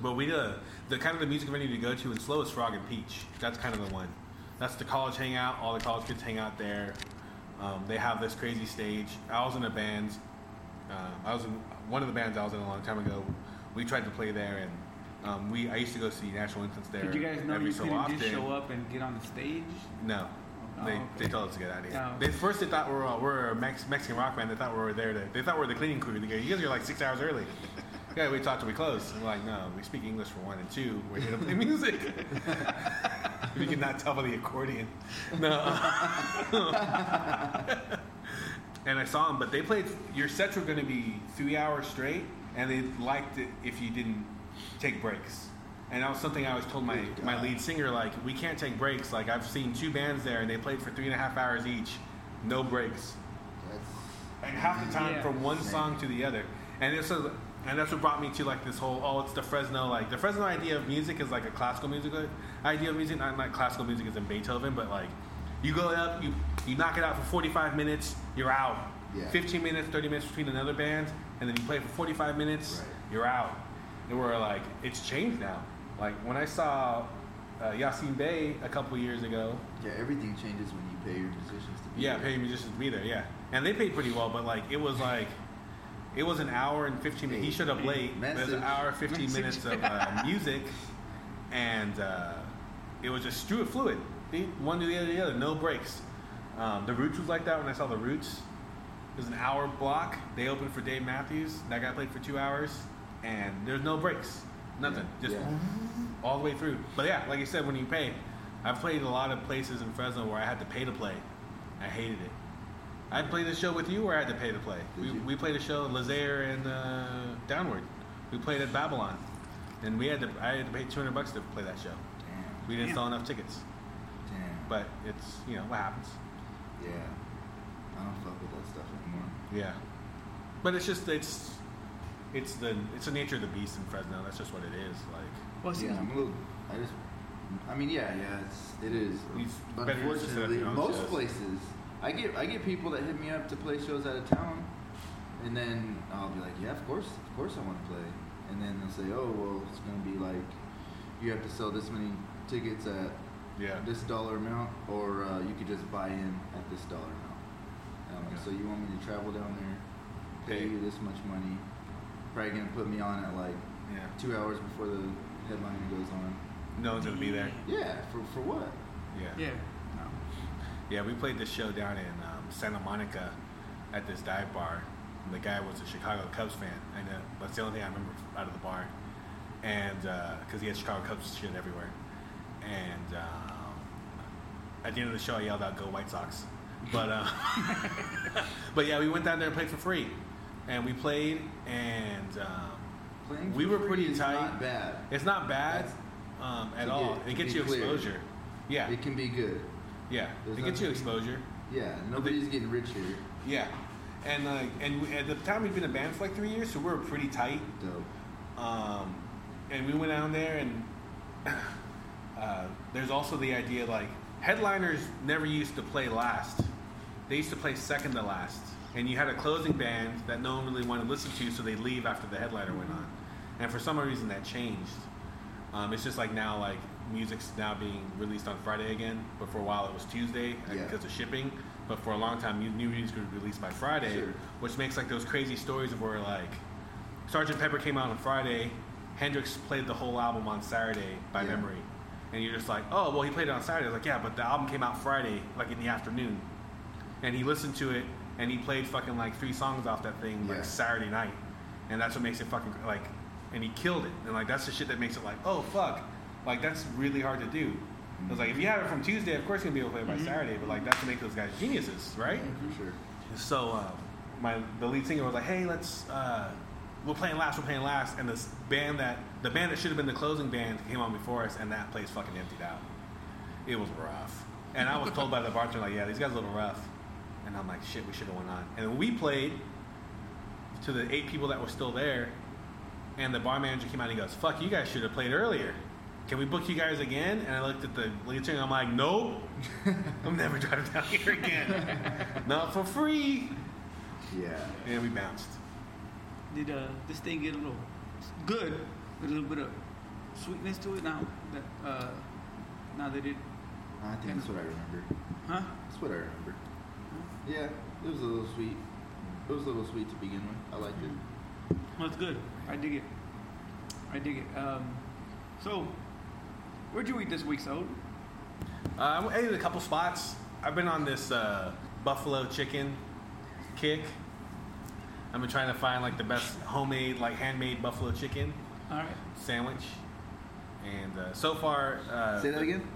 But we uh, the kind of the music venue to go to in SLO is Frog and Peach. That's kind of the one. That's the college hangout. All the college kids hang out there. Um, they have this crazy stage. I was in a band. Uh, I was in one of the bands I was in a long time ago. We tried to play there, and um, we I used to go see Natural Incense there. Did you guys know every you so couldn't often. just show up and get on the stage? No. Oh, They, okay. they told us to get out of here. Oh. They first they thought we were, uh, we're a Mex- Mexican rock band. They thought we were there to. They thought we were the cleaning crew. They go, you guys are like six hours early. Yeah, we talked till we close. I'm like, no, we speak English for one, and two, we're here to play music. we cannot tell by the accordion. No. and I saw them, but they played. Your sets were going to be three hours straight, and they liked it if you didn't take breaks. And that was something I always told my, my lead singer, like, we can't take breaks. Like, I've seen two bands there, and they played for three and a half hours each, no breaks. That's And half the time Yeah. from one song to the other. And it's a, and that's what brought me to like this whole oh it's the Fresno like the Fresno idea of music is like a classical music idea of music not like classical music is in Beethoven but like you go up you you knock it out for 45 minutes you're out Yeah. 15 minutes 30 minutes between another band and then you play for 45 minutes Right. you're out and we're like it's changed now like when I saw uh, Yasiin Bey a couple years ago yeah. Everything changes when you pay your musicians to be yeah, there. paying musicians to be there. Yeah, and they paid pretty well, but like it was like it was an hour and fifteen minutes. He showed up late. It was an Message. hour fifteen Message. minutes of uh, music, and uh, it was just fluid, fluid. One to the other, to the other, no breaks. Um, the Roots was like that when I saw the Roots. It was an hour block. They opened for Dave Matthews. That guy played for two hours, and there's no breaks, nothing, Yeah, just yeah. all the way through. But yeah, like I said, when you pay, I've played a lot of places in Fresno where I had to pay to play. I hated it. I played a show with you where I had to pay to play. We, we played a show in Lazaire and uh, Downward. We played at Babylon, and we had to. I had to pay 200 bucks to play that show. Damn. We didn't Damn. sell enough tickets, Damn. but it's you know what happens. yeah. I don't fuck with that stuff anymore. Yeah, but it's just it's it's the it's the nature of the beast in Fresno. That's just what it is. Like Well, see, Yeah, I'm a little. I just. I mean, yeah, yeah, it's it is. It's better to set up Unfortunately, most shows. places, I get I get people that hit me up to play shows out of town, and then I'll be like, yeah, of course, of course, I want to play, and then they'll say, oh, well, it's gonna be like, you have to sell this many tickets at yeah, this dollar amount, or uh, you could just buy in at this dollar amount. And I'm like, Yeah. so you want me to travel down there, pay Pay. you this much money, probably gonna put me on at like yeah. two hours before the headline goes on. No one's gonna be there. Yeah, for for what? Yeah. yeah, no. Yeah, we played this show down in um, Santa Monica at this dive bar. And the guy was a Chicago Cubs fan. I know that's the only thing I remember out of the bar, and because he had Chicago Cubs shit everywhere. And um, at the end of the show, I yelled out "Go White Sox!" But uh, but yeah, we went down there and played for free. and we played, and um, Playing we were pretty tight. Not bad. It's not bad um, at all. get- it gets you clear. exposure. Yeah, It can be good. yeah. There's It gets you exposure. Yeah, nobody's getting rich here. Yeah, and uh, and we, at the time we've been a band for like three years, so we were pretty tight. Dope. Um, and we went down there, and uh, there's also the idea like headliners never used to play last; they used to play second to last. And you had a closing band that no one really wanted to listen to, so they leave after the headliner went on. And for some reason, that changed. Um, it's just like now, like music's now being released on Friday again, but for a while it was Tuesday uh, Yeah. because of shipping. But for a long time, new music was released by Friday, Sure. which makes like those crazy stories of where like Sergeant Pepper came out on Friday, Hendrix played the whole album on Saturday by Yeah. memory, and you're just like, oh well, he played it on Saturday. I was like, yeah, but the album came out Friday, like in the afternoon, and he listened to it and he played fucking like three songs off that thing like Yeah. Saturday night, and that's what makes it fucking like, and he killed it, and like that's the shit that makes it like, oh fuck, like that's really hard to do. I was like, if you have it from Tuesday, of course you're gonna be able to play it by Saturday, but like that's what makes those guys geniuses, right? For sure. So uh, my the lead singer was like, "Hey, let's uh, we're playing last, we're playing last," and this band that the band that should have been the closing band came on before us, and that place fucking emptied out. It was rough, and I was told by the bartender like, "Yeah, these guys are a little rough," and I'm like, "Shit, we should have went on." And we played to the eight people that were still there, and the bar manager came out and he goes, "Fuck, you guys should have played earlier." Can we book you guys again? And I looked at the lead singer. I'm like, nope. I'm never driving down here again. Not for free. Yeah. And we bounced. Did uh, this thing get a little good with a little bit of sweetness to it now that uh, now that it I think that's what I remember. huh? That's what I remember. Yeah, it was a little sweet. It was a little sweet to begin with. I liked it. Well, it's good. I dig it. I dig it. Um, so, where'd you eat this week, so? Uh, I ate a couple spots. I've been on this uh, buffalo chicken kick. I've been trying to find like the best homemade, like handmade buffalo chicken All right. sandwich. And uh, so far, uh, Say that again.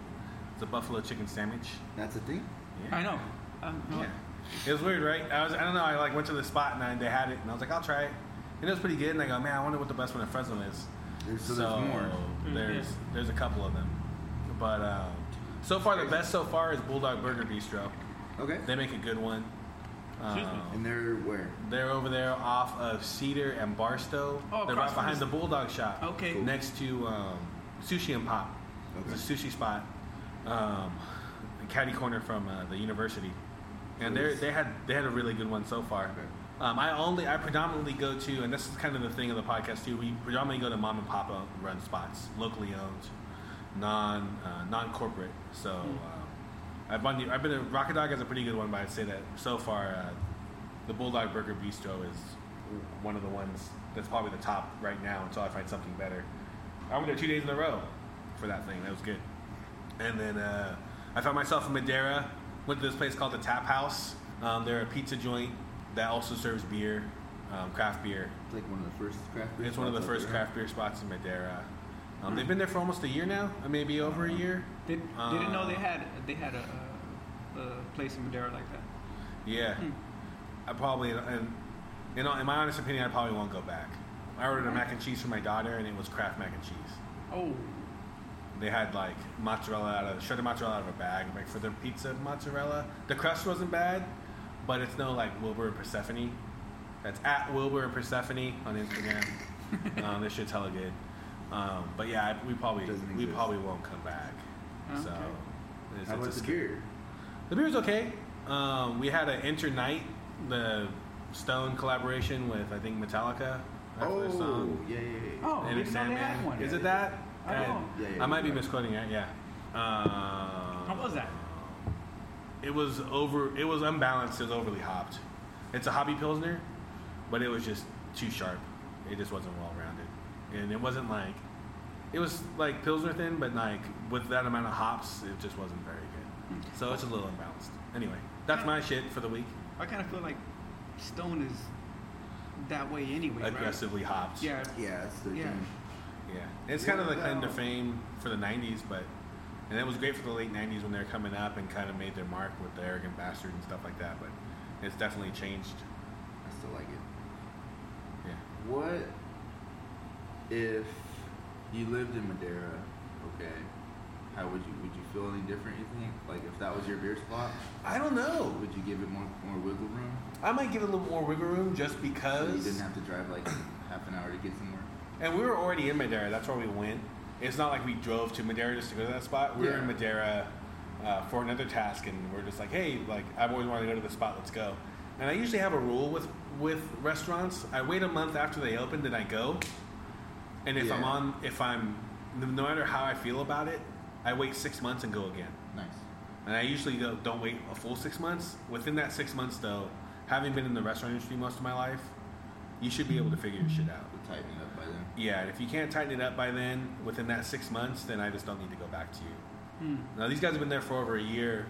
It's a buffalo chicken sandwich. That's a thing. Yeah. I know. Um, no, Yeah. It was weird, right? I was I don't know. I like went to the spot and I, they had it, and I was like, I'll try it. And it was pretty good. And I go, man, I wonder what the best one in Fresno is. There's, so, there's more. Mm, There's yeah. there's a couple of them, but um, so far the best so far is Bulldog Burger Bistro. Okay. They make a good one. Um, And they're where? they're over there off of Cedar and Barstow. Oh, they're right behind the- the Bulldog shop. Okay. Cool. Next to um, Sushi and Pop. It's a sushi spot. Um, caddy corner from uh, the university, and they they had they had a really good one so far. Um, I only I predominantly go to, and this is kind of the thing of the podcast too. We predominantly go to mom and pop run spots, locally owned, non uh, non corporate. So um, I've been I've been to Rocket Dog has a pretty good one, but I'd say that so far uh, the Bulldog Burger Bistro is one of the ones that's probably the top right now until I find something better. I went there two days in a row for that thing. That was good. And then uh, I found myself in Madera. Went to this place called the Tap House. Um, they're a pizza joint that also serves beer, um, craft beer. It's like one of the first craft beer. It's one of the spots first there. craft beer spots in Madera. Um, they've been there for almost a year now, maybe over a year. Did, didn't know they Uh, had they had a, a, a place in Madera like that. Yeah, Hmm. I probably and you know, in my honest opinion, I probably won't go back. I ordered a mac and cheese for my daughter, and it was Kraft mac and cheese. Oh, They had like mozzarella out of shredded mozzarella out of a bag, like for their pizza mozzarella. The crust wasn't bad, but it's no like Wilbur and Persephone. That's at Wilbur and Persephone on Instagram. um, this shit's hella good. Um, but yeah, we probably Doesn't we exist. probably won't come back. So it's, How it's about a the beer? The beer's okay. Um, we had an Enter Night, the Stone collaboration with I think Metallica. That's Oh, song. yeah, yeah, yeah. oh, Enter didn't know they had one. Is it that? I don't. Yeah, yeah, I might be right. misquoting it. Yeah. Uh, How was that? It was over. It was unbalanced. It was overly hopped. It's a hobby pilsner, but it was just too sharp. It just wasn't well rounded, and it wasn't like. It was like pilsner thin, but like with that amount of hops, it just wasn't very good. So it's a little unbalanced. Anyway, that's my shit for the week. I kind of feel like Stone is that way anyway. right? Aggressively hopped. Yeah. Yeah, that's their Yeah. it's kind of the claim to fame for the '90s, but and it was great for the late '90s when they were coming up and kind of made their mark with the arrogant bastard and stuff like that. But it's definitely changed. I still like it. Yeah. What if you lived in Madera? Okay, how would you would you feel any different? You think like if that was your beer spot, I don't know. would you give it more more wiggle room? I might give it a little more wiggle room just So you didn't have to drive like half an hour to get somewhere. And we were already in Madera. That's where we went. It's not like we drove to Madera just to go to that spot. We were in Madera uh, for another task, and we're just like, hey, like I've always wanted to go to the spot. Let's go. And I usually have a rule with with restaurants. I wait a month after they open, then I go. And if I'm on, if I'm, no matter how I feel about it, I wait six months and go again. Nice. And I usually go, don't wait a full six months. Within that six months, though, having been in the restaurant industry most of my life, you should be able to figure your shit out. We'll tighten up by then. Yeah, and if you can't tighten it up by then, within that six months, then I just don't need to go back to you. Hmm. Now these guys have been there for over a year,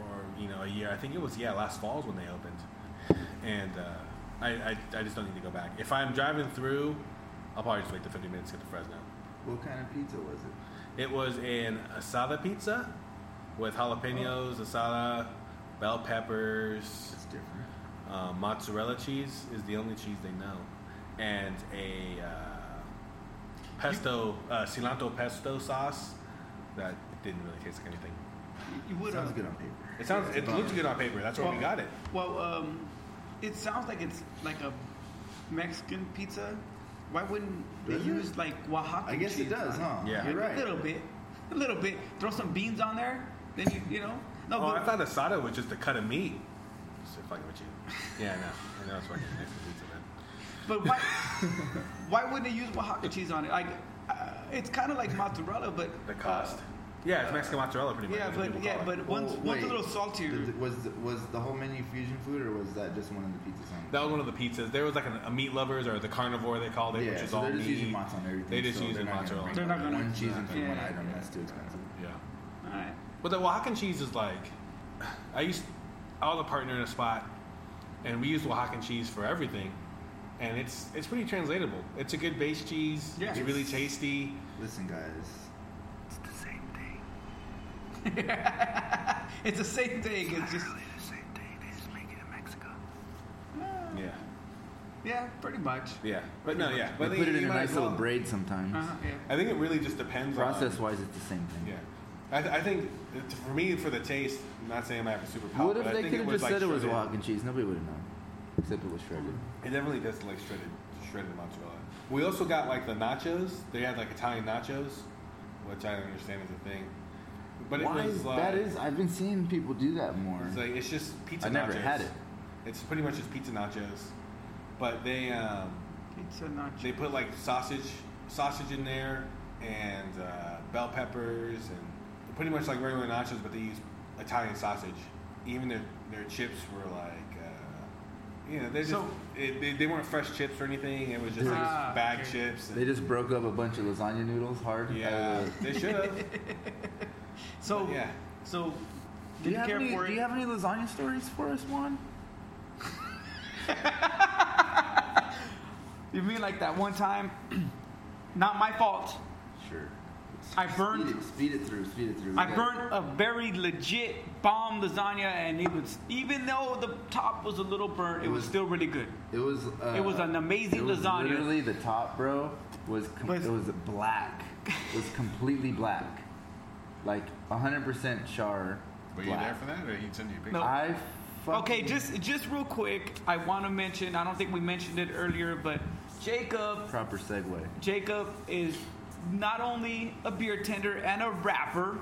or you know, a year. I think it was yeah, last fall's when they opened, and uh, I, I I just don't need to go back. If I'm driving through, I'll probably just wait the 50 minutes to get to Fresno. What kind of pizza was it? It was an asada pizza with jalapenos, asada, bell peppers, It's different. um, mozzarella cheese is the only cheese they know, and a uh, pesto, uh, cilantro pesto sauce that didn't really taste like anything. You would Sounds uh, good on paper. It sounds, it looks good on paper. That's where we got it. Well, um, it sounds like it's like a Mexican pizza. Why wouldn't they Does it? use like Oaxaca I guess it does, on huh? Yeah. A You're right. little bit, a little bit. Throw some beans on there, then you you know. No, oh, but, I thought asada was just a cut of meat. Just fucking with you. Yeah, I know. I know it's fucking Mexican pizza, man. But why why wouldn't they use Oaxaca cheese on it? Like, uh, it's kind of like mozzarella, but The cost. uh, yeah, it's Mexican mozzarella pretty much. yeah, but people yeah, it. but one's Well, one's a little saltier. Did- was the, was the whole menu fusion food, or was that just one of the pizzas on? That was one of the pizzas. There was like a, a meat lovers or the carnivore they called it, yeah, which is so all they're just meat. using mozzarella on everything. They just so use they're the not gonna mozzarella. They're not gonna- one cheese in for Yeah, one item. yeah. That's too expensive. Yeah. All right. But the Oaxacan cheese is like, I used, I was a partner in a spot, and we used Oaxacan cheese for everything, and it's it's pretty translatable. It's a good base cheese. Yeah. It's really tasty. Listen, guys. It's the same thing. It's the same thing. It's just the same thing. They just make it in Mexico. uh, Yeah. yeah, pretty much. Yeah. But no, yeah. They But put it in a nice little well- braid sometimes. Uh-huh, yeah. I think it really just depends on Process wise, it's the same thing. Yeah. I, th- I think for me, for the taste, I'm not saying I have a superpower. What if but they could have was just like said it was shredded- Oaxacan cheese? Nobody would have known, except it was shredded. It definitely does like shredded, shredded mozzarella. We also got like the nachos. They had like Italian nachos, which I don't understand is a thing. But Why it was is- like that is? I've been seeing people do that more. It's like it's just pizza. I never nachos. had it. It's pretty much just pizza nachos, but they um, Pizza nacho. they put like sausage sausage in there and uh, bell peppers and pretty much like regular nachos, but they use Italian sausage. Even their their chips were like. Uh, you know, they just So- it, they, they weren't fresh chips or anything. It was just like Ah, bag okay. chips. They just broke up a bunch of lasagna noodles hard. yeah, the- they should have. So yeah. So, Do did you, have care any, for do it? you have any lasagna stories for us, Juan? You mean like that one time? Not my fault. Sure. I burned- Speed it, speed it through. Speed it through. I burned a very legit bomb lasagna, and it was even though the top was a little burnt, it, It was, was- still really good. It was. Uh, It was an amazing it was lasagna. Literally, the top, bro, was com- Was- it was black. It was completely black, like 100% char. Were you there for that, or he sent you a picture? No. I. Fucking, Okay, just just real quick, I want to mention. I don't think we mentioned it earlier, but Jacob proper segue. Jacob is not only a beer tender and a rapper,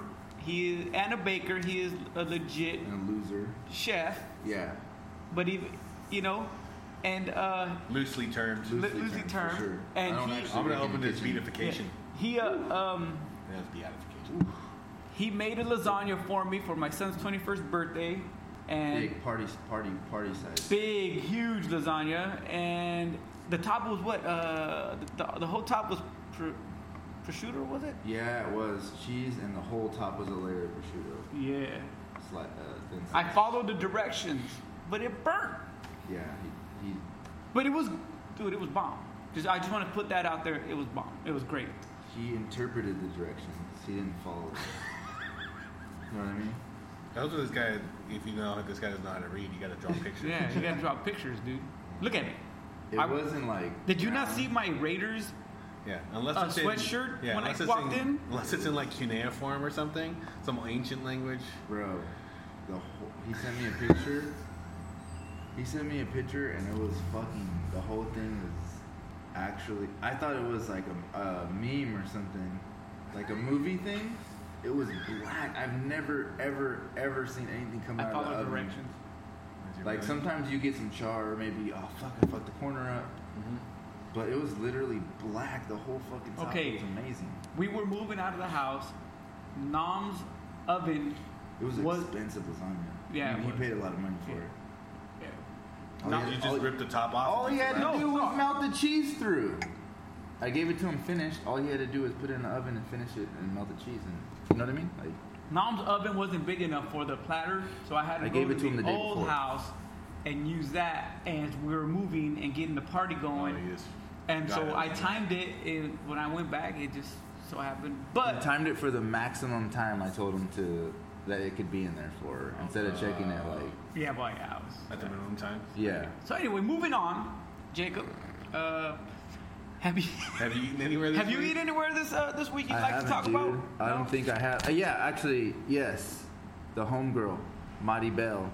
he is and a baker. He is a legit And a loser. chef, Yeah. but he, you know, and uh, Loosely termed. Lo- Loosely loosely termed, termed, sure. and I he, I'm gonna open this kitchen. beatification. he uh, um That's beatification. he made a lasagna for me for my son's 21st birthday, and Big party, party, party size. big, huge lasagna, and the top was what? Uh, the, the whole top was pr- prosciutto, was it? Yeah, it was cheese, and the whole top was a layer of prosciutto. Yeah. Sli- uh, thin I followed the directions, but it burnt. Yeah, he, he But it was, dude, it was bomb. Just I just want to put that out there. It was bomb. It was great. he interpreted the directions. He didn't follow. them. you know what I mean? Those are this guy. If you know this guy doesn't know how to read, you got to draw pictures. Yeah, you gotta draw pictures, dude. Look at me. It I- wasn't like. Did you not see my Raiders? Yeah, unless A it's in, sweatshirt yeah, when I unless it's walked in? Unless it's in like cuneiform or something, some ancient language. Bro, the whole, he sent me a picture. He sent me a picture, and it was fucking. The whole thing was actually. I thought it was like a, a meme or something, like a movie thing. It was black. I've never, ever, ever seen anything come I out of the follow oven. directions. Like sometimes you get some char, or maybe oh fuck, I fucked the corner up. Mhm. But it was literally black. The whole fucking top Okay. was amazing. We were moving out of the house. Nom's oven. It was, Was- expensive lasagna. Yeah, I mean, it he paid a lot of money for Yeah. it. Yeah. All No, he had- you just all- rip the top off. All he had to No, do was no. melt the cheese through. I gave it to him finished. All he had to do was put it in the oven and finish it and melt the cheese. And you know what I mean? Like Nom's oven wasn't big enough for the platter, so I had to I go gave to it to the, him the old before. house and use that as we were moving and getting the party oh, going. Oh, you just and got so it. I timed it, and when I went back, it just so happened. I But timed it for the maximum time I told him to that it could be in there for instead of checking it like yeah, boy, yeah, I was. at the minimum time. yeah. So anyway, moving on, Jacob. Uh, have you Have you eaten anywhere this have you week? eaten anywhere this uh, this week you'd I like to haven't, talk dude. about? I No? don't think I have. Uh, yeah, actually, yes. The homegirl, Maribel.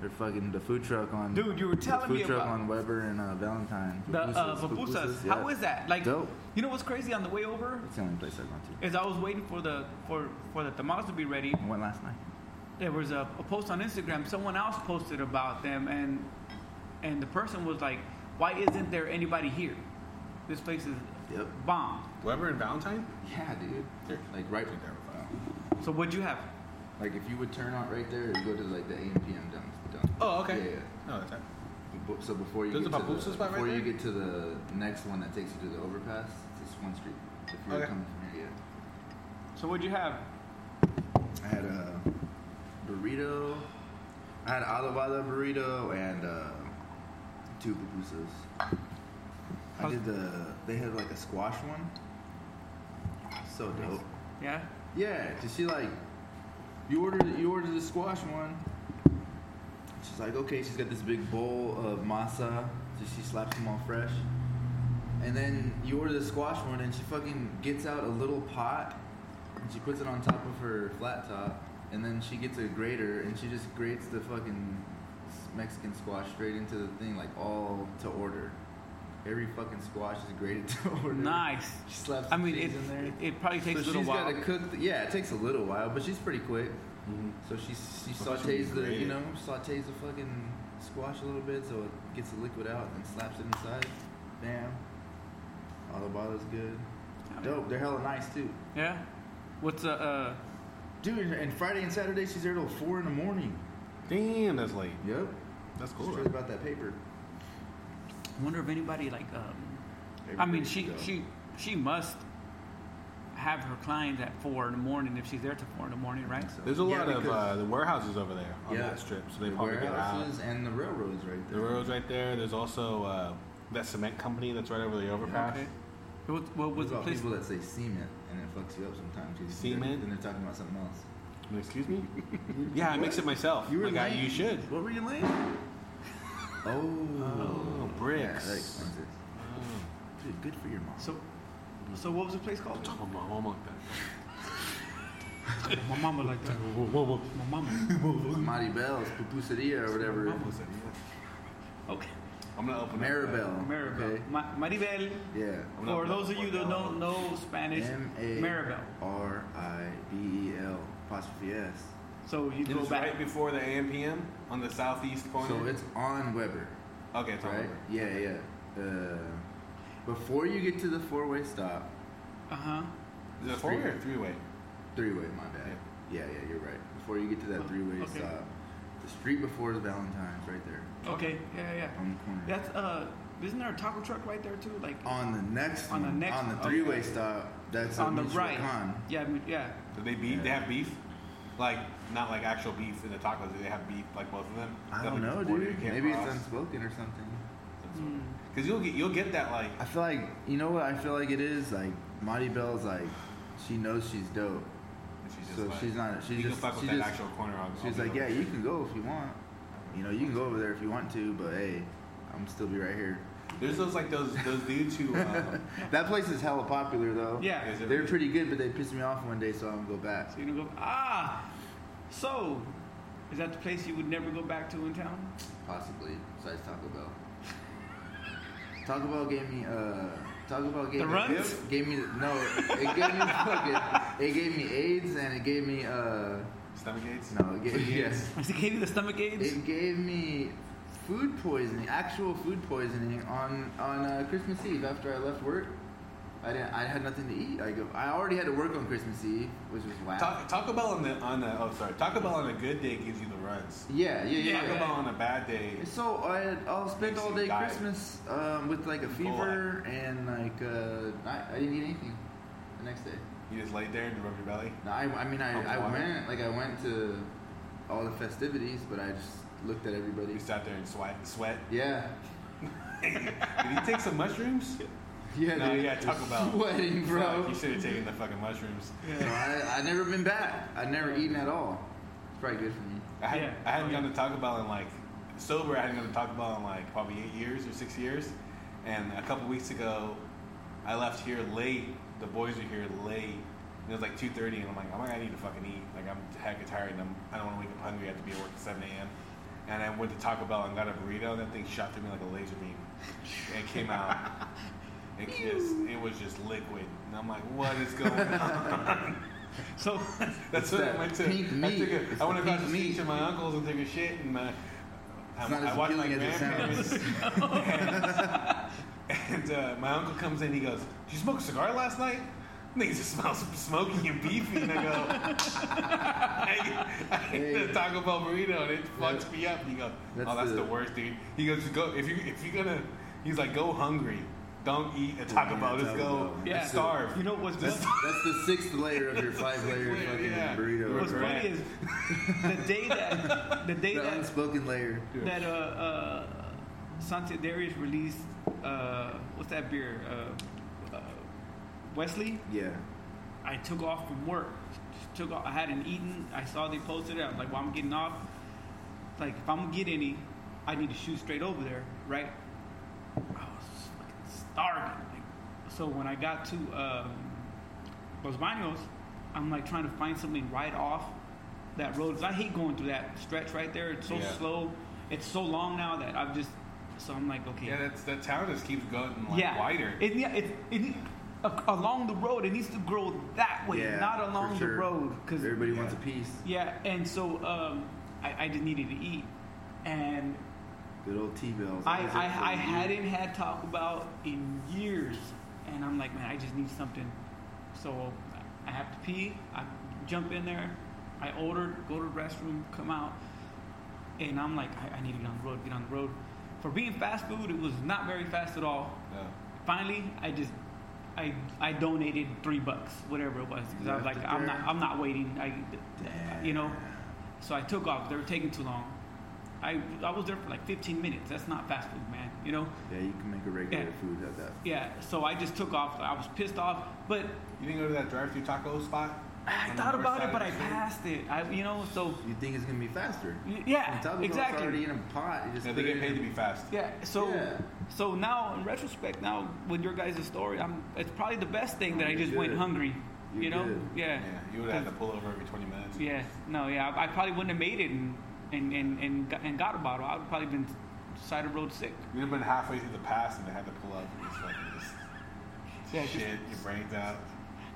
They're fucking the food truck on. Dude, you were telling the me food truck about- on Weber and uh, Valentine. The uh, Pupusas, pupusas. pupusas, How yeah. is that? Like, Dope. you know what's crazy on the way over It's the only place I've gone to. is I was waiting for the for for the tamales to be ready. I went last night. There was a, a post on Instagram. Someone else posted about them, and and the person was like, "Why isn't there anybody here? This place is Yep. bomb." Weber and Valentine? Yeah, dude. Like right from there. So what'd you have? Like if you would turn out right there, you go to like the AM PM done. done. Oh, okay. Yeah, yeah. No, that's that. Bu- So before you There's get to the, spot right before you there? get to the next one that takes you to the overpass, it's just one street. If you're Okay. coming from here, So what'd you have? I had a burrito. I had alivada burrito and uh, two pupusas. I did the. They had like a squash one. So dope. Yeah. Yeah, cause she like, you ordered you ordered the squash one. She's like, okay, she's got this big bowl of masa. So she slaps them all fresh. And then you order the squash one, and she fucking gets out a little pot, and she puts it on top of her flat top, and then she gets a grater, and she just grates the fucking Mexican squash straight into the thing, like all to order. Every fucking squash is grated to order. Nice. She slaps. I mean, it, in there. it, it probably takes So a little she's while. got to cook. The, yeah, it takes a little while, but she's pretty quick. So she she So much would be sautés the you know sautés the fucking squash a little bit so it gets the liquid out and slaps it inside. Bam. All the bottles good. Dope. They're hella nice too. Yeah. What's uh, uh Dude, and Friday and Saturday she's there till four in the morning. Damn, that's late. Yep. That's cool. Straight about that paper. I wonder if anybody like um I mean she she she must have her clients at four in the morning if she's there till four in the morning, right? So- There's a Yeah, lot of uh, the warehouses over there on Yeah. that strip, so they the probably get out. warehouses and the railroads right there. The there. road's right there. There's also uh, that cement company that's right over the overpass. Okay. What, what was There's the about place? people that say cement and it fucks you up sometimes. You- Cement? And they're talking about something else. Excuse me? yeah, I mix it myself. You were My guy, lame. you should. What were you laying? Oh. Oh, bricks. Yeah, that explains it. Oh. Dude, good for your mom. So so what was the place called? Oh, my mom like that. My mama like that. Whoa, whoa, whoa. My mama. Maribel's Pupuseria or whatever. Mom was it, yeah. Okay. I'm gonna open up, uh, Maribel. Maribel. Okay. Ma- Maribel. Yeah. For those of you that don't know Spanish, M A Maribel. R I B E L apostrophe S. So you It go back. right before the AMPM on the southeast corner. So it's on Weber, okay, it's all right? over. Yeah, yeah. Uh, before you get to the four-way stop, Uh huh. Is it four way or three way? three-way. My bad. Yeah, yeah, you're right. Before you get to that Oh, three-way okay. stop, the street before the Valentine's, right there Okay. Yeah, yeah. on the corner. That's uh. Isn't there a taco truck right there too? Like on the next On the next on the three-way okay. stop. That's on the right. Michoacan. Yeah, yeah. Do they beef? They have beef? Like not like actual beef in the tacos. Do they have beef like both of them? I don't know, dude. you can't Maybe it's unspoken or something. Mm. Because you'll get you'll get that like I feel like you know what I feel like it is like Maribel's like she knows she's dope, she's just so like, she's not. She's you just. can fuck she with that just actual corner. I'll, she's I'll like, yeah, over you can go if you want. You know, you can go over there if you want to, but hey, I'm still be right here. There's those like those those dudes who. Um, That place is hella popular though. Yeah. They're really? pretty good, but they pissed me off one day, so I'm gonna go back. So you don't go. Ah, so is that the place you would never go back to in town? Possibly, besides Taco Bell. Taco Bell gave me uh Taco Bell gave The me runs? gave me no it gave me fucking it gave me AIDS and it gave me uh stomach aches. no it gave me yes it give you the stomach aids? it gave me food poisoning actual food poisoning on on uh, Christmas Eve after I left work. I didn't I had nothing to eat. I go I already had to work on Christmas Eve, which was whack. Ta- Taco Bell on the on the oh sorry Taco Bell on a good day gives you the runs. yeah, yeah, yeah. Taco yeah. Bell on a bad day. So I I'll spend all day die. Christmas um, with like a fever and like uh, I, I didn't eat anything the next day. You just laid there and rubbed your belly. No, I, I mean I, I went like I went to all the festivities, but I just looked at everybody. You sat there and sweat. Sweat. Yeah, Did you take some mushrooms? yeah, No, dude. yeah, Taco Bell. Sweating, bro. Fuck, you should have taken the fucking mushrooms. No, I I never been back. I never eaten at all. It's probably good for me. I, had, Yeah. I hadn't Oh, gone to Taco Bell in like sober. I hadn't gone to Taco Bell in like probably eight years or six years. And a couple weeks ago, I left here late. The boys were here late. And it was like two thirty, and I'm like, oh my god, I need to fucking eat. Like I'm hecka tired, and I'm, I don't want to wake up hungry. I have to be at work at seven a.m. And I went to Taco Bell and got a burrito, and that thing shot through me like a laser beam. And it came out. It just, it was just liquid, and I'm like, "What is going on?" So That's what I went to. pink I, took a, I went across the street to my uncle's and took a shit, and my, I, I watched my appealing as it grandparents. and uh, my uncle comes in, he goes, "Did you smoke a cigar last night?" Niggas just smell smoky and beefy, and I go, I, I Hey. the Taco Bell burrito, and it fucks me up. And he goes, That's "Oh, that's the, the- worst, dude." He goes, "Go if you if you're gonna," he's like, "Go hungry." Don't eat a Taco eat Bell. a Just go Bell. Yeah. starve. you know what's Just- funny? That's the sixth layer of your five layer layer, fucking yeah. burrito. What's Correct. funny is the day that the day The that unspoken layer. that uh, uh, Sante Adairius released uh, what's that beer? Uh, uh, West Ashley. Yeah. I took off from work. Took off. I hadn't eaten. I saw they posted it. I was like, "Well, I'm getting off. Like, if I'm gonna get any, I need to shoot straight over there, right?" I was fucking starving. Like, so when I got to um, Los Baños, I'm like trying to find something right off that road. 'Cause I hate going through that stretch right there. It's so Yeah. slow. It's so long now that I've just. So I'm like, okay. Yeah, that's that town just keeps going like yeah. wider. It, yeah, it, it, a- along the road, it needs to grow that way, Yeah, not for along the road. Cause Everybody wants a piece. yeah, and so um, I, I just needed to eat, and Good old T-bills. I, I, I hadn't had Taco Bell in years, and I'm like, man, I just need something. So I have to pee. I jump in there. I ordered, go to the restroom, come out, and I'm like, I, I need to get on the road, get on the road. For being fast food, it was not very fast at all. Yeah. Finally, I just. I, I donated three bucks, whatever it was, because I was like, I'm not I'm not waiting. I, you know, so I took off. They were taking too long. I I was there for like 15 minutes. That's not fast food, man. You know? Yeah, you can make a regular Yeah. food at that. Yeah. So I just took off. I was pissed off, but You didn't go to that drive-through taco spot? I thought about it, but I passed it. I you know so You think it's gonna be faster? y- yeah When Taco exactly. already in a pot. You just Yeah, they get paid to be fast. Yeah. So Yeah. so now in retrospect, now with your guys' story, I'm it's probably the best thing that I You're just went hungry. You're you know? good. Yeah. Yeah, you would have had to pull over every 20 minutes. Yeah, no, yeah, I, I probably wouldn't have made it and and and and got, and got a bottle. I would probably been side of road sick. You'd have been halfway through the pass and they had to pull up and just fucking just Yeah, just- shit your brains out.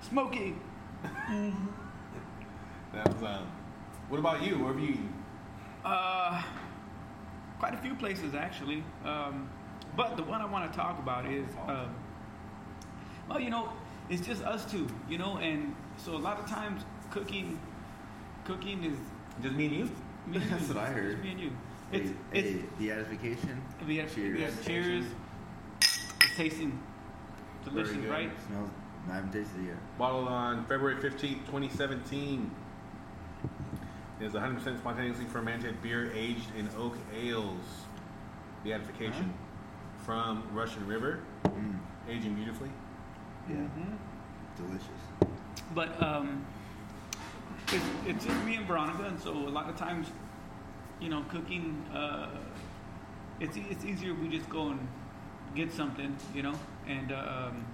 Smoky. That was um. What about you? Where have you eaten? Uh, quite a few places actually. Um, but the one I want to talk about is, um, well, you know, it's just us two, you know, and so a lot of times cooking, cooking is Just me and you? Me and That's you. what I heard. It's me and you. Hey, It's hey, it's the Beatification. we Cheers. we cheers. It's tasting delicious, Very good. right? Smells. I haven't tasted it yet. Bottled on February 15th, 2017. It is 100% spontaneously fermented beer aged in oak ales. The Beatification from Russian River, Mm, aging beautifully. yeah, Mhm. delicious. But um, it's, it's just me and Veronica, and so a lot of times, you know, cooking, uh, it's it's easier if we just go and get something, you know. And um,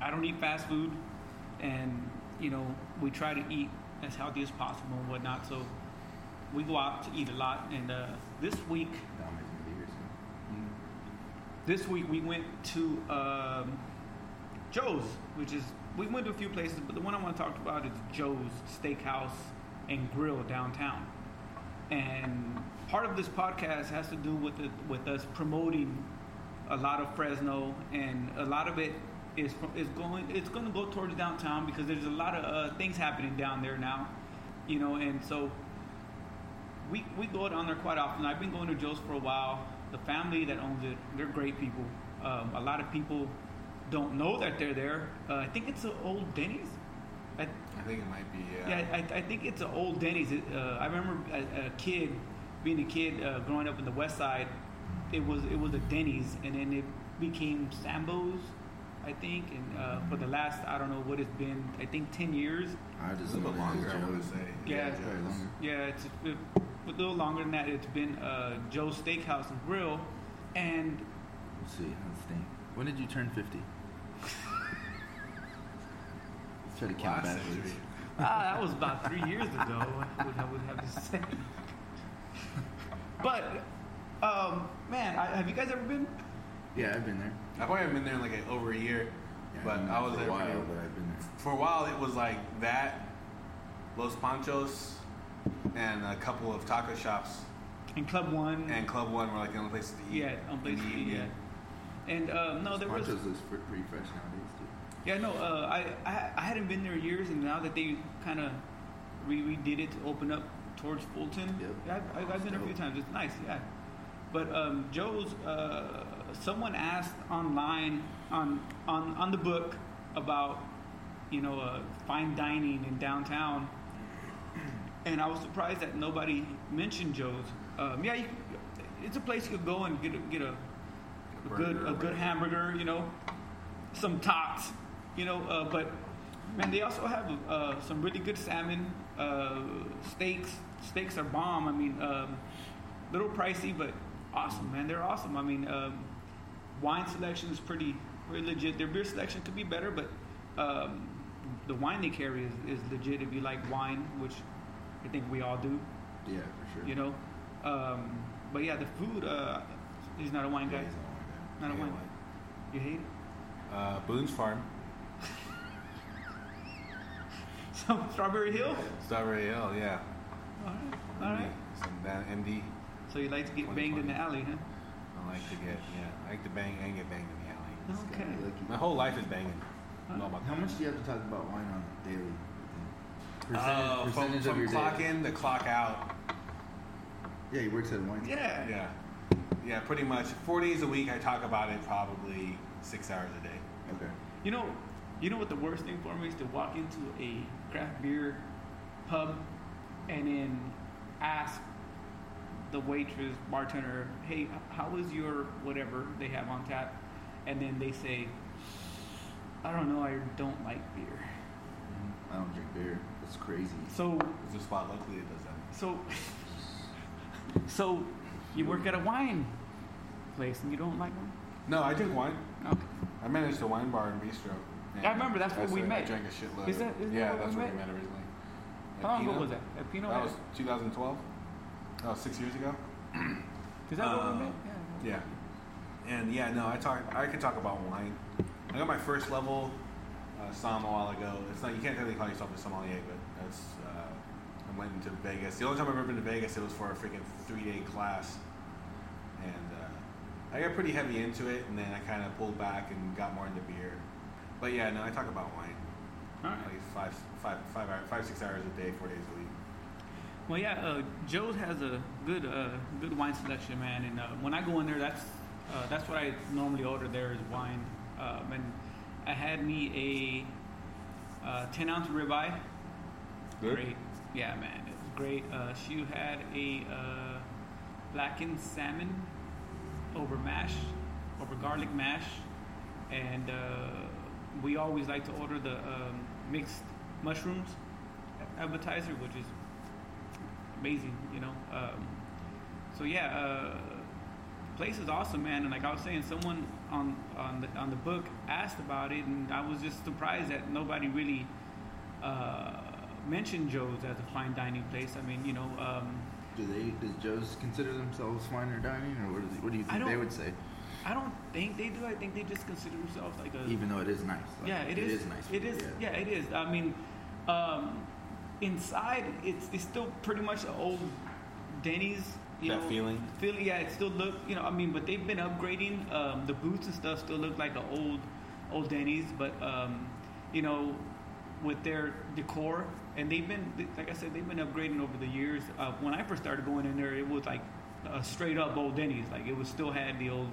I don't eat fast food, and you know we try to eat as healthy as possible and whatnot. So we go out to eat a lot. And uh, this week, Dom is gonna be here soon. this week we went to um, Joe's, which is we went to a few places, but the one I want to talk about is Joe's Steakhouse and Grill downtown. And part of this podcast has to do with it, with us promoting a lot of Fresno, and a lot of it is is going it's going to go towards downtown because there's a lot of uh, things happening down there now, you know, and so we we go down there quite often. I've been going to Joe's for a while. The family that owns it, they're great people. Um, a lot of people don't know that they're there. Uh, I think it's an old Denny's. I, I think it might be. Yeah. yeah, I, I think it's an old Denny's. Uh, I remember a, a kid, being a kid, uh, growing up in the West Side. It was it was a Denny's, and then it became Sambo's, I think. And uh, for the last I don't know what it's been. I think ten years. I just a little bit longer, I want to say. Yeah. Longer. Yeah, it's a, little longer than that. It's been uh, Joe's Steakhouse and Grill, and Let's see. Let's think. When did you turn 50? Let's try to count Last ah, that was about three years ago. I would, have to say. But um, man, I, have you guys ever been? Yeah, I've been there. I probably haven't been there in like a, over a year, Yeah, but I've I was for there a while, but I've been there. for a while. It was like that, Los Panchos, and a couple of taco shops, And Club One. and Club One were like the only places to eat. yeah, on in place the to eat, yeah. And um, no, there was. Ponchos looks fr- pretty fresh nowadays too. Yeah, no, uh, I, I I hadn't been there years, and now that they kind of re- redid it to open up towards Fulton, Yep. yeah, I've, I've, I've been there a few times. It's nice, yeah. But um, Joe's, uh, someone asked online on on on the book about you know uh, fine dining in downtown, and I was surprised that nobody mentioned Joe's. Um, yeah, you, it's a place you could go and get a, get a, a good a good hamburger, you know, some tots, you know. Uh, but man, they also have uh, some really good salmon, uh, steaks. Steaks are bomb. I mean, um, little pricey, but awesome, man. They're awesome. I mean, um, wine selection is pretty, pretty legit. Their beer selection could be better, but um, the wine they carry is, is legit. If you like wine, which I think we all do, Yeah, for sure. you know. Um, but yeah, the food. Uh, he's not a wine Yeah, guy. he's all like Not a wine. wine. You hate it? Uh, Boone's Farm, So Strawberry Hill. Strawberry Hill, yeah. All right. All right. Some down MD. So you like to get banged in the alley, huh? I like to get, yeah, I like to bang and get banged in the alley. that. This guy, Okay. lucky. My whole life is banging. I know about How much do you have to talk about wine on a daily? Percentage, Uh, from percentage from of your clock day. in to clock out. Yeah, he works at a wine. shop. Yeah. Yeah. Yeah, pretty much. Four days a week, I talk about it probably six hours a day. Okay. You know, you know what the worst thing for me is to walk into a craft beer pub and then ask the waitress, bartender, "Hey, how is your whatever they have on tap?" And then they say, "I don't know, I don't like beer." I don't drink beer. It's crazy. So, There's a spot locally that does that. so, so, you work at a wine place and you don't like wine? No, I drink wine. Okay. I managed a wine bar and bistro. I remember, that's where we met. drank a shitload. Is that- that yeah, that's where we met? met originally. How At long ago was that? At Pinot? That was 2012. That was six years ago. Is that where we met? Yeah. Yeah. And yeah, no, I talk. I could talk about wine. I got my first level uh, som a while ago. It's not. You can't really call yourself a sommelier, but that's. Uh, I went into Vegas. The only time I've ever been to Vegas, it was for a freaking three-day class, and uh, I got pretty heavy into it, and then I kind of pulled back and got more into beer. But yeah, no, I talk about wine. All right. Like five, five, five, hour, five, six hours a day, four days a week. Well, yeah, uh, Joe's has a good uh, good wine selection, man. And uh, when I go in there, that's uh, that's what I normally order there is wine. Um, and I had me a uh, 10 ounce ribeye. Good? Great, yeah, man, it was great. Uh, she had a uh, blackened salmon over mash, over garlic mash, and uh, we always like to order the um, mixed mushrooms appetizer, which is amazing, you know. Um, so yeah, uh, place is awesome, man. And like I was saying, someone on on the on the book asked about it, and I was just surprised that nobody really uh, mentioned Joe's as a fine dining place. I mean, you know, um, Do they? Does Joe's consider themselves finer dining, or what, is, what do you think they would say? I don't think they do. I think they just consider themselves like a Even though it is nice. Like, yeah, it is. It is nice. It food, is. Yeah. it is. I mean, um, inside it's it's still pretty much an old Denny's. You That know, feeling? Feeling. Yeah, it still look. You know, I mean, but they've been upgrading. Um, the booths and stuff still look like an old, old Denny's. But um, you know, with their decor, and they've been like I said, they've been upgrading over the years. Uh, when I first started going in there, it was like a straight up old Denny's. Like it was still had the old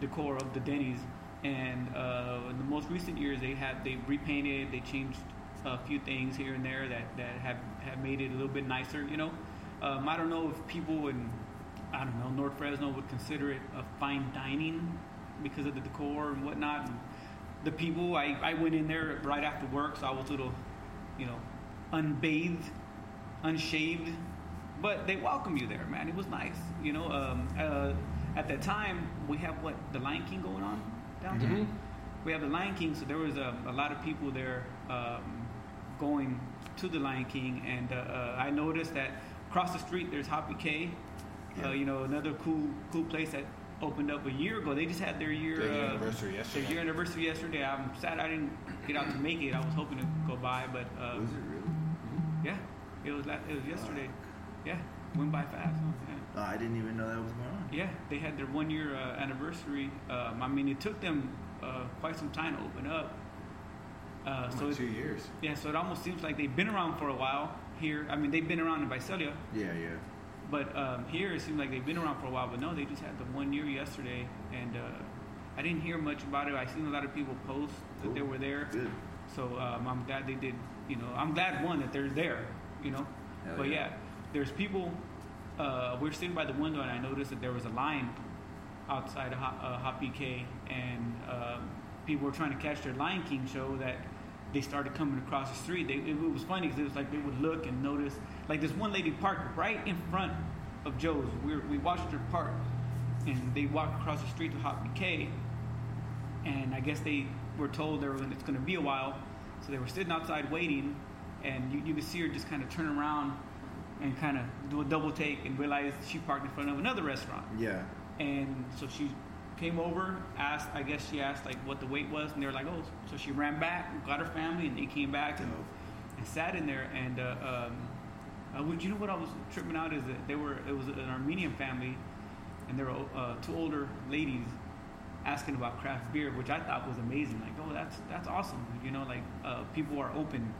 decor of the Denny's. And uh, in the most recent years, they have they repainted, they changed a few things here and there that, that have, have made it a little bit nicer. You know, um, I don't know if people in I don't know North Fresno would consider it a fine dining because of the decor and whatnot. And the people, I, I went in there right after work, so I was a little, you know, unbathed, unshaved, but they welcome you there, man. It was nice, you know. Um, uh, at that time, we have what the Lion King going on downtown. We have the Lion King, so there was a, a lot of people there um, going to the Lion King, and uh, uh, I noticed that across the street there's Hop PK. Uh, you know, another cool cool place that opened up a year ago. They just had their year Their uh, anniversary yesterday. Their year anniversary yesterday. I'm sad I didn't get out to make it. I was hoping to go by, but uh, Was it really? yeah, it was it was yesterday. Yeah, went by fast. huh? Yeah. Oh, I didn't even know that was going on. Yeah, they had their one year uh, anniversary. Um, I mean, it took them uh, quite some time to open up. Uh, so So it, two years. yeah, so it almost seems like they've been around for a while here. I mean, they've been around in Visalia, Yeah, yeah. but um, here it seems like they've been around for a while. But no, they just had the one year yesterday, and uh, I didn't hear much about it. I seen a lot of people post that they were there. Good. So um, I'm glad they did. You know, I'm glad one that they're there. You know, Hell but yeah. yeah, there's people. Uh, we're sitting by the window, and I noticed that there was a line outside of Hot, uh, Hop PK, and um, people were trying to catch their Lion King show. That they started coming across the street. They, it, was funny because it was like they would look and notice. Like this one lady parked right in front of Joe's. We, were, we watched her park, and they walked across the street to Hop PK, and I guess they were told were gonna, it's going to be a while, so they were sitting outside waiting, and you, you could see her just kind of turn around and kind of do a double take and realize she parked in front of another restaurant, Yeah. and so she came over, asked, I guess she asked like what the wait was, and they were like, oh, so she ran back, got her family, and they came back and, and sat in there, and uh, um, uh, would you know what I was tripping out is that they were it was an Armenian family, and there were uh, two older ladies asking about craft beer, which I thought was amazing. Like, oh, that's that's awesome. You know, like uh, people are open,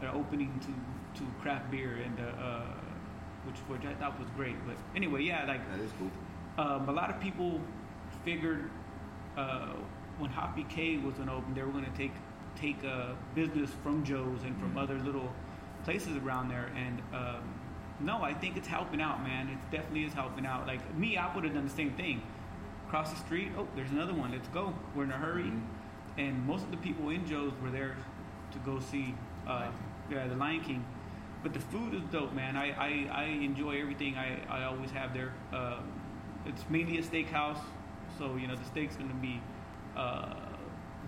they're opening to to craft beer, and uh, uh, which which I thought was great. But anyway, yeah, like That is cool. um, a lot of people figured uh, when Hop PK was going to open, they were going to take take uh, business from Joe's and from Mhm. other little places around there. And um, no, I think it's helping out, man. It definitely is helping out. Like me, I would have done the same thing. Cross the street, oh, there's another one. Let's go. We're in a hurry. Mhm. And most of the people in Joe's were there to go see uh, yeah, the Lion King. But the food is dope, man. I, I, I enjoy everything I, I always have there. Um it's mainly a steakhouse, so you know the steak's gonna be uh,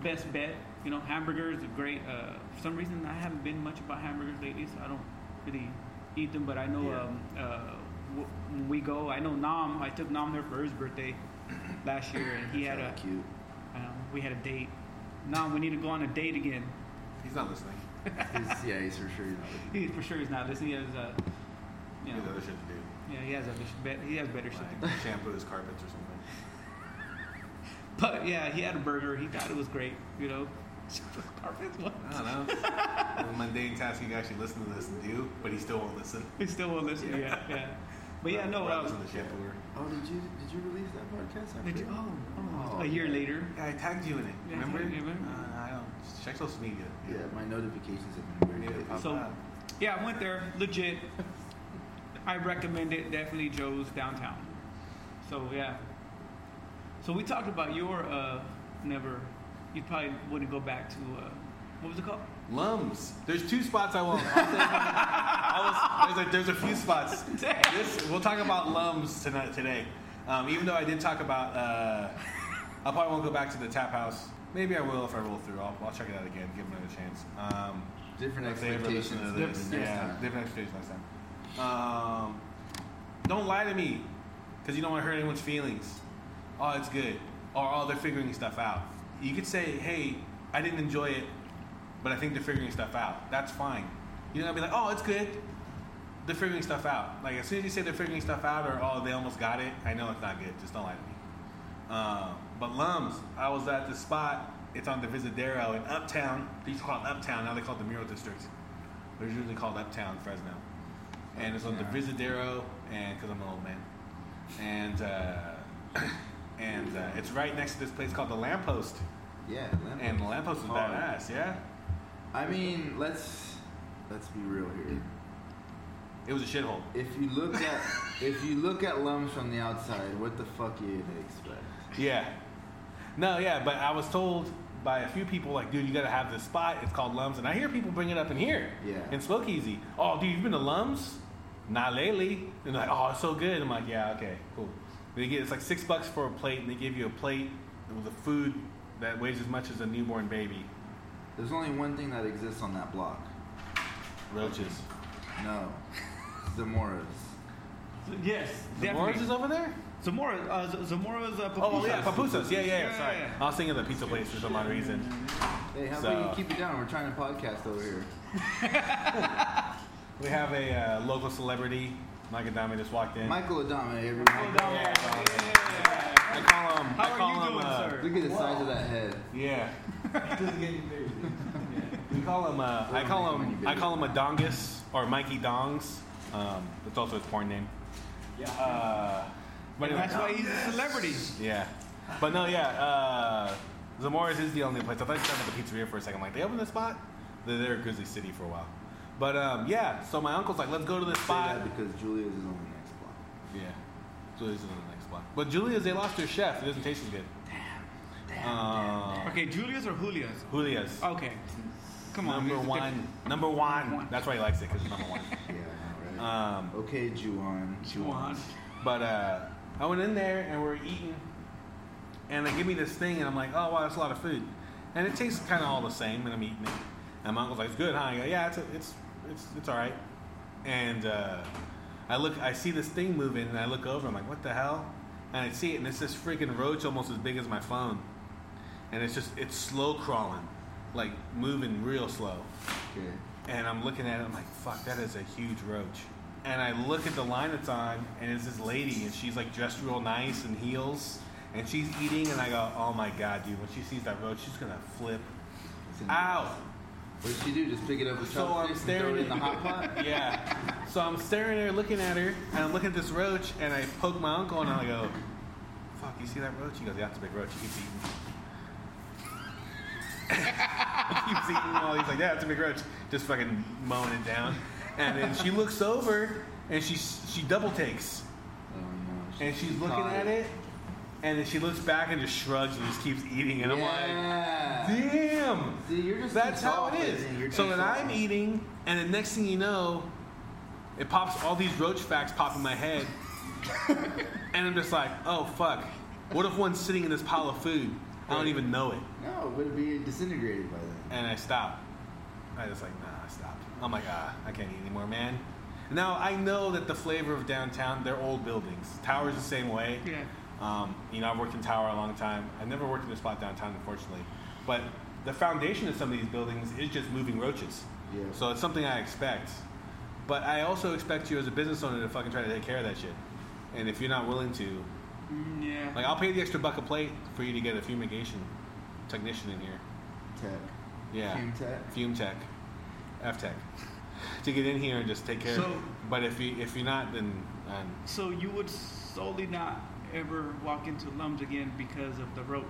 best bet. You know, hamburgers are great. Uh, for some reason, I haven't been much about hamburgers lately, so I don't really eat them. But I know Yeah. um, uh, w- when we go, I know Nam. I took Nam there for his birthday last year, and he had a cute. um, we had a date. Nam, we need to go on a date again. He's not listening. He's, yeah, he's for sure. You know, He for sure he's not listening. He has, uh, He you has know, other shit to do. yeah, he has other sh- be- he has better shit. to do. Shampoo his carpets or something. But yeah, he had a burger. He thought it was great. You know, carpets. What? I don't know. A mundane task you can actually listen to this and do, but he still won't listen. He still won't listen. Yeah, yeah. But yeah, no. Rather Um, listen to shampooer. oh, did you did you release that podcast? Did you, oh, oh, Oh, a year later. Yeah, I tagged you in it. Yeah, I remember? Check social media. Yeah, my notifications have been weird. Yeah, So- up. Yeah, I went there. Legit. I recommend it. Definitely Joe's downtown. So yeah. So we talked about your uh, never. You probably wouldn't go back to uh, what was it called? Lums. There's two spots I won't. I was, there's, a, there's a few spots. This, we'll talk about Lums tonight today. Um, even though I did talk about uh, I probably won't go back to the tap house. Maybe I will if I roll through. I'll, I'll check it out again, give them another chance. Um, Different if they ever listen expectations. this. next Yeah, time. different expectations next time. Um, don't lie to me, because you don't want to hurt anyone's feelings. Oh, it's good. Or oh, they're figuring stuff out. You could say, hey, I didn't enjoy it, but I think they're figuring stuff out. That's fine. You're gonna be like, oh, it's good. They're figuring stuff out. Like as soon as you say they're figuring stuff out, or oh, they almost got it, I know it's not good. Just don't lie to me. Uh, but Lums, I was at the spot. It's on the Visadero in Uptown. They used to call it Uptown. Now they call it the Mural District. They're usually called Uptown, Fresno. And it's on the. Visadero, and because I'm an old man, and uh, and uh, it's right next to this place called the Lamppost. Yeah, Lambo. And the Lamppost is Oh. badass, yeah. I mean, let's let's be real here. It was a shithole. If you look at if you look at Lums from the outside, what the fuck you expect? Yeah. No, yeah, but I was told by a few people, like, dude, you gotta have this spot. It's called Lums. And I hear people bring it up in here. Yeah. In Spokeasy. Oh, dude, you've been to Lums? Not lately. And they're like, oh, it's so good. I'm like, yeah, okay, cool. They get, it's like six bucks for a plate, and they give you a plate with a food that weighs as much as a newborn baby. There's only one thing that exists on that block. Roaches. No, Zamora's. Yes, The Morris is over there? Zamora, uh, Zamora's uh, Oh, yeah, Pupusas. Yeah, yeah, yeah. Yeah, Sorry. yeah. I was thinking of the pizza place for some odd reason. Hey, how So- about you keep it down? We're trying to podcast over here. We have a uh, local celebrity. Mike Adami just walked in. Michael Adame, everybody. Yeah, I call him. How I call are you him, doing, uh, sir? Look at the size of that head. Yeah. We call him. Uh, I call him. I call him a Dongus or Mikey Dongs. Um, that's also his porn name. Yeah. Uh, but anyway, that's why he's a celebrity. yeah. But no, yeah. Uh, Zamora's is the only place. I thought you started with the pizzeria for a second. Like they opened this spot. They're there at Grizzly City for a while. But um, yeah. So my uncle's like, let's go to this Say spot. that because Julia's is on the next block. Yeah. Julia's is on the next block. But Julia's, they lost their chef. It doesn't taste as good. Uh, Okay, Julia's or Julia's? Julia's. Okay. Come on. number there's a one. difference. Number one. One. That's why he likes it because it's number one. Yeah, I know, right? Um, okay, Juan. Juan. but uh, I went in there and we're eating, and they give me this thing, and I'm like, oh wow, that's a lot of food, and it tastes kind of all the same, and I'm eating it. And my uncle's like, it's good, huh? I go, yeah, it's it's it's it's all right. And uh, I look, I see this thing moving, and I look over, I'm like, what the hell? And I see it, and it's this freaking roach almost as big as my phone, and it's just it's slow crawling, like moving real slow. Okay. And I'm looking at it, I'm like, fuck, that is a huge roach. And I look at the line it's on, and it's this lady, and she's like dressed real nice in heels, and she's eating, and I go, oh my god, dude, when she sees that roach, she's gonna flip out. What did she do? Just pick it up with So I'm and staring in the hot pot? Yeah. So I'm staring there, looking at her, and I'm looking at this roach, and I poke my uncle, and I go, fuck, you see that roach? He goes, yeah, it's a big roach. He keeps eating. he keeps eating while he's like, yeah, it's a big roach. Just fucking mowing it down. And then she looks over, and she she double takes, Oh no. and she's looking at it, and then she looks back and just shrugs and just keeps eating, and I'm like, damn. See, you're just That's how it I think. You're is. So then. I'm eating, and the next thing you know, it pops. All these roach facts pop in my head, and I'm just like, oh fuck. What if one's sitting in this pile of food? I don't even know it, No, it would be disintegrated by then. and I stop. I just like, nah, I stopped. I'm like, ah, I can't eat anymore, man. Now I know that the flavor of downtown, they're old buildings. Towers the same way. Yeah. Um, you know, I've worked in Tower a long time. I never worked in a spot downtown, unfortunately. But the foundation of some of these buildings is just moving roaches. Yeah. So it's something I expect. But I also expect you as a business owner to fucking try to take care of that shit. And if you're not willing to, Mm, yeah. like, I'll pay the extra buck a plate for you to get a fumigation technician in here. Tech. Yeah. Fume tech. Fume tech. F tech. To get in here and just take care of So- it. But if you if you're not, then um, So you would solely not ever walk into Lums again because of the roach.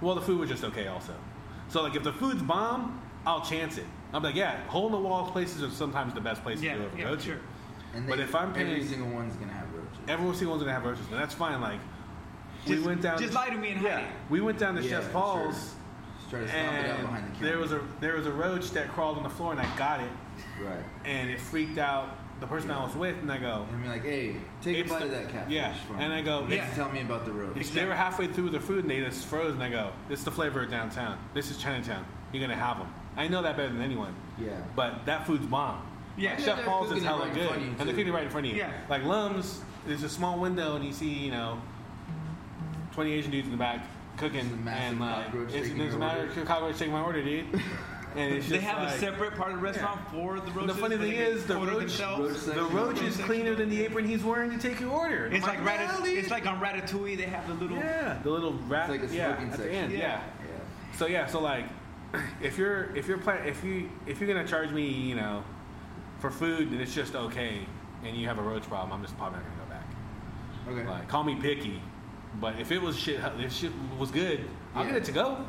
Well, the food was just okay, also. So, like, if the food's bomb, I'll chance it. I'm like, yeah, hole in the wall places are sometimes the best places Yeah, to ever yeah, go to. sure. And But if I'm every paying- single one's gonna have roaches. Every single one's gonna have roaches, and that's fine. Like, we went down. just lie to me and hide yeah, it. we went down to Yeah, Chef. Paul's, Just try to stomp it out behind the and there was a there was a roach that crawled on the floor, and I got it, right. and it freaked out the person I was with, and I go, And I'm like, hey, take a bite of that catfish. yeah, for and. I go, yeah. tell me about the road. If they were halfway through the food and they just froze, and I go, "This is the flavor of downtown. This is Chinatown. You're gonna have them. I know that better than anyone. Yeah. But that food's bomb. Yeah. Chef they're Paul's is cooking it hella right in good, front of you, and they're too. cooking right in front of you. Yeah. Like Lums, there's a small window, and you see, you know, 20 Asian dudes in the back cooking, There's and uh, like, cockroach it's, taking there's a matter order. of cockroach taking my order, dude. And it's They just have like, a separate part of the restaurant for the roaches. The funny thing is, the roach- roach The roach is cleaner than the apron he's wearing to take your order. It's I'm like, "Well, ratat- It's like on Ratatouille. They have the little. yeah, the little rat. It's like a yeah, smoking at the section. end. Yeah. yeah. Yeah. So yeah, so like, if you're if you're plan if you if you're gonna charge me, you know, for food and it's just okay, and you have a roach problem, I'm just probably not gonna go back. Okay. Like, call me picky, but if it was shit, if shit was good, I'll Yeah. get it to go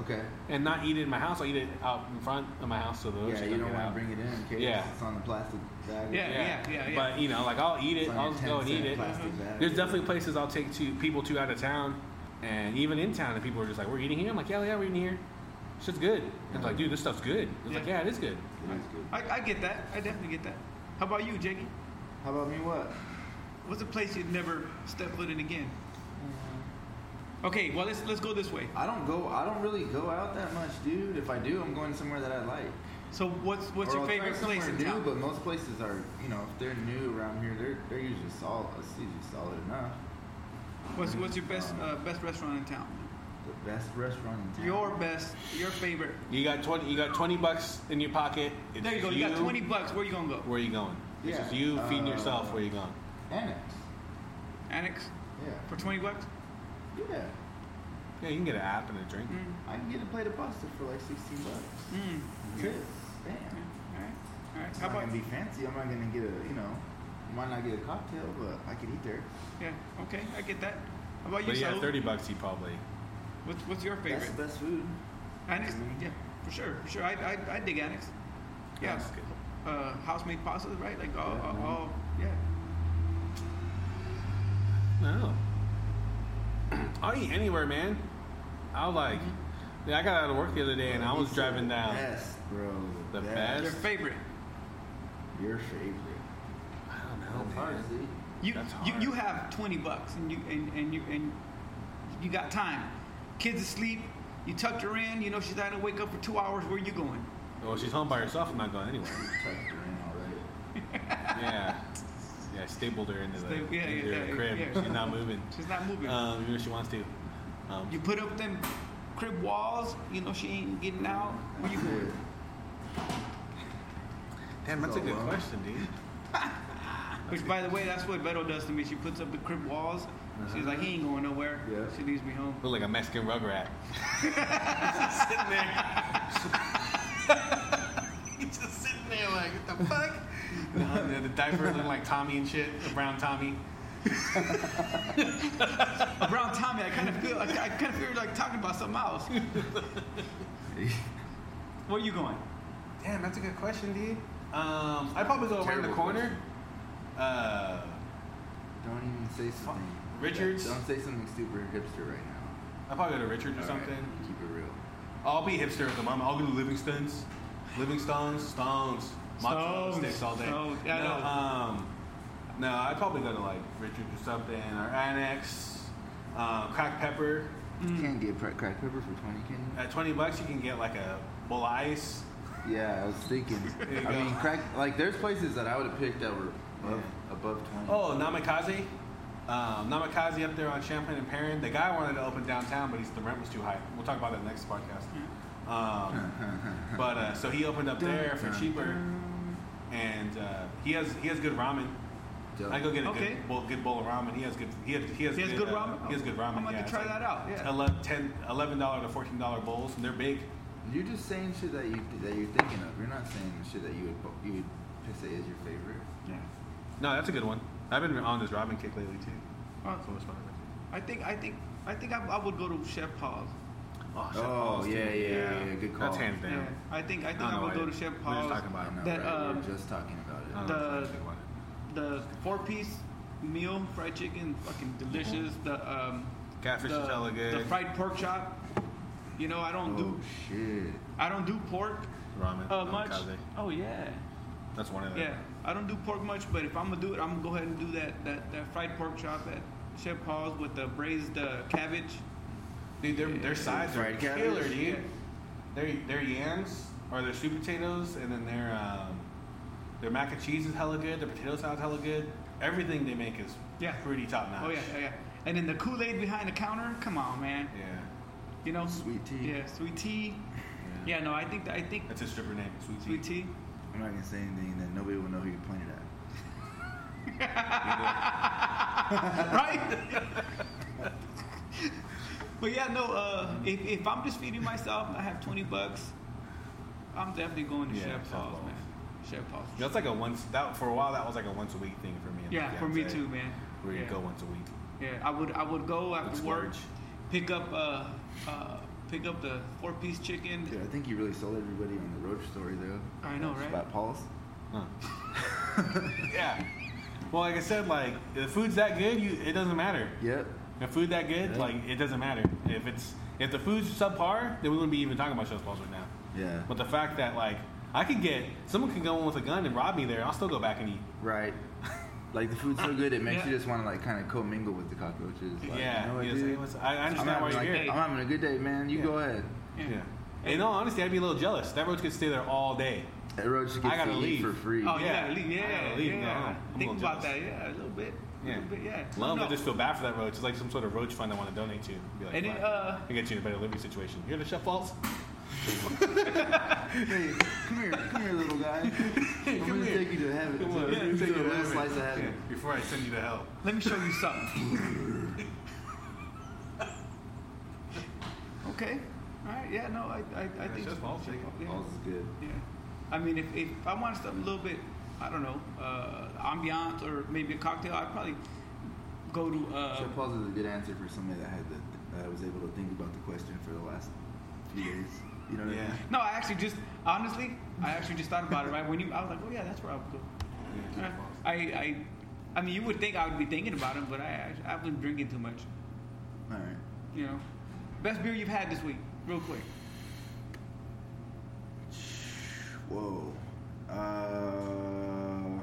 Okay. and not eat it in my house. I'll eat it out in front of my house so the roach Yeah, don't you don't want to bring it in in case Yeah. it's on the plastic bag. Yeah, yeah, yeah, yeah. But you know, like I'll eat It's it. on I'll your just go and 10 eat it. Plastic uh-huh. bag. There's definitely places I'll take to people to out of town, and even in town, and people are just like, "We're eating here." I'm like, "Yeah, yeah, we're eating here." Shit's good. It's like, dude, this stuff's good. It's like, Yeah. yeah, it is good. It is good. I, I get that. I definitely get that. How about you, Jakey? How about me? What? What's a place you'd never step foot in again? Okay, well let's let's go this way. I don't go. I don't really go out that much, dude. If I do, I'm going somewhere that I like. So what's what's Or your I'll try favorite place somewhere in new, town? But most places are, you know, if they're new around here, they're they're usually solid. It's usually solid enough. What's what's your best uh, best restaurant in town? The best restaurant in town. Your best, your favorite. You got twenty. You got twenty bucks in your pocket. It's There you go. You got twenty bucks. Where you gonna go? Where you going? It's Yeah, just you feeding uh, yourself. Where you going? Annex. Annex Yeah. for twenty bucks. Yeah. Yeah, you can get an app and a drink. Mm, I can get a plate of pasta for like 16 bucks. mm. That's it. Damn. All right, all right. It's How not about gonna be fancy. I'm not gonna get a, you know, might not get a cocktail, but I could eat there. yeah? Okay, I get that. How about you, But yeah, Saul? thirty bucks. You probably. What's what's your That's favorite? the best food. Annex? Mhm. Yeah, for sure, for sure. I I, I dig Annex. Yeah. That's good. Uh, house made pastas, right? Like all, Yeah, all, all yeah. No. I'll eat anywhere, man. I'll like. Yeah, I got out of work the other day and I was driving down. Best, bro. The best. Your favorite? Your favorite. I don't know, That's hard man. You That's you, hard. you have twenty bucks and you and, and you and you got time. Kids asleep. You tucked her in. You know she's not gonna wake up for two hours. Where you going? Well, she's home by herself. I'm not going anywhere. Tucked her in already. yeah. Yeah, I stapled her into the Sta- yeah, into yeah, her yeah, crib. yeah. She's not moving. She's not moving. Um, even if she wants to. Um, you put up them crib walls. You know she ain't getting out. Where you going? damn, that's a good So, uh, question, dude. Which, by the way, that's what Beto does to me. She puts up the crib walls. She's like, he ain't going nowhere. Yeah. She leaves me home. Look like a Mexican rug rat. sitting there. He's just sitting there like, what the fuck? The, the diaper looking like Tommy and shit, the brown Tommy. Around Tommy, I kind of feel, I, I kind of feel like talking about something else. Where you going? Damn, that's a good question, dude. Um, I'd probably go around the Terrible corner. Uh, Don't even say something. Richards? Don't say something super hipster right now. I'd probably go to Richards or All right, something. Keep it real. I'll be hipster at the moment. I'll go to Livingston's. Livingstone's, Stones, mozzarella Stones. sticks all day. Stones, yeah, I no, um, no, I'd probably go to like Richards or something, or Annex, uh, Crack Pepper. You can't get crack, crack pepper for 20, can you? At 20 bucks, you can get like a bowl of ice. Yeah, I was thinking. I go. mean, crack. Like, there's places that I would have picked that were above, above 20. Oh, Namikaze. Um, Namikaze up there on Champlain and Perrin. The guy wanted to open downtown, but he's, the rent was too high. We'll talk about that next podcast. Um, but uh, so he opened up there for cheaper, and uh, he has he has good ramen. Dope. I go get a Okay. good bowl, good bowl of ramen. He has good. He has, he has, He has good, good uh, ramen? he has good ramen. I'm gonna yeah, to try like that out, yeah. 11 10 11 dollar to fourteen dollar bowls, and they're big. You're just saying shit that you that you're thinking of. You're not saying shit that you would you would say is your favorite. Yeah. No, that's a good one. I've been on this ramen kick lately too. Oh, So it's fun. I think I think I think I, I would go to Chef Paul's. Oh, Chef Oh, Paul's, yeah, too. yeah, yeah, yeah, good That's call. hands down. Yeah, I think I think I I, don't would go to Chef we're just talking about I know, That, right? um, we were just talking about it. The- if I think about it. The four piece meal, fried chicken, fucking delicious. The um, Catfish the, is hella good. The fried pork chop. You know I don't Oh do shit! I don't do pork ramen. uh, much. Namikaze. Oh yeah. That's one of them. Yeah, I don't do pork much, but if I'm gonna do it, I'm gonna go ahead and do that that, that fried pork chop at Chef Paul's with the braised uh, cabbage. Dude, their, their sides are Fried cabbage? killer, dude. Yeah. Their their yams or their sweet potatoes, and then their um, their mac and cheese is hella good. Their potato salad's hella good. Everything they make is Yeah. pretty top notch. Oh yeah, yeah, yeah. And then the Kool Aid behind the counter. Come on, man. Yeah. You know, Sweet tea. Yeah, sweet tea. Yeah, no, I think I think That's a stripper name, Sweet Tea. sweet tea. I'm not gonna say anything, then nobody will know who you pointed at. right? but yeah, no. Uh, if, if I'm just feeding myself and I have 20 bucks, I'm definitely going to Yeah, Chef Chef Paul's, Paul's. man. Chef Paul's. That's like a once that for a while. That was like a once a week thing for me. and my Yeah, for me too, man. Where you Yeah. go once a week. Yeah, I would I would go after work, splurge. pick up uh, uh pick up the four piece chicken. Dude, I think you really sold everybody on the roach story, though. I know, right? About Paul's. Huh. yeah. Well, like I said, like if the food's that good, you it doesn't matter. Yep. If food that good, Yeah. like it doesn't matter. If it's if the food's subpar, then we wouldn't be even talking about Chef's Balls right now. Yeah. But the fact that like I could get someone can go in with a gun and rob me there, I'll still go back and eat. Right. Like the food's so good, it makes Yeah. you just want to like kind of commingle with the cockroaches. Like, yeah. You know what, you just say, dude? "What's- I I I'm understand why having, you're like, here. I'm having a good day, man. You Yeah. go ahead. Yeah. Yeah. In all honesty, I'd be a little jealous. That roach could stay there all day. That roach gets I gotta to eat leave. for free. Oh, you Yeah. gotta leave. I Yeah, gotta leave yeah. home. I'm a Think about jealous. that. Yeah, a little bit. A Yeah. little bit, yeah. Love, No. I just feel bad for that roach. It's like some sort of roach fund I want to donate to. Be like, And then, "Fuck, uh, I get you in a better living situation. You're the chef balls. Hey, come here, come here, little guy. I'm come gonna here. take you to heaven. Come on, Take you to a little slice of heaven. Yeah, Before I send you to hell. Let me show you something. okay. All right. Yeah. No. I. I, I Yeah, think. Chef Paul's. Yeah. Paul's is good. Yeah. I mean, if, if I wanted something a little bit, I don't know, uh, ambiance or maybe a cocktail, I'd probably go to. Uh, Chef Paul's is a good answer for somebody that had that that was able to think about the question for the last few days. You know what I Yeah. mean? no, I actually just honestly, I actually just thought about it right when you. I was like, oh yeah, that's where I would go. Uh, I, I, I mean, you would think I would be thinking about him, but I, I, I've been drinking too much. All right. You know, best beer you've had this week, real quick. Whoa. Uh,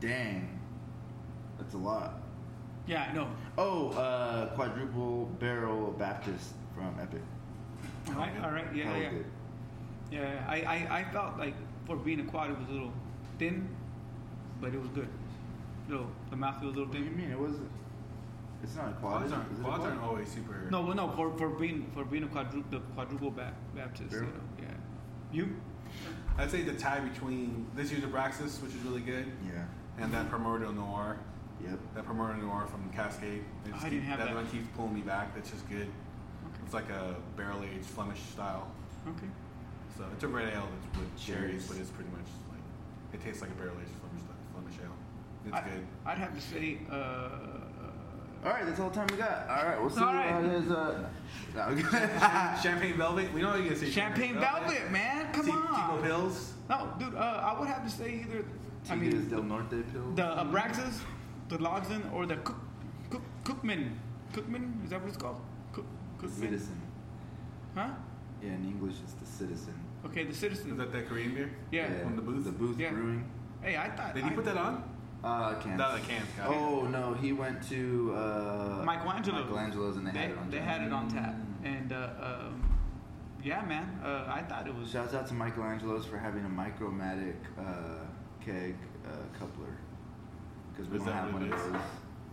dang. That's a lot. Yeah, I know. Oh, uh, quadruple barrel Baptist from Epic. All right, all right, yeah, Hella yeah, good. yeah. I, I, I felt like for being a quad, it was a little thin, but it was good. Little, the mouth was a little What do you mean? It wasn't. It's not a quad. Quads aren't, Is it a quads quad? aren't always super. No, well, no, for, for being for being a quadruple the quadruple ba- Baptist. You know, yeah. You? I'd say the tie between this year's Abraxas, which is really good, Yeah. and that Primordial Noir. Yep. That Primordial Noir from Cascade. It just I didn't have that. that. one keeps pulling me back. That's just good. Okay. It's like a barrel aged Flemish style. Okay. So it's a red ale that's with cherries, Cherries. but it's pretty much like it tastes like a barrel aged Flemish Flemish ale. It's I, good. I'd have to say, uh, All right, that's all the time we got. All right, we'll see All you right. Uh, no, Champagne Velvet. We know what you're gonna say Champagne Velvet, man. Come T- on. Tico Pills. No, dude. Uh, I would have to say either. I Tigres mean, del Norte pill. the Abraxas, the Logsdon, or the Cook, Cook, Kukmin. Kukmin? Is that what it's called? Cook, The Kukmin? citizen. Huh? Yeah, in English it's the citizen. Okay, the Citizen. Is that that Korean beer? yeah. From the booth? The booth Yeah. brewing. Hey, I thought. Did he I- put that on? Uh, cans. No, the cans. got. Oh no, he went to uh, Michelangelo's. Michelangelo's and they, They, had it on. they tap. had it on tap, and uh, um, yeah, man. Uh, I thought it was. Shouts out to Michelangelo's for having a Micromatic uh, keg uh, coupler because we Is don't that have one of those.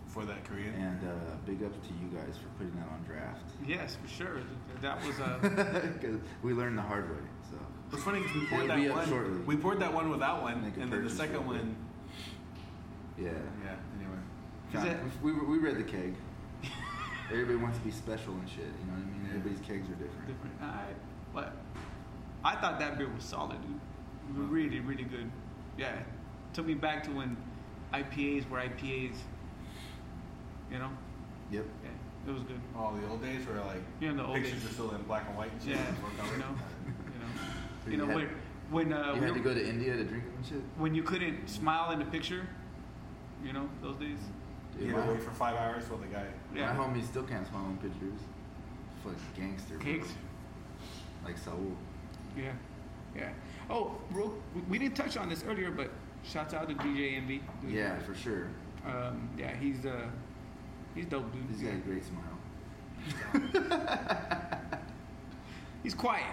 For that Korean? And uh, big ups to you guys for putting that on draft Yes, for sure. That was uh, because we learned the hard way. So What's funny because we poured It'll that one. shortly. We poured that one without one, Make and then the second real quick. one. Yeah, Yeah. Anyway. Is it- we, we we read the keg. Everybody wants to be special and shit. You know what I mean? Everybody's kegs are different. different. I, but I thought that beer was solid, dude. Really, really good. Yeah, took me back to when IPAs were IPAs. You know? Yep. Yeah, it was good. All the old days where like Yeah, the old pictures days. are still in black and white. And Yeah, color. you know, you know, So you know had- when when uh, you had to go to India to drink them and shit. when you couldn't smile in the picture. You know those days. You Dude, had to my, wait for five hours while the guy. Yeah. my homie still can't smile in pictures. Fucking gangster. bro. Cakes. Like Saul. Yeah. Yeah. Oh, real, we didn't touch on this earlier, but shouts out to DJ Envy. Dude. Yeah, for sure. Um, yeah, he's uh, he's dope, dude. He's got a great smile. He's quiet.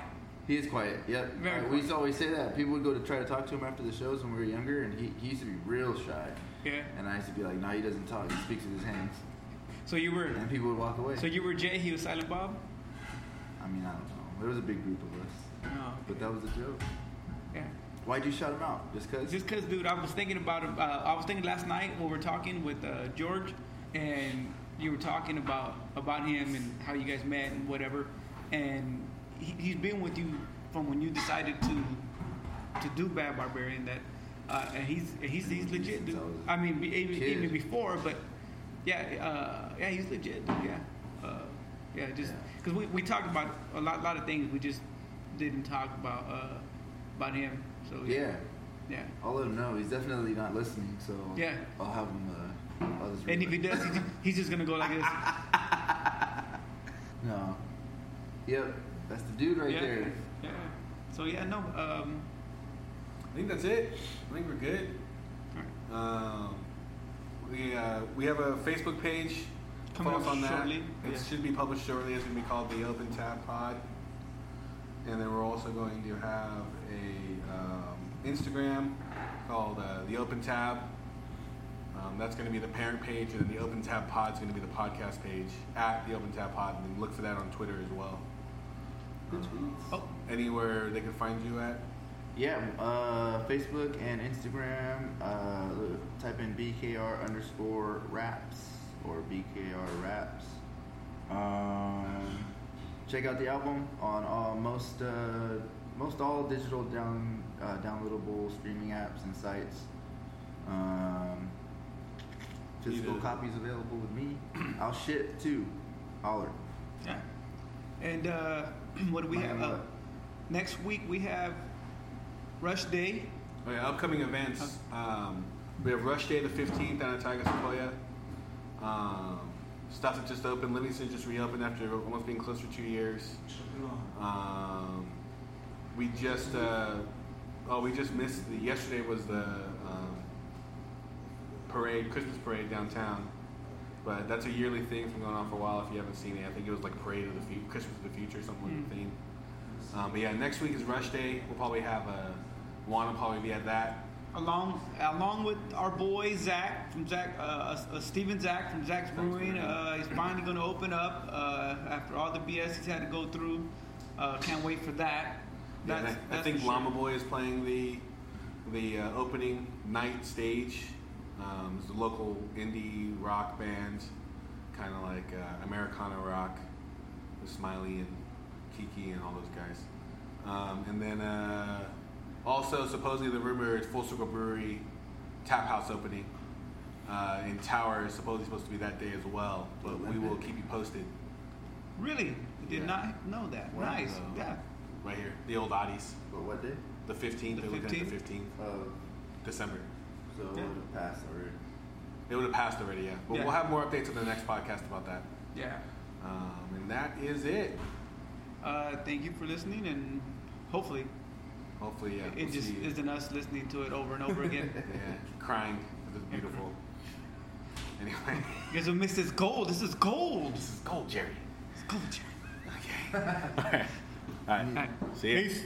He is quiet. Yep. Very Uh, we used to always say that people would go to try to talk to him after the shows when we were younger, and he, he used to be real shy. Yeah. And I used to be like, no, he doesn't talk. He speaks with his hands. So you were, And people would walk away. so you were Jay. He was Silent Bob. I mean, I don't know. There was a big group of us, No. but that was a joke. Yeah. Why'd you shout him out? Just cause? Just cause, dude, I was thinking about him. Uh, I was thinking last night when we were talking with uh, George, and you were talking about about him and how you guys met and whatever. And he, he's been with you from when you decided to to do Bad Barbarian. That uh, and he's he's he's legit, dude. I mean, even, even before, but yeah, uh, yeah, he's legit, dude. Yeah, uh, yeah, just because we, we talked about a lot lot of things. We just didn't talk about uh, about him. So yeah. yeah. I'll let him know. He's definitely not listening, so Yeah. I'll have him. Uh, I'll just And if he does, he's, he's just gonna go like this. No. Yep. That's the dude right yeah. there. Yeah. So yeah, no. Um, I think that's it. I think we're good. Um, we uh, we have a Facebook page. Coming Follow us up on that. shortly, It yeah. should be published shortly. It's going to be called the Open Tab Pod. And then we're also going to have a um, Instagram called uh, the Open Tab. Um, that's going to be the parent page, and then the Open Tab Pod is going to be the podcast page at the Open Tab Pod, and then look for that on Twitter as well. Good tweets. oh, Anywhere they can find you at. Yeah, uh, Facebook and Instagram. Uh, type in BKR underscore raps or BKR raps. Um, check out the album on all, most uh, most all digital down uh, downloadable streaming apps and sites. Um, physical copies available with me. I'll ship too. Holler. yeah. And uh, what do we have? Uh, next week we have Rush Day. Oh yeah, upcoming events. Um, we have Rush Day the 15th down at Tioga Sequoia. Um, stuff that just opened. Livingston just reopened after almost being closed for two years. Um, we just uh, oh we just missed the yesterday was the um, parade Christmas parade downtown. But that's a yearly thing. It's been going on for a while. If you haven't seen it, I think it was like Parade of the Future, Christmas of the Future, something like the theme. Um, but yeah, next week is Rush Day. We'll probably have a Juan will probably be at that. Along, along with our boy Zach from Zach, uh, uh, Steven Zach from Zach's Brewing, uh, he's finally going to open up uh, after all the BS he's had to go through. Uh, can't wait for that. Yeah, I, I think sure. Llama Boy is playing the the uh, opening night stage. Um, it's a local indie rock band, kind of like uh, Americana rock, with Smiley and Kiki and all those guys. Um, and then uh, also supposedly the rumor is Full Circle Brewery tap house opening uh, in Tower is supposedly supposed to be that day as well. But we will keep you posted. Really? Did Yeah. not know that. Wow. Nice. So, Yeah. Right here, the old Oddies, But what day? the 15th. The they looked at 15th? the 15th. Uh, December. so it would have passed already. It would have passed already, yeah. But Yeah. we'll have more updates on the next podcast about that. Yeah. Um, and that is it. Uh, thank you for listening, and hopefully Hopefully, yeah. it we'll just see isn't us listening to it over and over again. yeah, crying. This is beautiful. Anyway, you guys will miss this gold. This is gold. this is gold, Jerry. It's gold. Jerry. Okay. All right. All right. All right. See you. Peace.